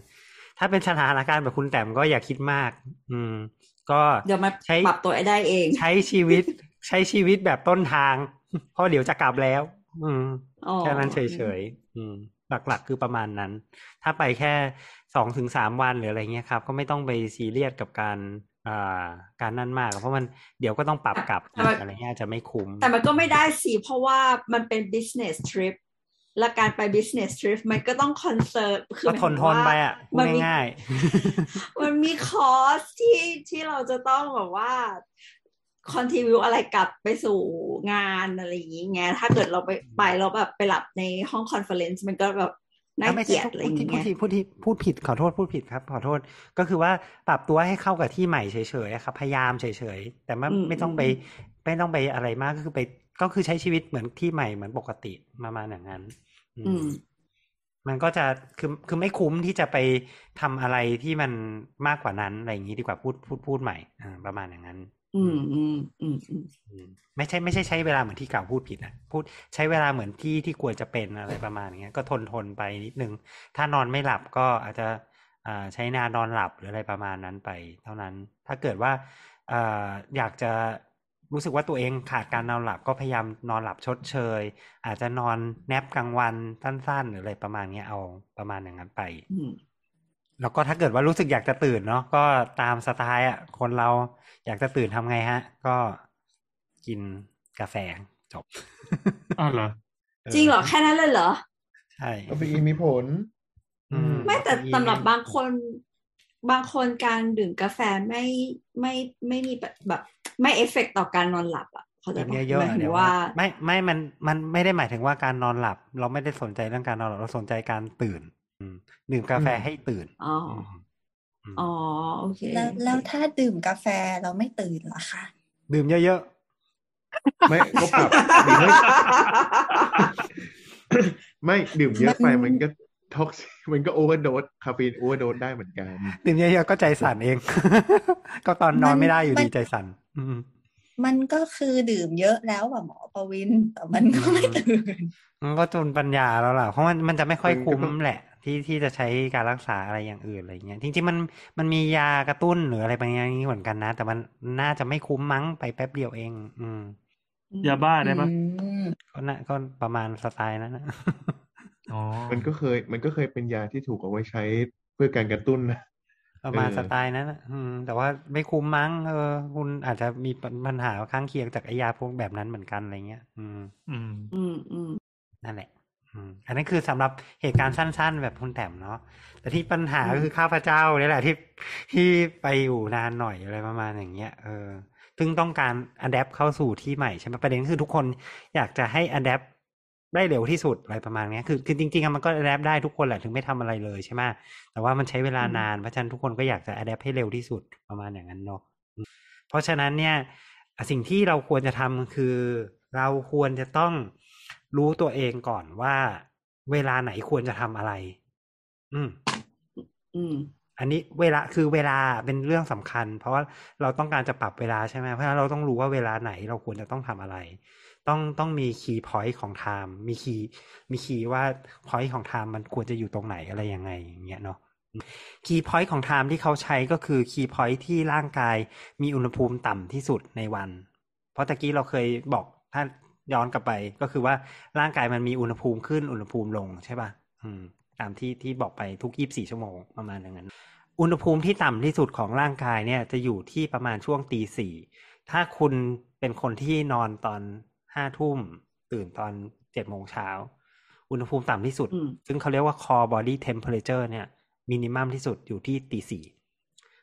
ถ้าเป็นสถานการณ์แบบคุณแต้มก็อย่าคิดมาก อืม ก็เดี๋ยวมาใช้ปรับตัวได้เอง ใช้ชีวิต ใช้ชีวิตแบบต้นทาง เพราะเดี๋ยวจะกลับแล้ว อืมแค่นั้นเฉยๆอืม หลักๆคือประมาณนั้น ถ้าไปแค่สองถึงสามวันหรืออะไรเงี้ยครับ ก็ไม่ต้องไปซีเรียสกับการ การนั่นมาก เพราะมันเดี๋ยวก็ต้องปรับกลับอะไรเงี้ยจะไม่คุ้ม แต่มันก็ไม่ได้สิ เพราะว่ามันเป็น business trip และการไป business trip มันก็ต้อง conserve คือทนทนไปอะมันง่ายมันมี cost ที่ที่เราจะต้องแบบว่า contribute อะไรกลับไปสู่งานอะไรอย่างเงี้ยถ้าเกิดเราไปไปเราแบบไปหลับในห้อง conference มันก็แบบ น่าเกลียดอะไรอย่างเงี้ยพูดพูดพูดผิดขอโทษพูดผิดครับ ขอโทษก็คือว่าปรับตัวให้เข้ากับที่ใหม่เฉยๆครับ พยายามเฉยๆแต่ไม่ไม่ต้องไปไม่ต้องไปอะไรมากก็คือไป ก็คือใช้ชีวิตเหมือนที่ใหม่เหมือนปกติมามาอย่างนั้น อืมมันก็จะคือคือไม่คุ้มที่จะไปทำอะไรที่มันมากกว่านั้นอะไรอย่างนี้ดีกว่าพูดพูดพูดใหม่อ่าประมาณอย่างนั้น อืมอืมอืมอืมไม่ใช่ไม่ใช่ใช้เวลาเหมือนที่กล่าวพูดผิดนะพูดใช้เวลาเหมือนที่ที่ควรจะเป็นอะไรประมาณอย่างเงี้ยก็ทนทนไปนิดนึง ถ้านอนไม่หลับก็อาจจะอ่าใช้นานอนหลับหรืออะไรประมาณนั้นไป เท่านั้น ถ้าเกิดว่าอ่าอยากจะรู้สึกว่าตัวเองขาดการนอนหลับก็พยายามนอนหลับชดเชย อาจจะนอนแนบกลางวันสั้นๆ หรืออะไรประมาณนี้เอาประมาณอย่างนั้นไป แล้วก็ถ้าเกิดว่ารู้สึกอยากจะตื่นเนาะก็ตามสไตล์อะคนเราอยากจะตื่นทำไงฮะ ก็กินกาแฟจบอ๋อเหรอ จริงเหรอ แค่นั้นเลยเหรอ ใช่ก็เป็นมีผลไม่แต่สำหรับบางคนบางคนการดื่มกาแฟไม่ไม่ไม่มีแบบไม่เอฟเฟกต่อการนอนหลับอะเขาจะหมายถึงว่า ไม่ไม่มันมันไม่ได้หมายถึงว่าการนอนหลับ เราไม่ได้สนใจเรื่องการนอนหลับเราสนใจการตื่น ดื่มกาแฟให้ตื่น อ๋อ อ๋อ โอเค แล้วแล้วถ้าดื่มกาแฟเราไม่ตื่นหรอคะ ดื่มเยอะๆ ไม่ก็ปรับไม่ดื่มเยอะไปมันก็ท็อกซิมันก็ overdose คาเฟอีน overdose ได้เหมือนกัน ดื่มเยอะๆก็ใจสั่นเอง ก็ตอนนอนไม่ได้อยู่ดีใจสั่นมันก็คือดื่มเยอะแล้วแบบหมอประวินแต่มันก็ไม่ตื่นมันก็จนปัญญาแล้วล่ะ เพราะมันมันจะไม่ค่อยคุ้มแหละ ที่ที่จะใช้การรักษาอะไรอย่างอื่นอะไรเงี้ยจริงๆมันมันมียากระตุ้นหรืออะไรบางอย่างนี้เหมือนกันนะ แต่มันน่าจะไม่คุ้มมั้งไปแป๊บเดียวเอง อืมยาบ้าได้ปะก็น่าก็ประมาณสไตล์นั้นนะมันก็เคย มันก็เคยเป็นยาที่ถูกเอาไว้ใช้เพื่อการกระตุ้นนะประมาณสไตล์นั้นอืมแต่ว่าไม่คุ้มมั้ง เออ คุณอาจจะมีปัญหาข้างเคียงจากไอยาพวกแบบนั้นเหมือนกันอะไรเงี้ย อืม อืม อืมอืมนั่นแหละ อืมอันนั้นคือสำหรับเหตุการณ์สั้น ๆ แบบคุณแต้มเนาะแต่ที่ปัญหาก็คือข้าพเจ้านี่แหละที่ที่ไปอยู่นานหน่อยอะไรประมาณอย่างเงี้ยเออซึ่งต้องการ adapt เข้าสู่ที่ใหม่ใช่ไหมประเด็นคือทุกคนอยากจะให้ adapt ได้เร็วที่สุดอะไรประมาณนี้คือคือจริงๆมันก็แอดได้ทุกคนแหละถึงไม่ทำอะไรเลยใช่ไหมแต่ว่ามันใช้เวลานานเพราะฉะนั้นทุกคนก็อยากจะอัดแอให้เร็วที่สุดประมาณอย่างนั้นเนาะเพราะฉะนั้นเนี่ยสิ่งที่เราควรจะทำคือ เราควรจะต้อง รู้ตัวเองก่อนว่า เวลาไหนควรจะทำอะไร อืม อืม อันนี้เวลาคือเวลาเป็นเรื่องสำคัญ เพราะว่าเราต้องการจะปรับเวลาใช่ไหมเพราะฉะนั้นเราต้องรู้ว่าเวลาไหนเราควรจะต้องทำอะไร ต้องต้องมี key point of time มี key มี key ว่า point of time มันควรจะอยู่ตรงไหนอะไรยังไงอย่างเงี้ยเนาะ key point of time ที่เขาใช้ก็คือ key point ที่ร่างกายมีอุณหภูมิต่ำที่สุดในวัน เพราะตะกี้เราเคยบอกถ้า ย้อนกลับไปก็คือว่าร่างกายมันมีอุณหภูมิขึ้นอุณหภูมิลงใช่ป่ะอืม ตามที่ที่บอกไปทุกยี่บสี่ชั่วโมงประมาณอย่างนั้น อุณหภูมิที่ต่ำที่สุดของร่างกายเนี่ยจะอยู่ที่ประมาณช่วงตีสี่ถ้าคุณเป็นคนที่นอนตอนห้าทุ่มตื่นตอนเจ็ดโมงเช้าอุณหภูมิต่ำที่สุด ซึ่งเขาเรียกว่า core body temperature เนี่ยminimum ที่สุดอยู่ที่ตีสี่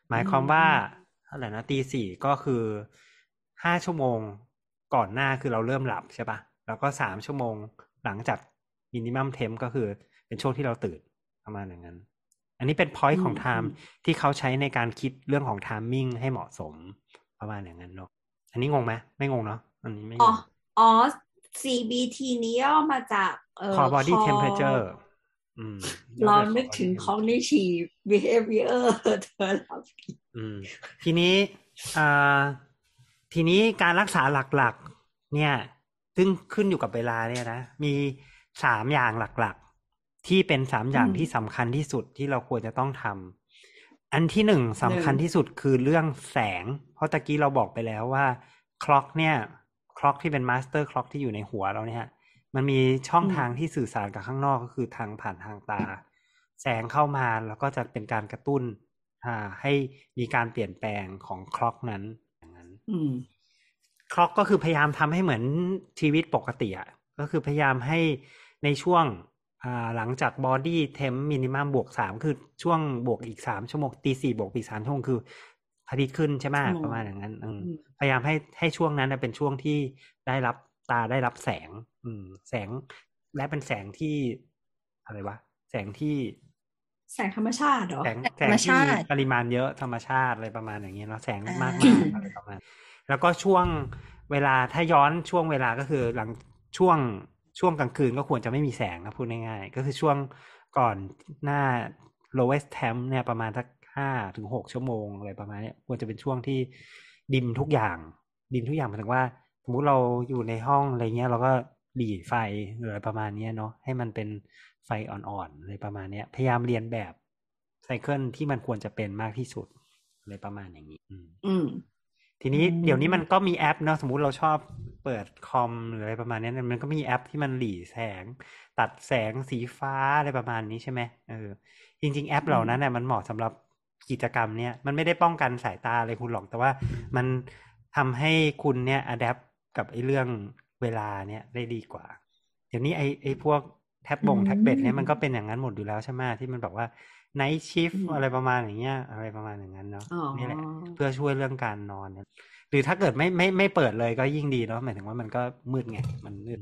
หมายความว่าอะไรนะตีสี่ก็คือห้าชั่วโมง ก่อนหน้าคือเราเริ่มหลับใช่ปะแล้วก็สามชั่วโมงหลังจาก minimum temp ก็คือเป็นช่วงที่เราตื่นประมาณอย่างนั้น อันนี้เป็น point of time ที่เขาใช้ในการคิดเรื่องของ timing ให้เหมาะสมประมาณอย่างนั้นเนาะอันนี้งงไหมไม่งงเนาะอันนี้ไม่งงอ๋อ CBT นี้ย่อมาจากเอ่อ core body temperature เรานึกถึง cognitive behavior เธอแล้วอืมทีนี้อ่า ทีนี้การรักษาหลักๆ เนี่ย ซึ่งขึ้นอยู่กับเวลาเนี่ยนะ มีสามอย่างหลักๆ ที่เป็นสามอย่างที่สำคัญที่สุดที่เราควรจะต้องทำอันที่หนึ่งสำคัญที่สุดคือเรื่องแสง เพราะตะกี้เราบอกไปแล้วว่าclock เนี่ย clock ที่เป็น master clock ที่อยู่ในหัวเราเนี่ยมันมีช่องทางที่สื่อสารกับข้างนอกก็คือทางผ่านทางตา แสงเข้ามาแล้วก็จะเป็นการกระตุ้นให้มีการเปลี่ยนแปลงของ clock นั้นอย่างนั้น clock ก็คือพยายามทำให้เหมือนชีวิตปกติอะก็คือพยายามให้ในช่วงหลังจาก body temp minimum บวกสามคือช่วงบวกอีกสามชั่วโมงตีสี่บวกอีกสามชั่วโมงคือพอาทิตย์ขึ้นใช่ไหมประมาณอย่างนั้นพยายามให้ให้ช่วงนั้นเป็นช่วงที่ได้รับตาได้รับแสง อืม แสงและเป็นแสงที่อะไรวะแสงที่ แสงธรรมชาติเหรอแสงแสงที่ปริมาณเยอะธรรมชาติอะไรประมาณอย่างเงี้ยเนาะแสงมากมากอะไรประมาณแล้วก็ช่วงเวลาถ้าย้อนช่วงเวลาก็คือหลังช่วงช่วงกลางคืนก็ควรจะไม่มีแสงนะพูดง่ายๆก็คือช่วงก่อนหน้า lowest temp เนี่ยประมาณสักห้าถึงหกชั่วโมงอะไรประมาณนี้ควรจะเป็นช่วงที่ดิมทุกอย่าง ดิมทุกอย่างหมายถึงว่าสมมุติเราอยู่ในห้องอะไรเงี้ยเราก็หลีไฟหรืออะไรประมาณนี้เนาะให้มันเป็น ไฟอ่อนๆอะไรประมาณเนี้ย พยายามเรียนแบบไซเคิลที่มันควรจะเป็นมากที่สุดอะไรประมาณอย่างนี้ อืมทีนี้เดี๋ยวนี้มันก็มีแอปเนาะสมมุติเราชอบเปิดคอมหรืออะไรประมาณนี้มันก็มีแอปที่มันหลีแสง ตัดแสงสีฟ้าอะไรประมาณนี้ใช่ไหมเออจริง ๆ แอปเหล่านั้นเนี่ยมันเหมาะสำหรับกิจกรรมเนี่ยมันไม่ได้ป้องกันสายตาอะไรคุณหรอกแต่ว่ามันทำให้คุณเนี่ย adapt กับไอ้เรื่องเวลาเนี่ยได้ดีกว่า เดี๋ยวนี้ไอ้ไอ้พวก แท็บบงแท็บเล็ตเนี่ยมันก็เป็นอย่างนั้นหมดอยู่แล้วใช่ไหมที่มันบอกว่า Night Shift อะไรประมาณอย่างเงี้ย อะไรประมาณอย่างนั้นเนาะนี่แหละเพื่อช่วยเรื่องการนอนเนี่ยหรือถ้าเกิดไม่ไม่ไม่เปิดเลยก็ยิ่งดีเนาะหมายถึงว่ามันก็มืดไงมันมืด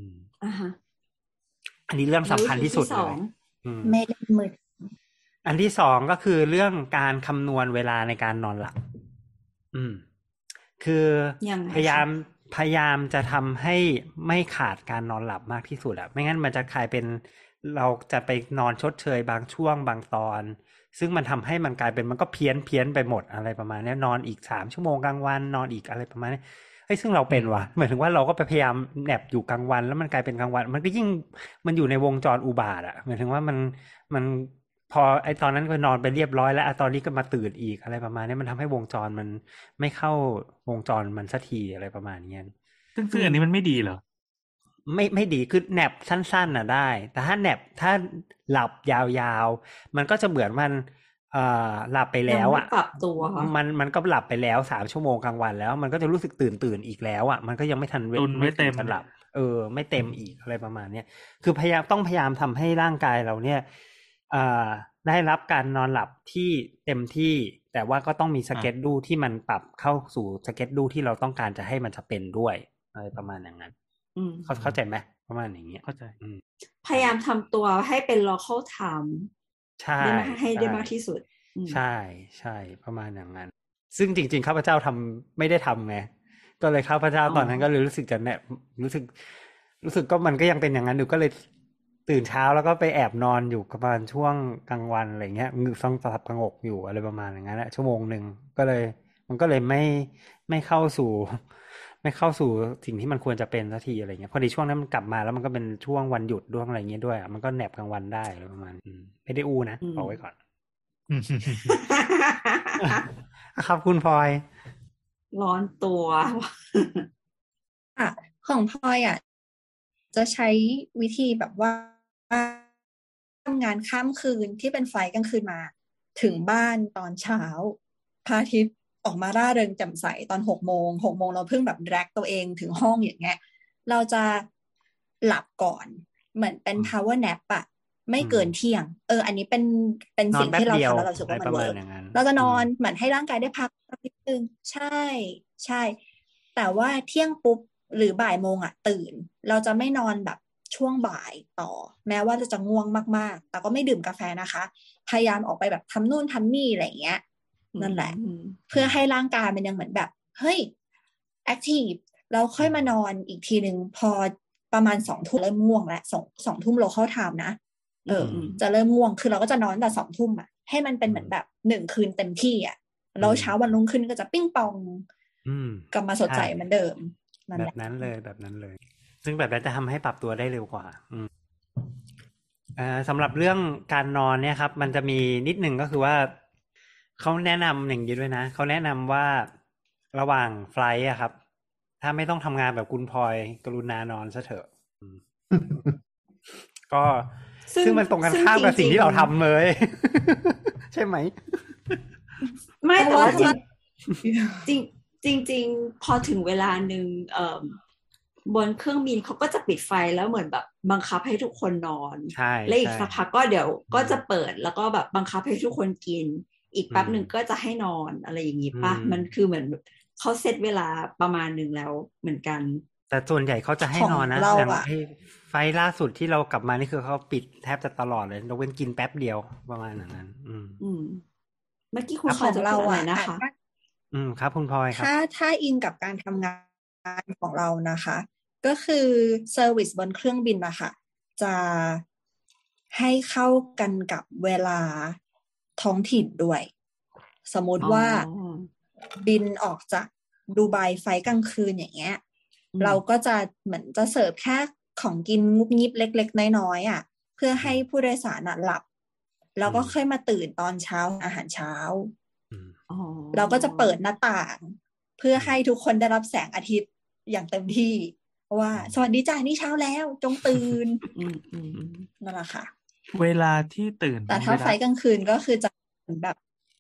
อันนี้เรื่องสำคัญที่สุดเลยไม่ได้มืดอันที่สองก็คือเรื่องการคำนวณเวลาในการนอนหลับ อืม คือพยายาม พยายามจะทำให้ไม่ขาดการนอนหลับมากที่สุดอะไม่งั้นมันจะกลายเป็นเราจะไปนอนชดเชยบางช่วงบางตอน ซึ่งมันทำให้มันกลายเป็นมันก็เพี้ยนเพี้ยนไปหมดอะไรประมาณนี้นอนอีกสามชั่วโมงกลางวันนอนอีกอะไรประมาณนี้เฮ้ยซึ่งเราเป็นวะหมายถึงว่าเราก็ไปพยายามแนบอยู่กลางวัน แล้วมันกลายเป็นกลางวัน มันก็ยิ่งมันอยู่ในวงจรอุบาทอะหมายถึงว่ามันมัน พอไอตอนนั้นก็นอนไปเรียบร้อยแล้วตอนนี้ก็มาตื่นอีกอะไรประมาณนี้มันทำให้วงจรมันไม่เข้าวงจรมันสักทีอะไรประมาณนี้ซึ่งซึ่งอันนี้มันไม่ดีเหรอไม่ไม่ดีคือแนบสั้นๆน่ะได้ แต่ถ้าแนบถ้าหลับยาวๆ มันก็จะเหมือนมันเอ่อหลับไปแล้วอะปรับตัวมันมันก็หลับไปแล้วสามชั่วโมงกลางวันแล้ว มันก็จะรู้สึกตื่นตื่นอีกแล้วอะมันก็ยังไม่ทันตุนไม่เต็มหลับ เออ ไม่เต็มอีกอะไรประมาณเนี้ยคือพยายามต้องพยายามทำให้ร่างกายเราเนี่ยอ่า ได้รับการนอนหลับที่เต็มที่ แต่ว่าก็ต้องมีสเก็ตดูที่มันปรับเข้าสู่สเก็ตดูที่เราต้องการจะให้มันจะเป็นด้วยอะไรประมาณอย่างนั้นเขาเข้าใจไหมประมาณอย่างเงี้ยเข้าใจพยายามทำตัวให้เป็น local time ใช่ให้ได้มากที่สุด ใช่ใช่ประมาณอย่างนั้น ซึ่งจริง ๆ ข้าพเจ้าทำไม่ได้ทำไงก็เลยข้าพเจ้าตอนนั้นก็เลยรู้สึกจะแนบรู้สึก รู้สึกก็มันก็ยังเป็นอย่างนั้นอยู่ก็เลย ตื่นเช้าแล้วก็ไปแอบนอนอยู่ประมาณช่วงกลางวันอะไรเงี้ยงือฟังสลับกระงกอยู่อะไรประมาณอย่างนั้นแหละชั่วโมงหนึ่งก็เลย มันก็เลยไม่ไม่เข้าสู่ ไม่เข้าสู่สิ่งที่มันควรจะเป็นสักทีอะไรเงี้ยพอดีช่วงนั้นมันกลับมาแล้วมันก็เป็นช่วงวันหยุดด้วยอะไรเงี้ยด้วยมันก็แนบกลางวันได้อะไรประมาณไม่ได้อู้นะบอกไว้ก่อนครับคุณพลอย ร้อนตัวอะของพลอยอะจะใช้วิธีแบบว่า ทำงานข้ามคืนที่เป็นไฟล์กลางคืนมา ถึงบ้านตอนเช้าพระอาทิตย์ออกมาร่าเริงแจ่มใสตอนหกโมงหกโมงเราเพิ่งแบบแรกตัวเองถึงห้องอย่างเงี้ย เราจะหลับก่อน เหมือนเป็น power nap อะไม่เกินเที่ยง เออ อันนี้เป็นเป็นนอนสิ่งแป๊บที่เราเดียวทำแล้วเรารู้สึกอะไรว่ามัปนระมาเวิณร์กอย่างนั้นเราจะนอนอืมเหมือนให้ร่างกายได้พักสักนิดนึงใช่ ใช่ แต่ว่าเที่ยงปุ๊บหรือบ่ายโมงอะตื่น เราจะไม่นอนแบบ ช่วงบ่ายต่อ แม้ว่าเราจะง่วงมากๆ แต่ก็ไม่ดื่มกาแฟนะคะ พยายามออกไปแบบทำนู่นทำนี่อะไรอย่างเงี้ยนั่นแหละอืมเพื่อให้ร่างกายมันยังเหมือนแบบ เฮ้ย active เราค่อยมานอนอีกทีหนึ่งพอประมาณสองทุ่มเริ่มง่วงแล้วสองสองทุ่มเราเข้า time นะเอออมจะเริ่มง่วงคือเราก็จะนอนแต่สองทุ่มอะให้มันเป็นเหมือนแบบหนึ่งคืนเต็มที่อะแล้วเช้าวันรุ่งขึ้นก็จะปิ้งปองอืมกลับมาสดใสใช่เหมือนเดิมนั่นแบแหละบนั้นเลยแบบนั้นเลย ซึ่งแบบนั้นจะทำให้ปรับตัวได้เร็วกว่า อืมเอ่อสำหรับเรื่องการนอนเนี่ยครับ มันจะมีนิดหนึ่งก็คือว่าเขาแนะนำอย่างนี้ด้วยนะเขาแนะนำว่าระหว่างไฟลท์อะครับ ถ้าไม่ต้องทำงานแบบคุณพลอยกรุณานอนซะเถอะอืมก็ซึ่งซึ่งมันตรงกันซึ่งข้ามกับจริงๆสิ่งที่เราทำเลย ใช่ไหม ไม่แต่ว่าเพราะว่าจริงจริงจริง ๆ พอถึงเวลาหนึ่งเอ่อ บนเครื่องบินเขาก็จะปิดไฟแล้วเหมือนแบบบังคับให้ทุกคนนอน ใช่ และอีกใช่สักพักก็เดี๋ยวก็จะเปิดแล้วก็แบบบังคับให้ทุกคนกิน อีกแป๊บอืมหนึ่งก็จะให้นอนอะไรอย่างนี้ปะอืมมันคือเหมือนเขาเซตเวลาประมาณหนึ่งแล้วเหมือนกัน แต่ส่วนใหญ่เขาจะให้ของนอนนะเราอย่างอะไอ้ไฟล์ล่าสุดที่เรากลับมานี่คือเขาปิดแทบจะตลอดเลยยกเว้นกินแป๊บเดียวประมาณอย่างนั้น อืม อืม เมื่อกี้คุณขพลออยงจะเราพูดอะไรอะนะคะถ้าอืมครับ คุณพลอยครับ ถ้าถ้าอิงกับการทำงาน ของเรานะคะ ก็คือเซอร์วิสบนเครื่องบินนะคะจะให้เข้ากันกับเวลาท้องถิ่นด้วย สมมติว่าอ๋อบินออกจากดูไบไฟล์กลางคืนอย่างเงี้ยอืมเราก็จะเหมือนจะเสิร์ฟแค่ของกินงุบงิบเล็ก ๆ น้อยๆอะ เพื่อให้ผู้โดยสารน่ะหลับ แล้วก็อืมค่อยมาตื่นตอนเช้าอาหารเช้าอืมอ๋อเราก็จะเปิดหน้าต่าง เพื่อให้ทุกคนได้รับแสงอาทิตย์ อย่างเต็มที่เพราะว่า สวัสดีจ้านี่เช้าแล้ว จงตื่นอืมอืมอืมนั่นแหละค่ะ เวลาที่ตื่น แต่ถ้าเวลไฟล์กลางคืนก็คือจะเหมือนแบบ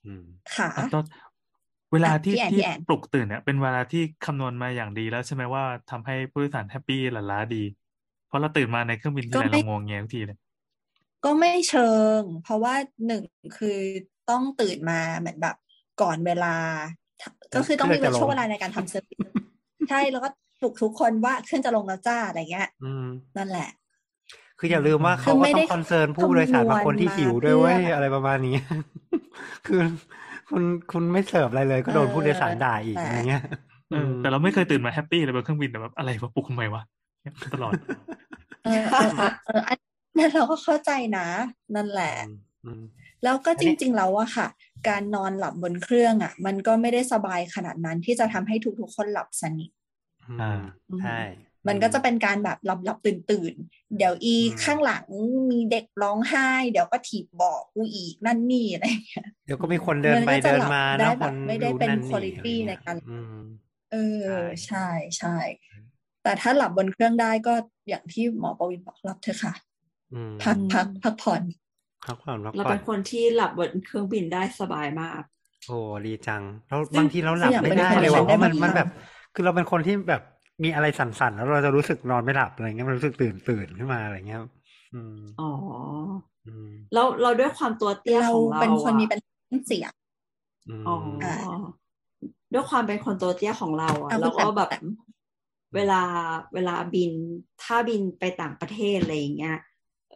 อืมขาอะตอนเวลาที่อะพี่แอนที่พี่แอนปลุกตื่นเนี่ยเป็นเวลาที่คำนวณมาอย่างดีแล้วใช่ไหมว่าทำให้ผู้โดยสารแฮปปี้หลั่นล้าดี เพราะเราตื่นมาในเครื่องบินที่ไหนเรางวงเงียทุกทีเลย ก็ไม่เชิง เพราะว่าหนึ่งคือต้องตื่นมาเหมือนแบบก่อนเวลา ก็คือต้องมีเครื่องจะลงช่วงเวลาในการทำ service ใช่แล้วก็ปลุกทุกคนว่าเครื่องจะลงแล้วจ้าอะไรเงี้ยอืมนั่นแหละ คืออย่าลืมว่าคืเขาอก็ไม่ต้ได้อง concern ผู้โดยสารบางคนที่คำนวณหิวด้วยเว้ยมาเพื่อออะไรประมาณนี้ คือคุณคุณไม่เสิร์ฟอะไรเลย ก็โดนผู้โดยสารด่าอีกเอออะไรเงี้ยเออแต่เราไม่เคยตื่นมา happy เลยบนเครื่องบินแต่แบบอะไรวะปลุกทำไมวะเนี่ยตลอดเออเออเออเอออันนั้นเราก็เข้าใจนะ นั่นแหละอืมแล้วก็อันจนี้ริงๆแล้วอะค่ะ การนอนหลับบนเครื่องอะมันก็ไม่ได้สบายขนาดนั้นที่จะทำให้ทุกๆคนหลับสนิทอืมอ่าใช่มันก็จะเป็นการแบบหลับหลับตื่นตื่นๆเดี๋ยวอีอืมข้างหลังมีเด็กร้องไห้ เดี๋ยวก็ถีบเบอกกูอีกนั่นนี่อะไรอย่างเงี้ยเดี๋ยวก็มีคนเดินมันไปก็จะเดินหลับมาได้นะแบคบนไม่ได้รู้เป็นนั่น quality อะไรในเงี้ยการอืมเออใช่ใช่ใช่แต่ถ้าหลับบนเครื่องได้ก็อย่างที่หมอประวินบอกหลับเถอะค่ะอืมพักพักพักผ่อน พักผ่อนพักเราผ่อเป็นนคนที่หลับบนเครื่องบินได้สบายมาก โอ้ดีจังแล้วซึ่งบางทีเราหลับซึ่งไม่อยากได้เป็นเลยคนว่ะเพราะมันที่มันได้แบบ คือเราเป็นคนที่แบบมีอะไรสั่นๆ แล้วเราจะรู้สึกนอนไม่หลับอะไรเงี้ยมันรู้สึกตื่นตื่นขึ้นมาอะไรเงี้ยอืมอ๋ออืมแล้วเราด้วยความตัวเตี้ยเราของเราเป็นคนอะมีเป็นเสียงอืมอ๋ออาด้วยความเป็นคนตัวเตี้ยของเราอะเอาแล้วก็คุณแตมแบบแตมเวลาเวลาบินถ้าบินไปต่างประเทศอะไรอย่างเงี้ย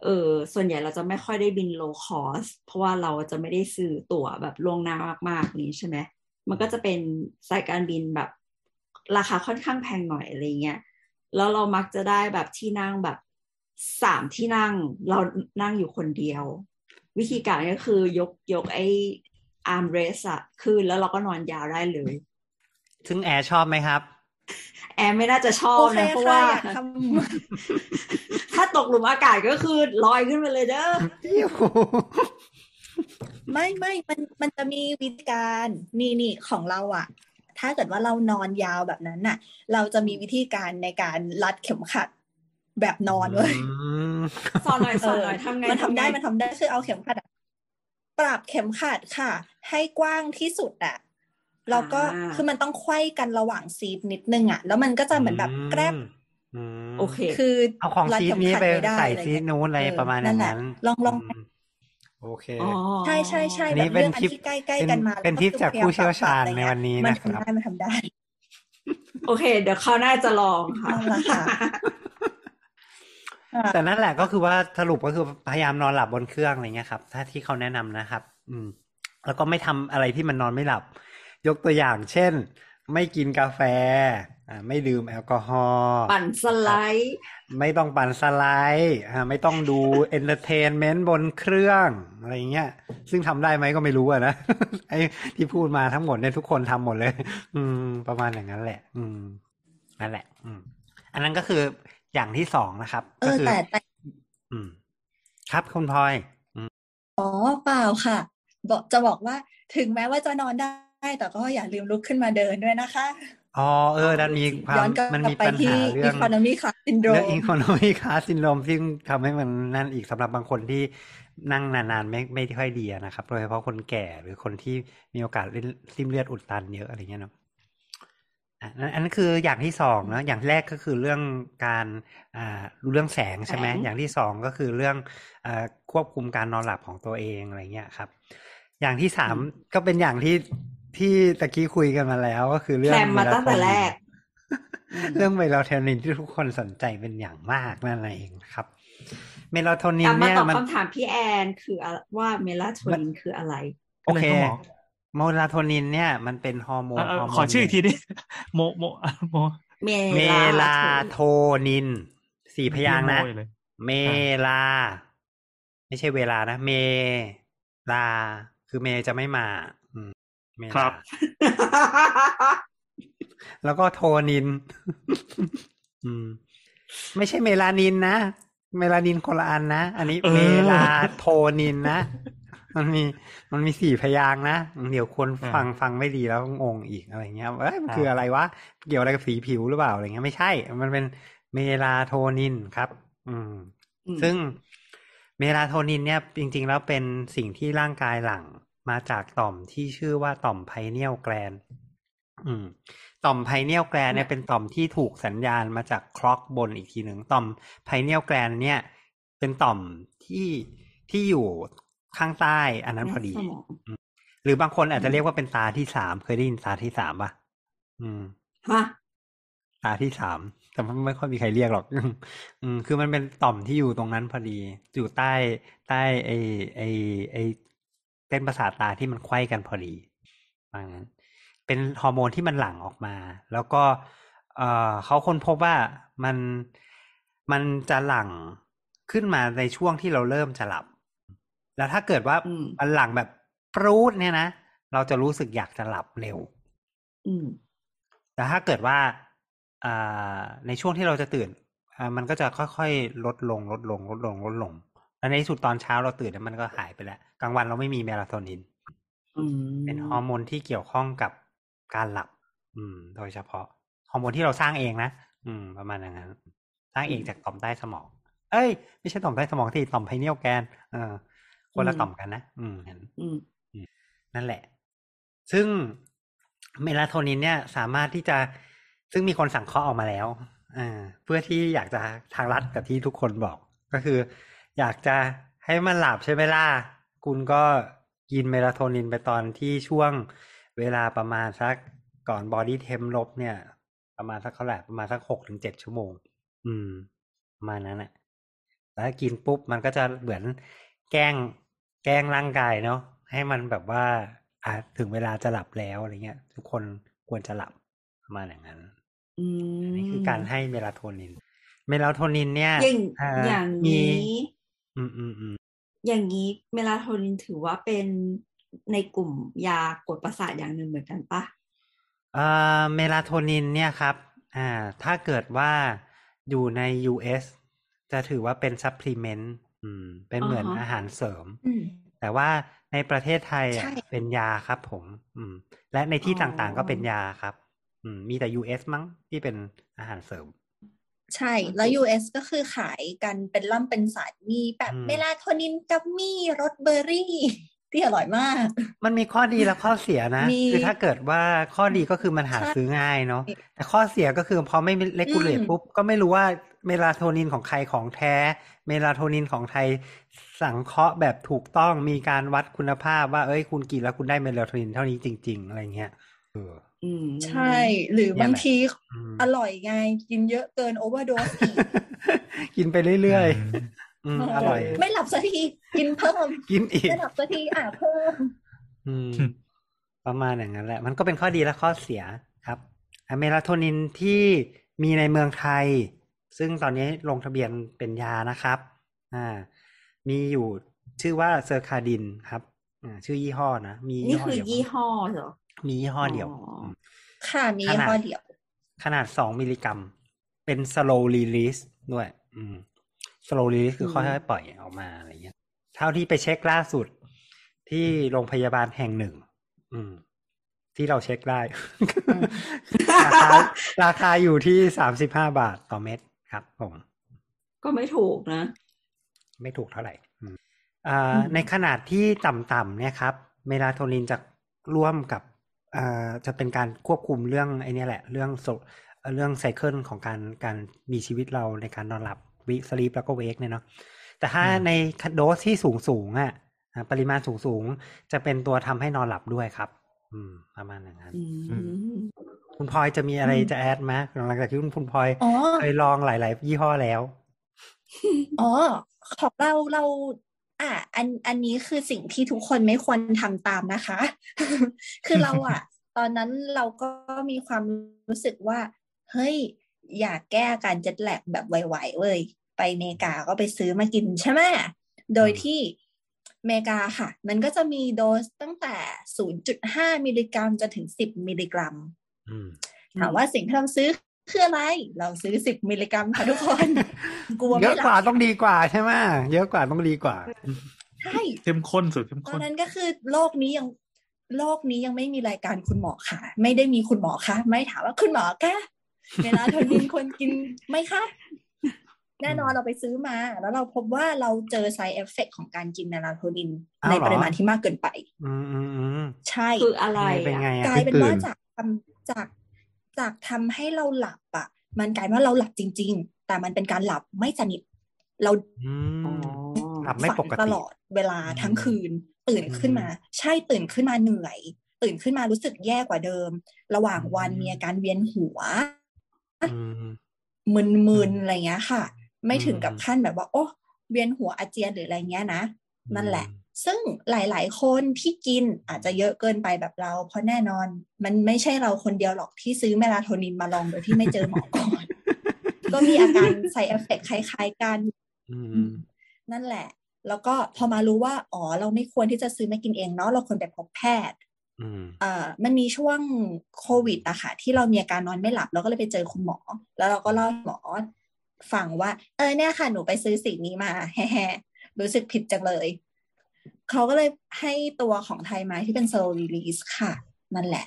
เออส่วนใหญ่เราจะไม่ค่อยได้บิน low cost เพราะว่าเราจะไม่ได้ซื้อตั๋วแบบล่วงหน้ามากๆนี้ใช่ไหมมันก็จะเป็นสายการบินแบบราคาค่อนข้างแพงหน่อยอะไรเงี้ยแล้วเรามักจะได้แบบที่นั่งแบบสามที่นั่งเรานั่งอยู่คนเดียว วิธีการก็คือยกยกไออาร์มเรสอะขึ้นแล้วเราก็นอนยาวได้เลย ซึ่งแอร์ชอบไหมครับ แอร์ไม่น่าจะชอบโอเคนะ เพราะค่ะว่าอยากทถ้าตกหลุมอากาศก็คือลอยขึ้นไปเลยเด้อไม่ไม่มันมันจะมีวิธีการนี่นี่ของเราอะ ถ้าเกิดว่าเรานอนยาวแบบนั้นน่ะ เราจะมีวิธีการในการรัดเข็มขัดแบบนอนเลยอืมสอนหน่อยสอนหน่อยทำไงมันทำได้งมันทำได้คือเอาเข็มขัดอะปรับเข็มขัดค่ะ ให้กว้างที่สุดอะ แล้วก็คือมันต้องไขว้กันระหว่างซีทนิดนึงอะแล้วมันก็จะเหมือนแบบแกรบอืมโอเค คือเอาของรัดซีทเข็มนี้ขัดไปม่ด้ใส่อรซีทเงี้ยนู้นอะไรเออประมาณอนั่ย่านงแหละนั้นลองลองมโอเคอ๋อใช่ใช่ใช่อันแบนี้บเป็นเรื่องอันทิปที่ใกล้ๆกันมา เป็นทิปจากผู้เชี่ยวชาญในวันนี้มันนะครับทำได้มันทำได้ โอเค เดี๋ยวคราวหน้าจะลองค่ะเอาละค่ะแต่นั่นแหละก็คือว่าสรุปก็คือพยายามนอนหลับบนเครื่องอะไรเงี้ยครับ ถ้าที่เขาแนะนำนะครับ อืม แล้วก็ไม่ทำอะไรที่มันนอนไม่หลับ ยกตัวอย่างเช่น ไม่กินกาแฟอ่าไม่ดื่มแอลกอฮอล์ปั่นสไลด์ไม่ต้องปั่นสไลด์อ่าไม่ต้องดู entertainment บนเครื่องอะไรเงี้ย ซึ่งทำได้ไหมก็ไม่รู้อะนะไอ้ที่พูดมาทั้งหมดเนี่ยทุกคนทำหมดเลย อืม ประมาณอย่างนั้นแหละ อืมนั่นแหละ อืม อันนั้นก็คืออย่างที่สองนะครับ เอก็อคือแต่แต่อืม ครับคุณพลอยอ๋อเปล่าค่ะบอกจะบอกว่าถึงแม้ว่าจะนอนได้ แต่ก็อย่าลืมลุกขึ้นมาเดินด้วยนะคะ อ๋อเออดันมีควาย้อมนกลับมันมีไปปัญที่หาเรื่อง economy class syndrome เรื่อง economy class syndrome ซึ่งทำให้มันนั่นอีกสำหรับบางคนที่นั่งนานๆไม่ไม่ค่อยดีอะนะครับ โดยเฉพาะคนแก่หรือคนที่มีโอกาสริมเลือดอุดตันเยอะอะไรเงี้ยเนาะอะนั่นอันนั้นคืออย่างที่สองเนาะอย่างแรกก็คือเรื่องการอ่ารู้เรื่องแสงใช่ไหมแสงอย่างที่สองก็คือเรื่องอ่าควบคุมการนอนหลับของตัวเองอะไรเงี้ยครับ อย่างที่สามก็เป็นอย่างที่ ที่ตะกี้คุยกันมาแล้วก็คือเรื่อแพงลนมาตั้งแต่แรก เรื่องเมลาโทนินที่ทุกคนสนใจเป็นอย่างมากนั่นเองครับ เมลาโทนิกนลับมาเนี่ยตอบมันคำถามพี่แอนคืออะว่าเมลาโทนินคืออะไร โอเคอะไรครับหมอเมลาโทนินเนี่ยมันเป็นฮอร์โมนเอ่อฮอร์โมนขอชื่ออีกทีดิโมโมโมเมเมลาลาโทนิน สี่พยางค์นะโมอยู่เลยเมลา ไม่ใช่เวลานะ เมลา คือเมจะไม่มาอืมเมลา ครับ แล้วก็โทนิน อืม ไม่ใช่เมลานินนะ เมลานินคนละอันนะ อันนี้เออเมลาโทนินนะ มันมีมันมีสี่พยางค์นะ เดี๋ยวคนฟังฟังไม่ดีแล้วงงอีกอะไรเงี้ยเอ้ยมันคืออะไรวะ เกี่ยวอะไรกับสีผิวหรือเปล่าอะไรเงี้ยไม่ใช่ มันเป็นเมลาโทนินครับ อืมอืมซึ่งเมลาโทนินเนี่ยจริง ๆ แล้วเป็นสิ่งที่ร่างกายหลั่ง มาจากต่อมที่ชื่อว่าต่อม pineal glandอืมต่อมไพเนียลแกลนเนี่ยเป็นต่อมที่ถูกสัญญาณมาจากคล็อกบนอีกทีหนึ่งต่อมไพเนียลแกลนเนี่ย เป็นต่อมที่ที่อยู่ข้างใต้อันนั้นพอดีสมองหรือบางคนอาจจะเรียกว่าเป็นตาที่สามเคยได้ยินตาที่สามป่ะอืมฮะตาที่สามแต่มันไม่ค่อยมีใครเรียกหรอก อืมคือมันเป็นต่อมที่อยู่ตรงนั้นพอดี อยู่ใต้ใต้ไอไอไอ เส้นประสาทตาที่มันไขว้กันพอดีว่างั้นเป็นฮอร์โมนที่มันหลั่งออกมา แล้วก็เอ่อเขาค้นพบว่ามันมันจะหลั่งขึ้นมาในช่วงที่เราเริ่มจะหลับ แล้วถ้าเกิดว่าอืมมันหลั่งแบบปรูดเนี่ยนะเราจะรู้สึกอยากจะหลับเร็วอืมแต่ถ้าเกิดว่าอ่าในช่วงที่เราจะตื่นอ่ามันก็จะค่อยๆลดลงลดลงลดลงลดลง แล้วในที่สุดตอนเช้าเราตื่นเนี่ยมันก็หายไปแล้วกลางวันเราไม่มีเมลาโทนินอืมเป็นฮอร์โมนที่เกี่ยวข้องกับการหลับ อืม โดยเฉพาะฮอร์โมนที่เราสร้างเองนะอืม ประมาณอย่างนั้นสร้างเองจากต่อมใต้สมอง เอ้ย ไม่ใช่ต่อมใต้สมองที่ต่อม pineal gland เออคนละต่อมกันนะอืมเห็นอืมนั่นแหละ ซึ่งเมลาโทนินเนี่ยสามารถที่จะซึ่งมีคนสังเคราะห์ออกมาแล้วอ่าเพื่อที่อยากจะทางรัฐกับที่ทุกคนบอก ก็คือ อยากจะให้มันหลับใช่ไหมล่ะ คุณก็กินเมลาโทนินไปตอนที่ช่วงเวลาประมาณสักก่อน body temp ลบเนี่ย ประมาณสักเท่าไหร่ประมาณสักหกถึงเจ็ดชั่วโมง อืมประมาณนั้นแหละแล้วกินปุ๊บมันก็จะเหมือนแกล้งแกล้งร่างกายเนาะให้มันแบบว่าอะถึงเวลาจะหลับแล้วอะไรเงี้ย ทุกคนควรจะหลับประมาณอย่างนั้นอืมนี่คือการให้เมลาโทนิน เมลาโทนินเนี่ยอย่างอ่อย่างมีนี้ อืมอืมอืมอย่างนี้เมลาโทนินถือว่าเป็นในกลุ่มยากดประสาทอย่างหนึ่งเหมือนกันปะเอ่อเมลาโทนินเนี่ยครับ อ่า ถ้าเกิดว่าอยู่ใน US จะถือว่าเป็น supplement อืมเป็นเหมือนอาหารเสริมอืมแต่ว่าในประเทศไทยอะใช่เป็นยาครับผม อืม และในที่อ๋อต่างๆก็เป็นยาครับ อืม มีแต่ US มั้งที่เป็นอาหารเสริม ใช่ แล้ว US ก็คือขายกันเป็นล่ำเป็นสันมีแบบอืมเมลาโทนิน gummy รสเบอร์รี่ที่อร่อยมาก มันมีข้อดีและข้อเสียนะมีคือถ้าเกิดว่าข้อดีก็คือมันหาใช่ซื้อง่ายเนาะ แต่ข้อเสียก็คือพอไม่ regulate อืมปุ๊บ ก็ไม่รู้ว่าเมลาโทนินของใครของแท้ เมลาโทนินของใครสังเคราะห์แบบถูกต้อง มีการวัดคุณภาพว่า เอ้ย คุณกินแล้วคุณได้เมลาโทนินเท่านี้จริง ๆ อะไรเงี้ย เอออืม ใช่ หรือเนี่ยแหละบางทีอืมอร่อยไง กินเยอะเกิน overdose อีกกินไปเรื่อยๆอืมอร่อย ไม่หลับสักทีกินเพิ่มกินอีกไม่หลับสักทีอะเพิ่มอืมประมาณอย่างนั้นแหละ มันก็เป็นข้อดีและข้อเสียครับอะเมลาโทนินที่มีในเมืองไทย ซึ่งตอนนี้ลงทะเบียนเป็นยานะครับอ่ามีอยู่ชื่อว่า Circadin ครับอ่าชื่อยี่ห้อนะ มีนี่คือเดียวยี่ห้อเหรอ มียี่ห้อเดียวอ๋ออืมค่ะ มีขนาดข้อเดียว ขนาดสองมิลลิกรัม เป็น slow release ด้วย อืม slow release คือค่อยๆปล่อยออกมาอะไรเงี้ย เท่าที่ไปเช็คล่าสุดที่โรงพยาบาลแห่งหนึ่ง อืม ที่เราเช็คได้ ราคาราคาอยู่ที่สามสิบห้าบาทต่อเม็ดครับผมก็ไม่ถูกนะ ไม่ถูกเท่าไหร่อืมอ่าอืมในขนาดที่ต่ำๆเนี่ยครับ เมลาโทนินจะร่วมกับ อ่าจะเป็นการควบคุมเรื่องไอ้เนี่ยแหละ เรื่องโซเรื่องไซเคิลของการการมีชีวิตเราในการนอนหลับวิสลีปแล้วก็เวกเนี่ยเนาะแต่ถ้าอืมในโดสที่สูงสูงๆอะอ่าปริมาณสูงสูงๆจะเป็นตัวทำให้นอนหลับด้วยครับ อืม ประมาณอย่างนั้นอืมคุณพลอยจะมีอะไรอืมจะแอดไหมหลังจากที่คุณคุณพลอยอ๋อเคยลองหลาย ๆ ยี่ห้อแล้ว อ๋อ ของเราเรา อะอันอันนี้คือสิ่งที่ทุกคนไม่ควรทำตามนะคะ คือเราอะตอนนั้นเราก็มีความรู้สึกว่า เฮ้ย อยากแก้อาการเจ็ตแลกแบบไวๆเว้ยไปอเมริกาก็ไปซื้อมากินใช่ไหมโดยที่อเมริกาค่ะ มันก็จะมีโดสตั้งแต่ 0.5 มิลลิกรัมจนถึง 10 มิลลิกรัมอืมถามว่าสิ่งที่เราซื้อ คืออะไร เราซื้อ10มิลลิกรัมค่ะทุกคนกลัวเยไม่อะหกว่าลับต้องดีกว่าใช่ไหมเยอะกว่าต้องดีกว่าใช่เข้มข้นสุดเข้มตอข้นนนั้นก็คือโลกนี้ยังโลกนี้ยังไม่มีรายการคุณหมอค่ะ ไม่ได้มีคุณหมอคะไม่ถามว่าคุณหมอคะเวลาโทนินควรกินไหมคะแน่นอนเราไปซื้อมา แล้วเราพบว่าเราเจอ side effect ของการกินเมลาโทนินอ้าวในเหรอปริมาณที่มากเกินไปอืมอืมอืมใช่คืออะไรเป็นอะไงกอะลายเป็นว่าตื่นจากทำจาก จากทำให้เราหลับอะ มันกลายว่าเราหลับจริง ๆ แต่มันเป็นการหลับไม่สนิท เราอือ๋อมหลับไม่ปกติฝันตลอดเวลาทั้งคืน ตื่นขึ้นมา ใช่ตื่นขึ้นมาเหนื่อย ตื่นขึ้นมารู้สึกแย่กว่าเดิม ระหว่างวันอืมมีอาการเวียนหัวอืมมึนๆอะไรเงี้ยค่ะ ไม่ถึงกับอืมขั้นแบบว่า โอ้เวียนหัวอาเจียนหรืออะไรเงี้ยนะอืมนั่นแหละ ซึ่งหลาย ๆ คนที่กินอาจจะเยอะเกินไปแบบเรา เพราะแน่นอน มันไม่ใช่เราคนเดียวหรอกที่ซื้อเมลาโทนินมาลองโดยที่ไม่เจอหมอก่อน ก็มีอาการไซเอฟเฟกคล้าย ๆ กันอืมนั่นแหละ แล้วก็พอมารู้ว่า อ๋อ เราไม่ควรที่จะซื้อมากินเองเนาะเราควรไปพบแพทย์อืมเอ่อมันมีช่วงโควิดอะค่ะ ที่เรามีอาการนอนไม่หลับเราก็เลยไปเจอคุณหมอ แล้วเราก็เล่าให้หมอฟังว่า เออเนี่ยค่ะ หนูไปซื้อสิ่งนี้มาแฮ่ๆรู้สึกผิดจังเลย เขาก็เลยให้ตัวของไทยมาที่เป็นโซล release ค่ะ นั่นแหละ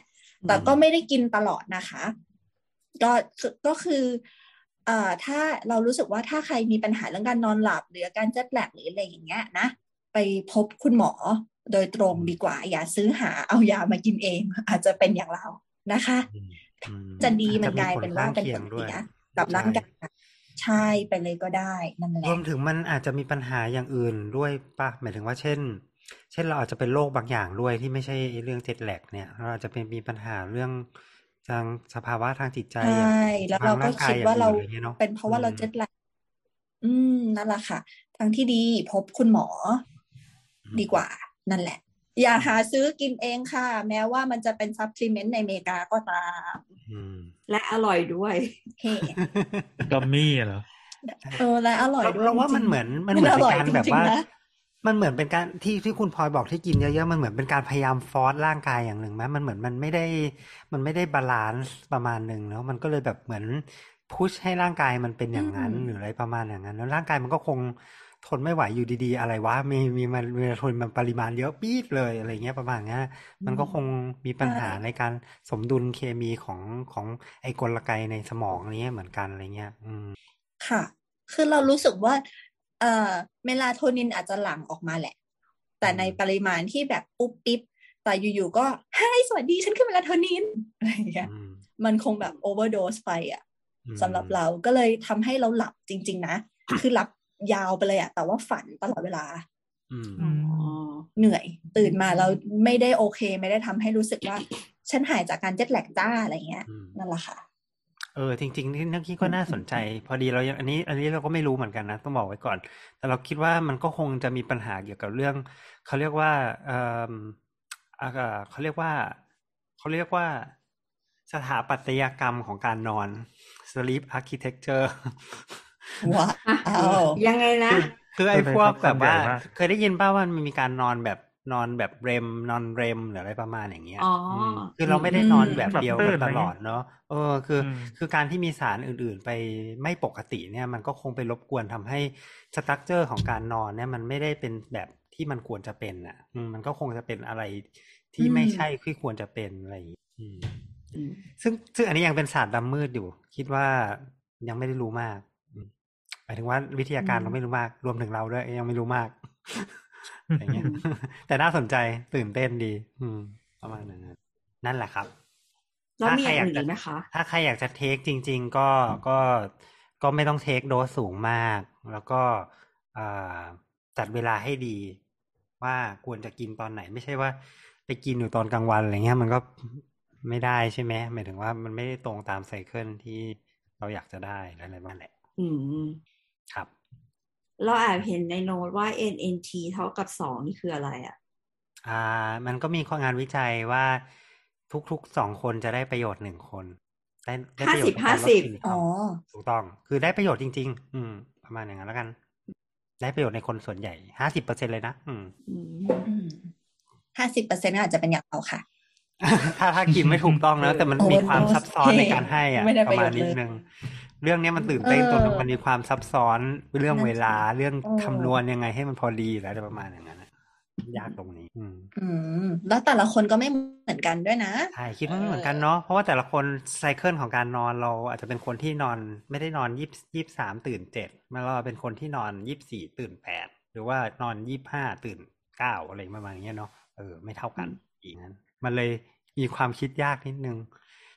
แต่ก็ไม่ได้กินตลอดนะคะ ก็คือก็คือเอ่อถ้าเรารู้สึกว่าถ้าใครมีปัญหาเรื่องการนอนหลับ หรืออาการเจ็ตแลกหรืออะไรอย่างเงี้ยนะ ไปพบคุณหมอโดยตรงดีกว่า อย่าซื้อหาเอายามากินเอง อาจจะเป็นอย่างเรานะคะอืมอืมจะดีมันอจกลายเป็นว่าเป็นผลผข้งลคียงด้วยเสียกับร่างกาย ใช่ไปเลยก็ได้นั่นแหรละวมถึงมันอาจจะมีปัญหาอย่างอื่นด้วยป่ะหมายถึงว่าเช่น เช่นเราอาจจะเป็นโรคบางอย่างด้วยที่ไม่ใช่เรื่องเจ็ดแลกเนี่ย เราอาจจะเป็นมีปัญหาเรื่อง ทางสภาวะทางจิตใจใช่แล้วเราก็คิดว่าเราทงงกยอย่งอื่นอะไรงี้ยเนาะเป็นเพราะว่าเราอืมเจ็ตแลกอืมนั่นแหละค่ะทางที่ดีพบคุณหมอ ดีกว่านั่นแหละ อย่าหาซื้อกินเองค่ะ แม้ว่ามันจะเป็นซัพพลีเมนต์ในอเมริกาก็ตามอืมและอร่อยด้วยเฮ้กัมมี่เหรอเออและอร่อยเราด้วยเราว่าจริงๆมันเหมือนมันเหมือนอเป็นร่อยการจแบบริงว่าๆนะมันเหมือนเป็นการที่ที่คุณพลอยบอกที่กินเยอะๆมันเหมือนเป็นการพยายามฟอร์สร่างกายอย่างหนึ่งไหมมันเหมือนมันไม่ได้ มันไม่ได้ balance ประมาณหนึ่งแล้วมันก็เลยแบบเหมือน push ให้ร่างกายมันเป็นอย่างนั้นอืมหรืออะไรประมาณอย่างนั้น แล้วร่างกายมันก็คง ทนไม่ไหวอยู่ดีๆ อะไรวะมีมีมันมีทนมันปริมาณเยอะปี๊ดเลยอะไรเงี้ยประมาณเนี้ยมันก็คงมีปัญหาในการสมดุลเคมีของของไอ้กลไกในสมองอะไรเงี้ยเหมือนกันอะไรเงี้ย อืมค่ะ คือเรารู้สึกว่า เอ่อเมลาโทนินอาจจะหลั่งออกมาแหละ แต่ในปริมาณที่แบบปุ๊บปิ๊บแต่อยู่ๆก็เฮ้ยสวัสดีฉันคือเมลาโทนินอะไรอย่างเงี้ยอืมมันคงแบบโอเวอร์โดสไปอะอืมสำหรับเราก็เลยทำให้เราหลับจริง ๆ นะ คือหลับ ยาวไปเลยอะแต่ว่าฝันตลอดเวลาอืมอ๋อเหนื่อย ตื่นมาเราไม่ได้โอเค ไม่ได้ทำให้รู้สึกว่า ฉันหายจากการเจ็ตแลกจ้าอะไรเงี้ยอืมนั่นแหละค่ะ เออ จริงๆที่นักที่ก็น่าสนใจ พอดีเรายังอันนี้ อันนี้เราก็ไม่รู้เหมือนกันนะ ต้องบอกไว้ก่อน แต่เราคิดว่ามันก็คงจะมีปัญหาเกี่ยวกับเรื่องเขาเรียกว่าเอออ่าเขาเรียกว่าเขาเรียกว่าสถาปัตยกรรมของการนอน sleep architecture ว้าอะวยังไงนะ คือไอ้พวกแบบว่าใหญ่มากเคยได้ยินป่าว่ามันมีการนอนแบบนอนแบบเรมนอนเรมหรืออะไรประมาณอย่างเงี้ยอ๋ออืมคือเราไม่ได้นอนแบบเดียวหลับตื่กันนตลอดเนาะเออคืออืมคือการที่มีสารอื่นๆไปไม่ปกติเนี่ย มันก็คงไปรบกวนทำให้สตรัคเจอร์ของการนอนเนี่ย มันไม่ได้เป็นแบบที่มันควรจะเป็นอะอืมมันก็คงจะเป็นอะไรที่ไม่ใช่ที่ควรจะเป็นอะไรอย่างงี้อืมอืมซึ่งซึ่งอันนี้ยังเป็นศาสตร์ดำมืดอยู่ คิดว่ายังไม่ได้รู้มากอืมหมายถึงว่าวิทยาการอืมเราไม่รู้มาก รวมถึงเราด้วยยังไม่รู้มากอย่างเงี้ย แต่น่าสนใจตื่นเต้นดี อืม ประมาณนั้นนะนั่นแหละครับแล้วมีถ้าใครอยากอย่างอื่นจะอีกไหมคะ ถ้าใครอยากจะเทคจริง ๆ ก็ก็ก็ไม่ต้องเทคโดสสูงมาก แล้วก็อ่าจัดเวลาให้ดี ว่าควรจะกินตอนไหน ไม่ใช่ว่า ไปกินอยู่ตอนกลางวันอะไรเงี้ย มันก็ไม่ได้ใช่ไหมหมายถึงว่ามันไม่ได้ตรงตามไซเคิลที่เราอยากจะได้และอะไรบ้างแหละ อืม ครับ เราแอบเห็นในโน้ตว่า NNT เท่ากับสองนี่คืออะไรอะ อ่า มันก็มีข้องานวิจัยว่าทุกๆสองคนจะได้ประโยชน์หนึ่งคนได้ได้ประโยชน์ในการลด50สิ่งอ๋อถูกต้อง คือได้ประโยชน์จริง ๆ อืม ประมาณอย่างนั้นแล้วกัน ได้ประโยชน์ในคนส่วนใหญ่ห้าสิบเปอร์เซ็นเลยนะอืมอืมห้าสิบเปอร์เซ็นต์อาจจะเป็นอย่างเราค่ะ ถ้าถ้ากินไม่ถูกต้องนะแต่มันโอ้มีความโอ้ซับซ้อนโอเคในการให้อะไม่ได้ประมาณประโยชน์นิดเลยนึง เรื่องเนี้ยมันตื่นเต้นเออตัวนึงมันมีความซับซ้อนเรื่องนั่นสิเวลาเรื่องเออคำนวณยังไงให้มันพอดีแล้วอะไรประมาณอย่างนั้นอะยากตรงนี้อืมอืมแล้วแต่ละคนก็ไม่เหมือนกันด้วยนะใช่คิดว่าไม่เหมือนกันเนาะเพราะว่าแต่ละคน cycle ของการนอนเราอาจจะเป็นคนที่นอนไม่ได้นอนยี่ยี่สามตื่นเจ็ดมาเราเป็นคนที่นอนยี่สี่ตื่นแปดหรือว่านอนยี่ห้าตื่นเก้าอะไรประมาณอย่างเงี้ยเนาะเออไม่เท่ากันอีกนั้น มันเลยมีความคิดยากนิดนึง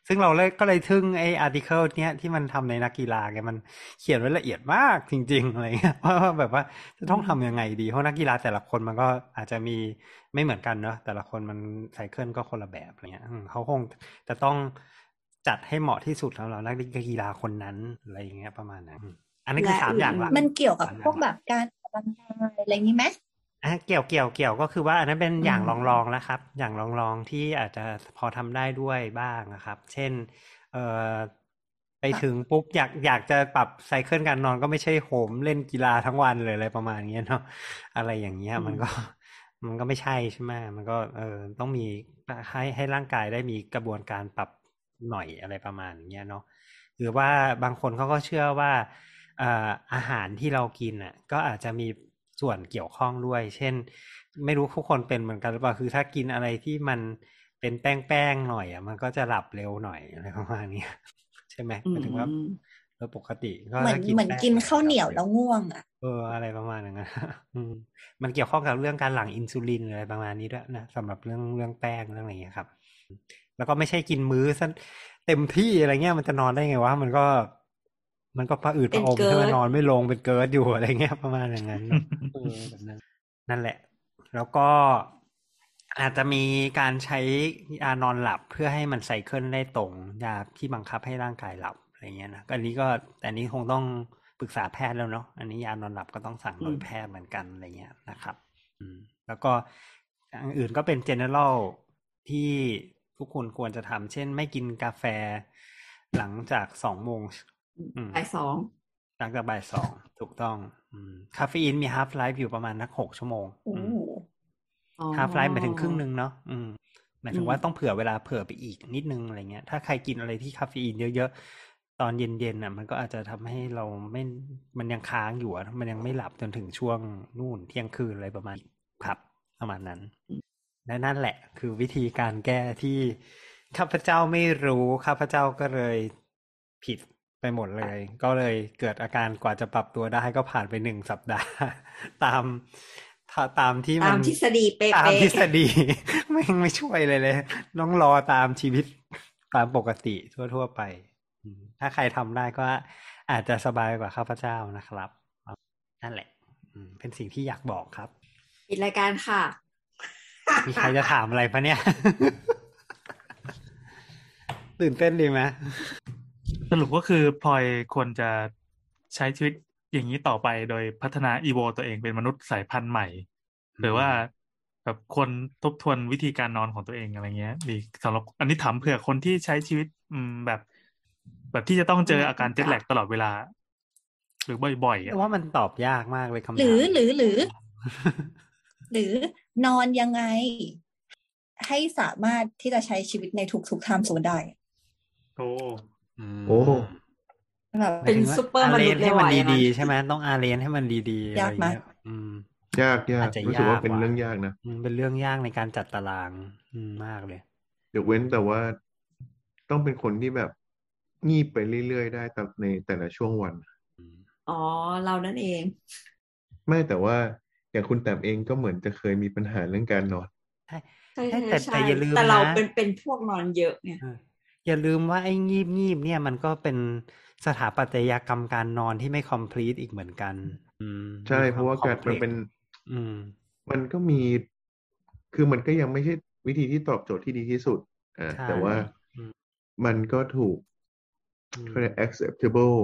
ซึ่งเราเลยก็เลยทึ่งไอ้ article เนี้ยที่มันทำในนักกีฬาไงมันเขียนไว้ละเอียดมากจริงๆอะไรเงี้ยว่าแบบว่าจะต้องทำยังไงดี เพราะนักกีฬาแต่ละคนมันก็อาจจะมีไม่เหมือนกันเนาะแต่ละคนมันไซเคิลก็คนละแบบอะไรเงี้ยเขาคงจะต้องจัดให้เหมาะที่สุดสำหรับนักกีฬาคนนั้นอะไรเงี้ยประมาณนั้นอันนี้คือสามอย่างหลักมันเกี่ยวกับพวกแบบการออกกำลังกายอะไรอย่างนี้ไหม อะเกี่ยวเกี่ยวเกี่ยวก็คือว่าอันนั้นเป็นอย่างอืมลองลองๆแล้วครับ อย่างลองลองๆที่อาจจะพอทำได้ด้วยบ้างนะครับ เช่น เอ่อไปถึงปุ๊บอยากอยากจะปรับไซเคิลการนอนก็ไม่ใช่โหมเล่นกีฬาทั้งวันเลยอะไรประมาณเนี้ยเนาะอะไรอย่างเงี้ยมันก็มันก็ไม่ใช่ใช่ไหมมันก็เออต้องมีให้ให้ร่างกายได้มีกระบวนการปรับหน่อยอะไรประมาณอย่างเงี้ยเนาะหรือว่าบางคนเขาก็เชื่อว่าเอ่ออาหารที่เรากินอะ ก็อาจจะมี ส่วนเกี่ยวข้องด้วย เช่น ไม่รู้ทุกคนเป็นเหมือนกันหรือเปล่าคือถ้ากินอะไรที่มันเป็นแป้งแป้งๆหน่อยอะมันก็จะหลับเร็วหน่อยอะไรประมาณเนี้ยใช่ไหมหมายถึงว่าอืมโดยปกติก็เหมือนถ้าเหมือนแป้งกินข้าวเหนียวแล้วง่วงอะเอออะไรประมาณอย่างนั้นอืมมันเกี่ยวข้องกับเรื่องการหลั่งอินซูลินอะไรประมาณนี้ด้วยนะสำหรับเรื่องเรื่องแป้งเรื่องอะไรอย่างเงี้ยครับ แล้วก็ไม่ใช่กินมื้อซะเต็มที่อะไรเงี้ยมันจะนอนได้ไงวะมันก็ มันก็ผะอืดผะอมเป็น GERD ใช่ไหมนอนไม่ลงเป็น GERD อยู่อะไรเงี้ยประมาณอย่างนั้นเนอะเออแบบนั้นนั่นแหละ แล้วก็อาจจะมีการใช้ยานอนหลับเพื่อให้มันไซเคิลได้ตรงยาที่บังคับให้ร่างกายหลับอะไรเงี้ยนะก็อันนี้ก็แต่อันนี้คงต้องปรึกษาแพทย์แล้วเนาะอันนี้ยานอนหลับก็ต้องสั่งโดยอืมแพทย์เหมือนกันอะไรเงี้ยนะครับอืมแล้วก็อย่างอื่นก็เป็น general ที่ทุกคนควรจะทำเช่น ไม่กินกาแฟ หลังจากสองโมงอืม บ่ายสองหลังจากบ่ายสองถูกต้องอืมคาเฟอีนมี half life อยู่ประมาณนักหกชั่วโมงโอ้อืมอ๋อฮา f ไลฟ์หมายถึงครึ่งหนึ่งเนาะอืมหมายถึงว่าต้องเผื่อเวลาเผื่อไปอีกนิดนึงอะไรเงี้ย ถ้าใครกินอะไรที่คาเฟอีนเยอะๆ ตอนเย็นๆน่ะ มันก็อาจจะทำให้เราไม่ มันยังค้างอยู่อะมันยังไม่หลับจนถึงช่วงนู่นเที่ยงคืนอะไรประมาณครับ ประมาณนั้น และนั่นแหละ คือวิธีการแก้ที่ข้าพเจ้าไม่รู้ข้าพเจ้าก็เลยผิด ไปหมดเลย ก็เลยเกิดอาการกว่าจะปรับตัวได้ก็ผ่านไปหนึ่งสัปดาห์ ตามถ้าตามที่มัตานมทฤษฎีเป๊ะตามๆทฤษฎีไม่ไม่ช่วยเลยเลยต้องรอตามชีวิตตามปกติทั่ว ๆ ไปอืมถ้าใครทำได้ก็อาจจะสบายกว่าข้าพเจ้านะครับ นั่นแหละอืมเป็นสิ่งที่อยากบอกครับปิดรายการค่ะ มีใครจะถามอะไรปะเนี่ย ตื่นเต้นดีไหม สรุปก็คือพลอยควรจะใช้ชีวิตอย่างนี้ต่อไปโดยพัฒนาอีโวตัวเองเป็นมนุษย์สายพันธุ์ใหม่ หรือว่าแบบคนทบทวนวิธีการนอนของตัวเองอะไรเงี้ยดีสำหรับอันนี้ถามเผื่อคนที่ใช้ชีวิตอืมแบบ แบบที่จะต้องเจออาการเจ็ตแลกตลอดเวลา หรือบ่อยๆอะแต่ว่ามันตอบยากมากเลยคำถามหรือหรือหรือ หรือนอนยังไง ให้สามารถที่จะใช้ชีวิตในทุกๆไทม์โซนได้โอ้ม โอ้แบบเป็นซุปเปอร์มนุษย์ให้มันเลยว่ะดีๆใช่ไหมต้องอาเรนให้มันดีๆอะไรยากมากเงี้ยอืมยากยากอาจจะรู้สึกว่ายากเป็นว่ะเรื่องยากนะอืมเป็นเรื่องยากในการจัดตารางอืมมากเลยยกเว้นแต่ว่าต้องเป็นคนที่แบบงีบไปเรื่อยๆได้ตามในแต่ละช่วงวัน อ๋อ เรานั่นเอง ไม่แต่ว่าอย่างคุณแต้มเองก็เหมือนจะเคยมีปัญหาเรื่องการนอน ใช่ใช่ใช่แต่ใช่แต่อย่าลืมแต่เรานะเป็นเป็นพวกนอนเยอะไงเออ อย่าลืมว่าไอ้งีบงีบเนี่ยมันก็เป็นสถาปัตยกรรมการนอนที่ไม่ complete อีกเหมือนกัน อืมใช่มีเพคราะว่าการมัน complex เป็น อืม มันก็มี คือมันก็ยังไม่ใช่วิธีที่ตอบโจทย์ที่ดีที่สุดอ่าใช่แต่ว่าอืมมันก็ถูกอืมเขาเรียก acceptable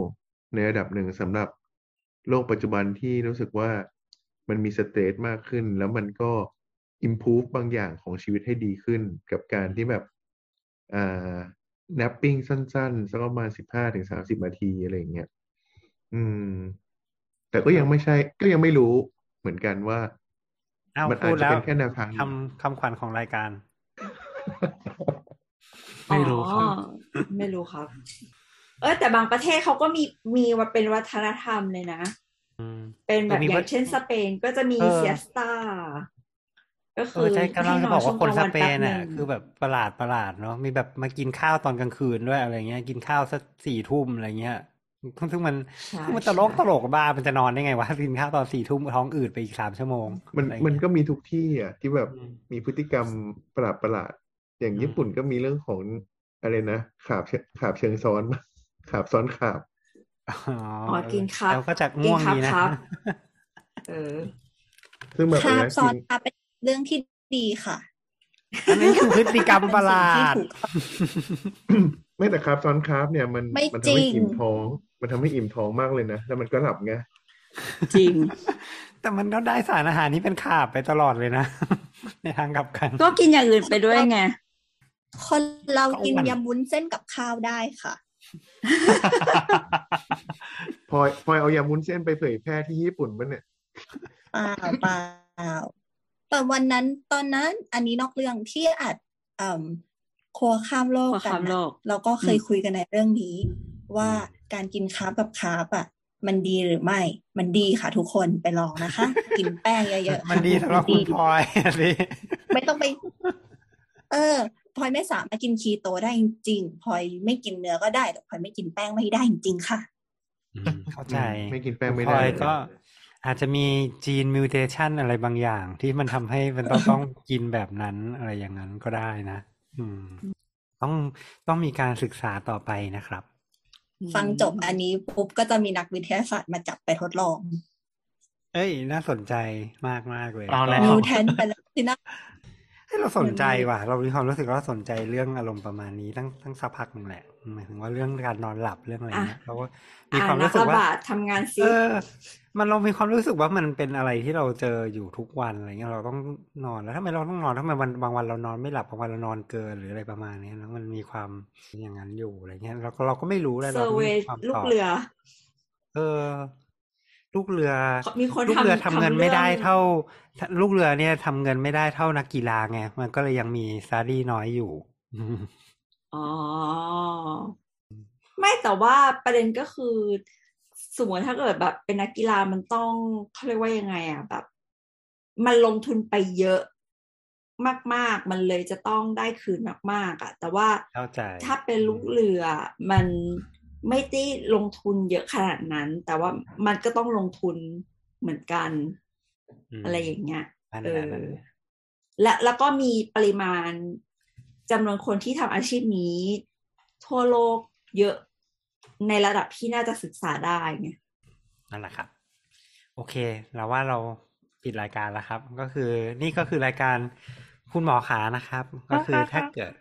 ในระดับหนึ่งสำหรับโลกปัจจุบันที่รู้สึกว่ามันมีสเตทมากขึ้น แล้วมันก็ improve บางอย่างของชีวิตให้ดีขึ้น กับการที่แบบ อ่า napping สั้นๆสักประมาณสิบห้าถึงสามสิบนาทีอะไรอย่างเงี้ย อืม แต่ก็ยังไม่ใช่ ก็ยังไม่รู้เหมือนกันว่าเอามันอาพูจดจะแล้วเป็นแค่แนวทางคำคำขวัญของรายการ ไม่รู้ครับอ๋อไม่รู้ครับ เออแต่บางประเทศเขาก็มีมีว่าเป็นวัฒนธรรมเลยนะอืมเป็นแบบมีอย่าวังฒเช่นสเปนก็จะมีเออเซียสตา ก็เอคืออใช่กำลังจะบอกว่าคนสเปนอะอะ คือแบบประหลาดประหลาดเนาะมีแบบมากินข้าวตอนกลางคืนด้วยอะไรเงี้ย กินข้าวสักสี่ทุ่มอะไรเงี้ยซึ่งมันใช่คือมันตลกตลกบ้ามันจะนอนได้ไงวะกินข้าวตอนสี่ทุ่มท้องอืดไปอีกสามชั่วโมง มันอะไรมันเงี้ยก็มีทุกที่อะที่แบบอืมมีพฤติกรรมประหลาดประหลาด อย่างอืมญี่ปุ่นก็มีเรื่องของอะไรนะขาบเชิงขาบเชิงซ้อนขาบซ้อนขาบอ๋ออ๋อกินครับแล้วก็จะกิง่วงครับดีนะครับเออซึ่งแบบคาอะไรบนะซ้อนกินคาบเป็น เรื่องที่ดีค่ะ อันนี้คือพฤติกรรมประหลาเป็นดสิ่งที่ถูกต้องไม่แต่ขาบซ้อนขาบเนี่ยมันไม่มันทำให้จริงอิ่มท้อง มันทำให้อิ่มท้องมากเลยนะแล้วมันก็หลับไงจริง แต่มันก็ได้สารอาหารที่เป็นขาบไปตลอดเลยนะ ในทางกลับกัน ก็กินอย่างอื่นไปด้วยไง คนเรากินก็อ้วนยำวุ้นเส้นกับข้าวได้ค่ะพลอยพลอยเอายำวุ้นเส้นไปเผยแพร่ที่ญี่ปุ่นปะเนี่ยเปล่าเปล่า แต่วันนั้นตอนนั้นอันนี้นอกเรื่องที่อัดเอ่มครัวข้ามโลกครัวกันข้ามโลนะกเราก็เคยอืมคุยกันในเรื่องนี้ ว่าการกิน carb กับ carb อะมันดีหรือไม่ มันดีค่ะทุกคนไปลองนะคะ กินแป้งเยอะๆ มันดีสำหรับคุณพลอยอันนี้ไม่ต้องไป เออพลอยไม่สามารถกินคีโตได้จริงๆพลอยไม่กินเนื้อก็ได้แต่พลอยไม่กินแป้งไม่ได้จริงๆค่ะอืมเข้าใจ ไม่กินแป้งไม่ได้อยก็ อาจจะมี gene mutation อะไรบางอย่าง ที่มันทำให้มันต้องต้องกินแบบนั้นอะไรอย่างนั้นก็ได้นะอืม ต้องต้องมีการศึกษาต่อไปนะครับ ฟังจบอันนี้ปุ๊บก็จะมีนักวิทยาศาสตร์มาจับไปทดลอง เอ้ย น่าสนใจมากมากๆเลยเอาแล้วนิวแทนไปแล้วสินะให้ยเราสนใจว่ะ เรามีความรู้สึกว่าเราสนใจเรื่องอารมณ์ประมาณนี้ตั้งตั้งสักพักหนึ่งแหละ หมายถึงว่าเรื่องการนอนหลับเรื่องอะไรเงี้ยเราก็มีอ่าความนัรู้กสึกระว่าบาดทำงานซิเออมันเรามีความรู้สึกว่ามันเป็นอะไรที่เราเจออยู่ทุกวันอะไรเงี้ยเราต้องนอนแล้วทำไมเราต้องนอนทำไมวันบางวันเรานอนไม่หลับบางวันเรานอนเกินหรืออะไรประมาณนี้แล้วมันมีความอย่างนั้นอยู่อะไรเงี้ยเราก็เราก็ไม่รู้เลยเซเราอร์ไม่เวมีย์ความลูตกอบเรือเออลูกเรือมีคนลูกเรือทำทำเงินทำไม่ได้เรื่องเท่า ลูกเรือเนี่ยทำเงินไม่ได้เท่านักกีฬาไงมันก็เลยยังมีซารี่น้อยอยู่ อ๋อ ไม่แต่ว่าประเด็นก็คือ สมมติถ้าเกิดแบบ เป็นนักกีฬามันต้องเขาเรียกว่ายังไงอะแบบ มันลงทุนไปเยอะมาก ๆ มันเลยจะต้องได้คืนมาก ๆอะ แต่ว่าเข้าใจถ้าเป็นลูกเรือ มันไม่ได้ลงทุนเยอะขนาดนั้น แต่ว่ามันก็ต้องลงทุนเหมือนกันมอะไรอย่างเงี้ยนั่นเอแหละอนั่นแหละและแล้วก็มีปริมาณ จำนวนคนที่ทำอาชีพนี้ ทั่วโลกเยอะในระดับที่น่าจะศึกษาได้ไงนั่นแหละครับ โอเค เราว่าเราปิดรายการแล้วครับ ก็คือนี่ก็คือรายการคุณหมอขานะครับ ก็คือถ้าเกิด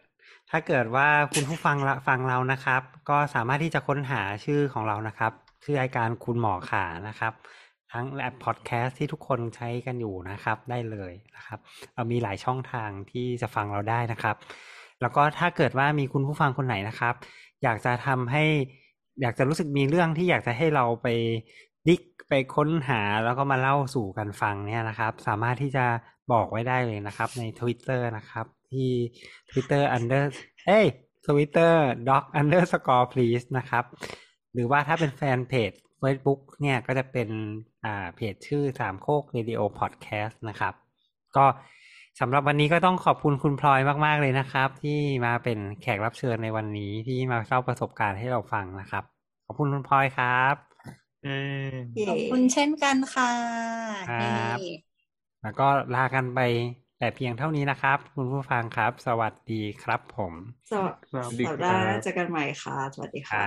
ถ้าเกิดว่าคุณผู้ฟังละฟังเรานะครับ ก็สามารถที่จะค้นหาชื่อของเรานะครับ ชื่อรายการคุณหมอขานะครับ ทั้งแอปพอดแคสต์ที่ทุกคนใช้กันอยู่นะครับ ได้เลยนะครับ เรามีหลายช่องทางที่จะฟังเราได้นะครับ แล้วก็ถ้าเกิดว่ามีคุณผู้ฟังคนไหนนะครับ อยากจะทำให้ อยากจะรู้สึกมีเรื่องที่อยากจะให้เราไปดิกไปค้นหาแล้วก็มาเล่าสู่กันฟังเนี่ยนะครับ สามารถที่จะบอกไว้ได้เลยนะครับ ใน Twitter นะครับ ที่ Twitter under เอ้ย Twitter doc underscore please นะครับ หรือว่าถ้าเป็นแฟนเพจ Facebook เนี่ยก็จะเป็นอ่าเพจชื่อสามโคก Radio Podcast นะครับ ก็ สำหรับวันนี้ก็ต้องขอบคุณคุณพลอยมาก ๆ เลยนะครับ ที่มาเป็นแขกรับเชิญในวันนี้ที่มาเล่าประสบการณ์ให้เราฟังนะครับ ขอบคุณคุณพลอยครับเออเย่ขอบคุณเช่นกันค่ะครับนี่แล้วก็ลากันไปแต่เพียงเท่านี้นะครับ คุณผู้ฟังครับ สวัสดีครับผม สวัสสวัสดีสัปคดารัห์หน้าบเจอกันใหม่ค่ะ สวัสดีคค่ะ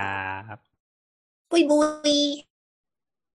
รับ ปุยบุย